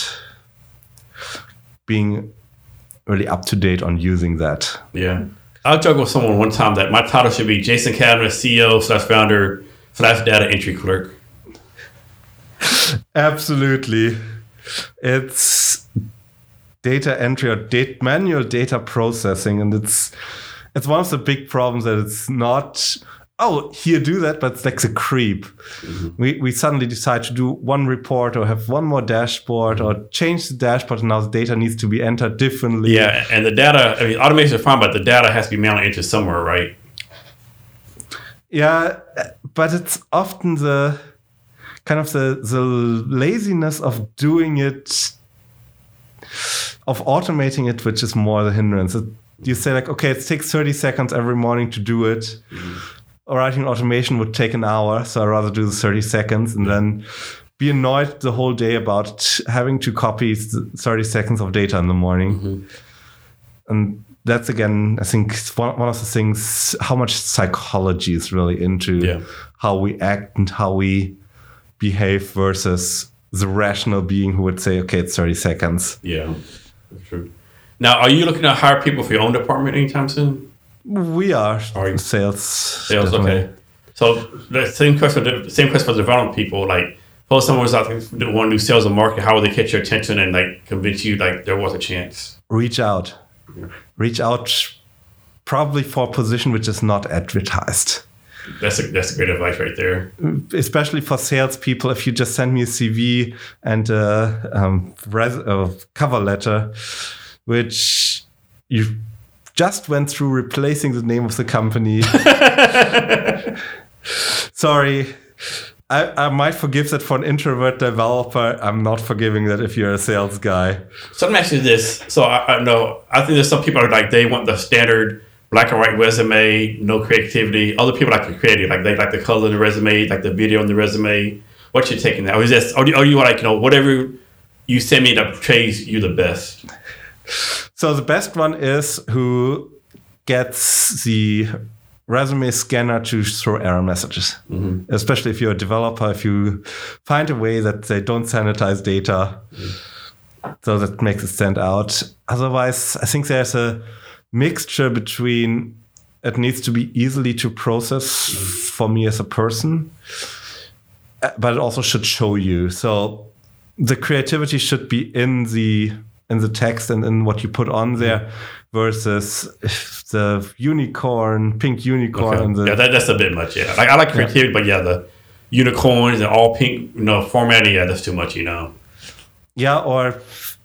being really up to date on using that. Yeah. I joked with someone one time that my title should be Jason Cavness, CEO slash founder slash data entry clerk. Absolutely. It's data entry or data, manual data processing, and it's it's one of the big problems that it's not. Oh, here do that, but it's like the creep. Mm-hmm. We we suddenly decide to do one report or have one more dashboard or mm-hmm. change the dashboard, and now the data needs to be entered differently. Yeah, and the data, I mean, automation is fine, but the data has to be manually entered somewhere, right? Yeah, but it's often the kind of the the laziness of doing it, of automating it, which is more the hindrance. It, you say like, okay, it takes thirty seconds every morning to do it. Mm-hmm. Or writing automation would take an hour, so I rather do the thirty seconds and then be annoyed the whole day about having to copy thirty seconds of data in the morning. Mm-hmm. And that's again, I think, one, one of the things, how much psychology is really into Yeah. how we act and how we behave versus the rational being who would say, okay, it's 30 seconds. Yeah, true. Now, are you looking to hire people for your own department anytime soon? We are Are you- sales. Sales, definitely. okay. So the same question, the same question for development people. Like, suppose someone was out there that want to do sales and market. How would they catch your attention and like convince you like there was a chance? Reach out. Reach out probably for a position which is not advertised. That's a that's a great advice right there. especially for salespeople, if you just send me a CV and a, um, res- a cover letter, which you just went through replacing the name of the company. Sorry. I, I might forgive that for an introvert developer. I'm not forgiving that if you're a sales guy. So let me ask you this. So I, I know I think there's some people are like they want the standard black and white resume, no creativity. Other people like the creative, like they like the color in the resume, like the video in the resume. What's your taking that? Or is this or do, or you like you know whatever you send me that portrays you the best? So the best one is who gets the resume scanner to throw error messages. Mm-hmm. Especially if you're a developer, if you find a way that they don't sanitize data, mm-hmm. so that makes it stand out. Otherwise, I think there's a mixture between it needs to be easily to process for me as a person, uh, but it also should show you. So the creativity should be in the in the text and in what you put on there versus the unicorn pink unicorn and the yeah, that, that's a bit much. Yeah, like I like creativity, but yeah, the unicorns and all pink, you know, formatting. Yeah, that's too much. You know. yeah or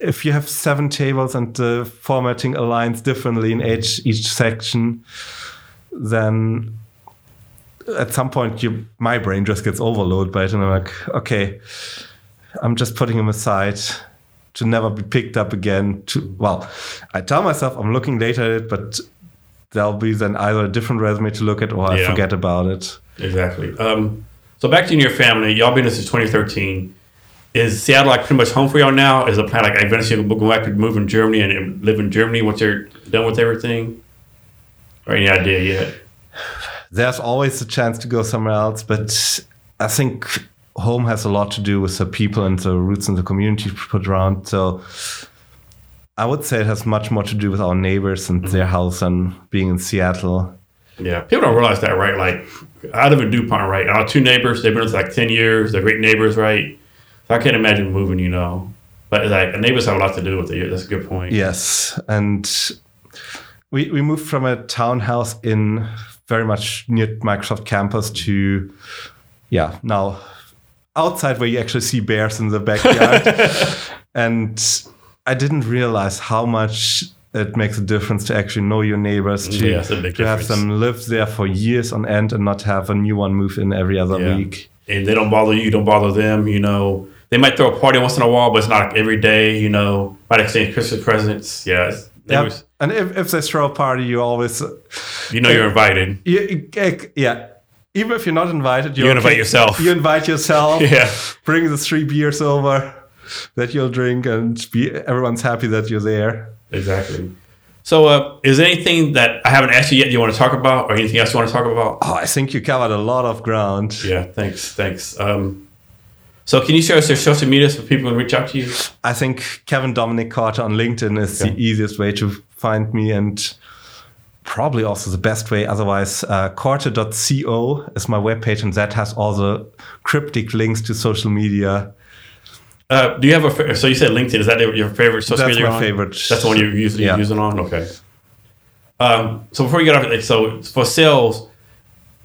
if you have seven tables and the formatting aligns differently in each each section then at some point you my brain just gets overloaded by it and i'm like okay i'm just putting them aside to never be picked up again to well i tell myself i'm looking later at it but there'll be then either a different resume to look at or i Yeah. forget about it Exactly. Um, so back to your family. Y'all been there since 2013. Is Seattle like pretty much home for y'all now? Is the plan like eventually you'll go back to move in Germany and live in Germany once you're done with everything? Or any idea yet? there's always a chance to go somewhere else, but I think home has a lot to do with the people and the roots and the community put around. So I would say it has much more to do with our neighbors and their mm-hmm. house and being in Seattle. Yeah, people don't realize that, right? Like, I live in DuPont, right? Our two neighbors. They've been with like 10 years. They're great neighbors, right? I can't imagine moving, you know. But like, neighbors have a lot to do with it. That's a good point. Yes, and we we moved from a townhouse in very much near Microsoft campus to yeah now outside where you actually see bears in the backyard, and I didn't realize how much it makes a difference to actually know your neighbors to, Yeah, to have them live there for years on end and not have a new one move in every other Yeah. week. and they don't bother you, you don't bother them. You know, they might throw a party once in a while, but it's not like every day. You know, might exchange Christmas presents. Yeah, Yeah, neighbors- and if, if they throw a party, you always you know you're invited. You, yeah. Even if you're not invited, You invite yourself. You invite yourself. Yeah. Bring the three beers over that you'll drink, and be everyone's happy that you're there. Exactly. So, uh, is there anything that I haven't asked you yet you want to talk about, or anything else you want to talk about? Oh, I think you covered a lot of ground. Yeah, thanks, thanks. Um, so, can you share us your social media so people can reach out to you? I think Kevin Dominik Korte on LinkedIn is the easiest way to find me, and probably also the best way. Otherwise, uh, Korte.co is my webpage, and that has all the cryptic links to social media. Uh, do you have a? So you said LinkedIn. Is that your favorite social That's media? my on? favorite. That's the one you're usually Yeah. using on. Okay. Um, so before you get off, so for sales,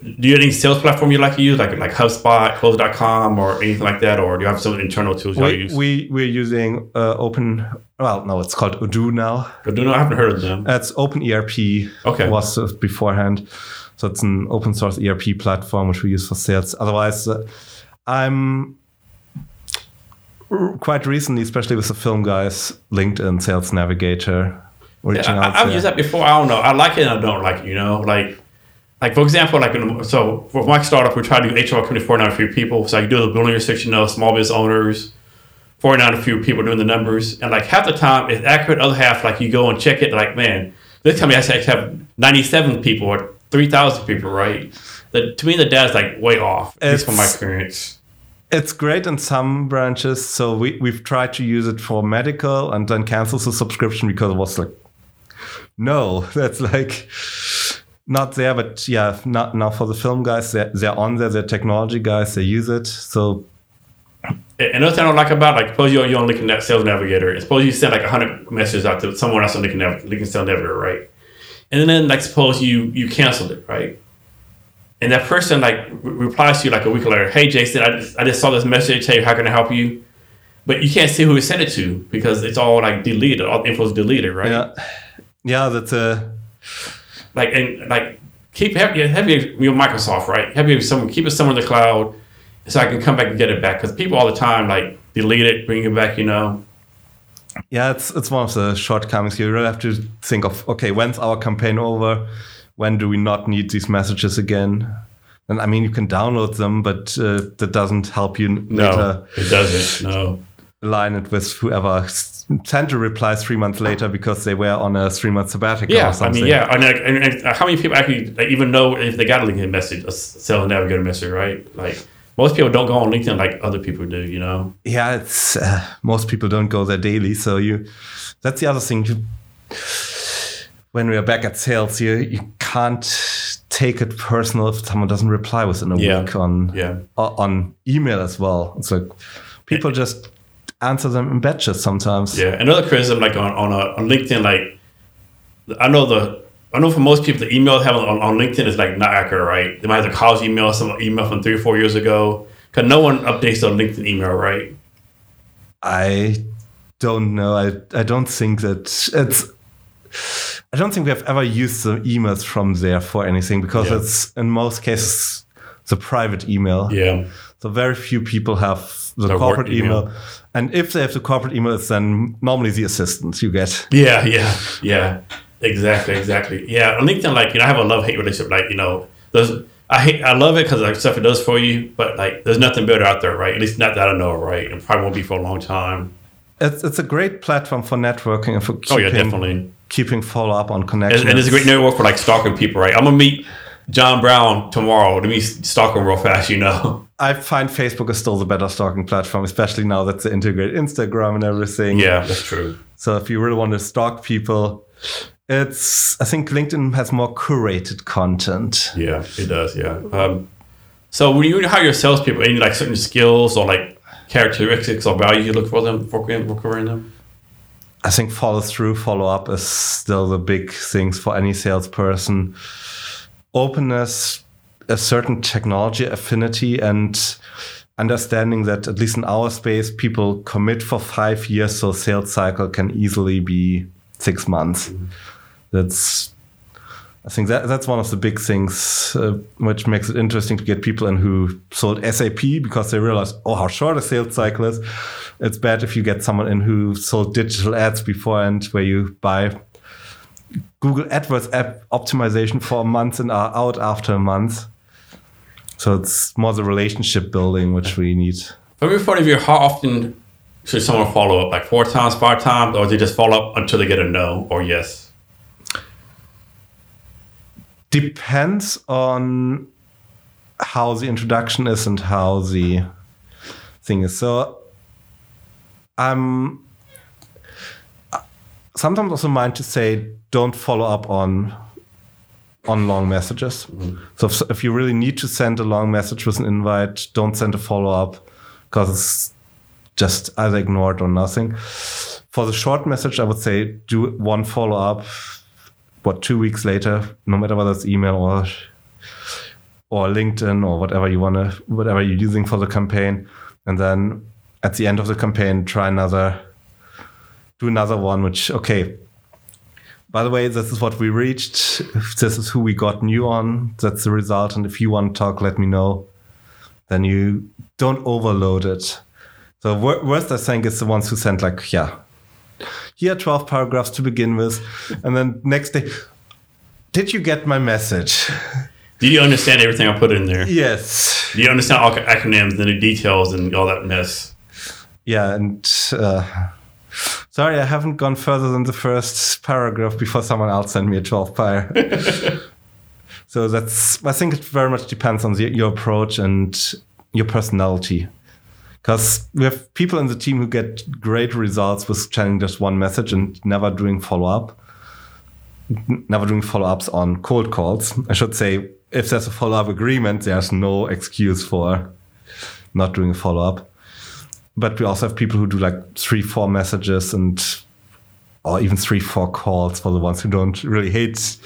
do you have any sales platform you like to use, like like HubSpot, Close.com, or anything like that, or do you have some internal tools you We, use? we we're using uh, open. Well, no, it's called Odoo now. Know. I haven't heard of them. It's Open ERP. Okay. Was uh, beforehand, so it's an open source ERP platform which we use for sales. Otherwise, uh, I'm quite recently, especially with the film guys, LinkedIn Sales Navigator, reaching I, out. I've there. used that before. I don't know. I like it and I don't like it. You know, like like for example, like in, so for my startup, we try to do HR community for a few people. So I do the building restriction know, small business owners, four a few people doing the numbers, and like half the time it's accurate. Other half, like you go and check it, like man, this time I actually have ninety seven people or three thousand people, right? The, to me, the data's like way off. At least from my experience. It's great in some branches. So we, we've tried to use it for medical and then cancel the subscription because it was like, no, that's like, not there, but yeah, not now for the film guys, they're, they're on there. They're technology guys. They use it. So Another thing I don't like about like suppose you're, you're on LinkedIn Sales Navigator. and Suppose you send like hundred messages out to someone else on LinkedIn, LinkedIn Sales Navigator, right? And then like suppose you you canceled it, right? And that person like re- replies to you like a week later, "Hey Jason, I just, I just saw this message. Hey, how can I help you?" But you can't see who he sent it to because it's all like deleted. All the info is deleted, right? yeah, yeah, that's a like and like keep have have your, your Microsoft right. Have your some keep it somewhere in the cloud, so I can come back and get it back. Because people all the time like delete it, bring it back. You know. yeah, it's it's one of the shortcomings. You really have to think of okay, when's our campaign over? When do we not need these messages again? And I mean, you can download them, but uh, that doesn't help you No, later it doesn't. No. align it with whoever sent a reply three months later because they were on a three month sabbatical or something. Yeah, I mean, yeah, and, like, and, and how many people actually like, even know if they got a LinkedIn message, a sell navigator message, right? Like most people don't go on LinkedIn like other people do, you know. yeah it's uh, most people don't go there daily so you that's the other thing you when we are back at sales you you can't take it personal if someone doesn't reply within a Yeah. week on Yeah. on email as well it's like people just answer them in batches sometimes Yeah, another criticism like on on, uh, on LinkedIn, like I know the I know for most people the email they have on, on LinkedIn is like not accurate, right? They might have a college email, some email from three or four years ago, because no one updates their LinkedIn email, right? i don't know i i don't think that it's i don't think we have ever used the emails from there for anything because Yeah. it's in most cases the private email Yeah, So very few people have the work corporate email. email. And if they have the corporate email, it's then normally the assistant you get. Yeah, yeah, yeah. Exactly, exactly. Yeah, on LinkedIn, like you know, I have a love hate relationship. Like you know, there's I hate I love it because like stuff it does for you, but like there's nothing better out there, right? At least not that I know, right? And probably won't be for a long time. It's, it's a great platform for networking and for Oh keeping, yeah, definitely. keeping follow up on And, connections. and it's a great network for like stalking people, right? I'm gonna meet John Brown tomorrow. Let me stalk him real fast, you know. I find Facebook is still the better stalking platform, especially now that they integrate Instagram and everything. Yeah, that's true. So if you really want to stalk people, it's I think LinkedIn has more curated content. Yeah, it does. Yeah. Um, so when you hire your salespeople, any like certain skills or like characteristics or values you look for them for for covering them? I think follow through, follow up is still the big things for any salesperson. Openness, a certain technology affinity, and understanding that at least in our space, people commit for five years, so sales cycle can easily be six months. That's I think that that's one of the big things uh, which makes it interesting to get people in who sold SAP because they realize, oh, how short a sales cycle is. It's bad if you get someone in who sold digital ads beforehand, where you buy Google AdWords app optimization for a month and are out after a month. So it's more the relationship building which we need. From your point of view, how often should someone follow up? Like four times, five times, or they just follow up until they get a no or yes? depends on how the introduction is and how the thing is. So I'm uh, sometimes also mind to say don't follow up on on long messages. Mm-hmm. So if, if you really need to send a long message with an invite, don't send a follow up because it's just either ignored or nothing. For the short message, I would say do one follow up what two weeks later, no matter whether it's email or or LinkedIn or whatever you want to, whatever you're using for the campaign, and then at the end of the campaign, try another, do another one. Which okay. By the way, this is what we reached. This is who we got new on. That's the result. And if you want to talk, let me know. Then you don't overload it. So wor- worst, I think, is the ones who send like, yeah, here are 12 paragraphs to begin with. And then next day, did you get my message? Do you understand everything I put in there? Yes. Do you understand all acronyms and the details and all that mess? Yeah. And uh, sorry, I haven't gone further than the first paragraph before someone else sent me a 12 par. so that's, I think it very much depends on the, your approach and your personality. Because we have people in the team who get great results with sending just one message and never doing follow up. never doing follow ups on cold calls. I should say, if there's a follow up agreement, there's no excuse for not doing a follow up. But we also have people who do like three, four messages and or even three, four calls for the ones who don't really hate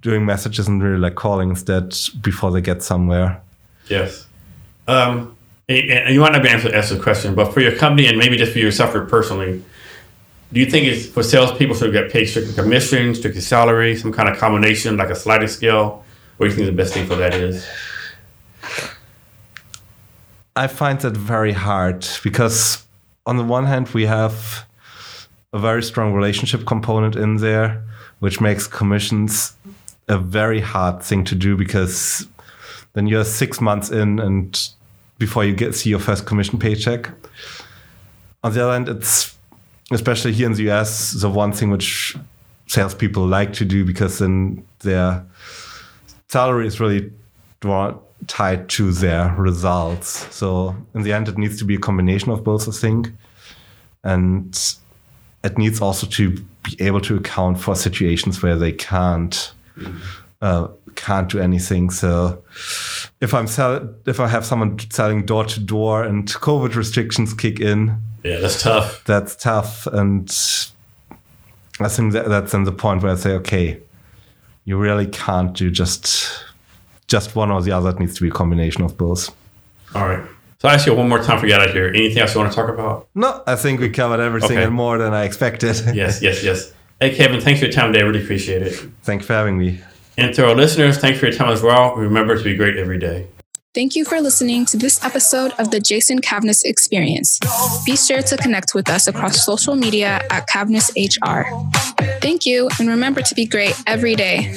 doing messages and really like calling instead before they get somewhere. Yes. Um, and you might not be able to answer the question, but for your company and maybe just for yourself personally, do you think it's for salespeople to get paid strictly commission, strictly salary, some kind of combination like a sliding scale? What do you think the best thing for that is? I find that very hard because on the one hand we have a very strong relationship component in there, which makes commissions a very hard thing to do because then you're six months in and before you get see your first commission paycheck. On the other hand, it's especially here in the US, the one thing which salespeople like to do because then their salary is really tied to their results. So in the end, it needs to be a combination of both, I think. And it needs also to be able to account for situations where they can't uh, can't do anything. So if I'm sell if I have someone selling door to door and COVID restrictions kick in, yeah, that's tough. That's tough, and I think that that's then the point where I say, okay, you really can't do just just one or the other. It needs to be a combination of both. All right. So I ask you one more time for get out of here. Anything else you want to talk about? No, I think we covered everything okay. and more than I expected. yes, yes, yes. Hey, Kevin, thanks for your time today. I really appreciate it. Thanks for having me. And to our listeners, thanks for your time as well. Remember to be great every day. Thank you for listening to this episode of the Jason Cavness Experience. Be sure to connect with us across social media at Cavness HR. Thank you, and remember to be great every day.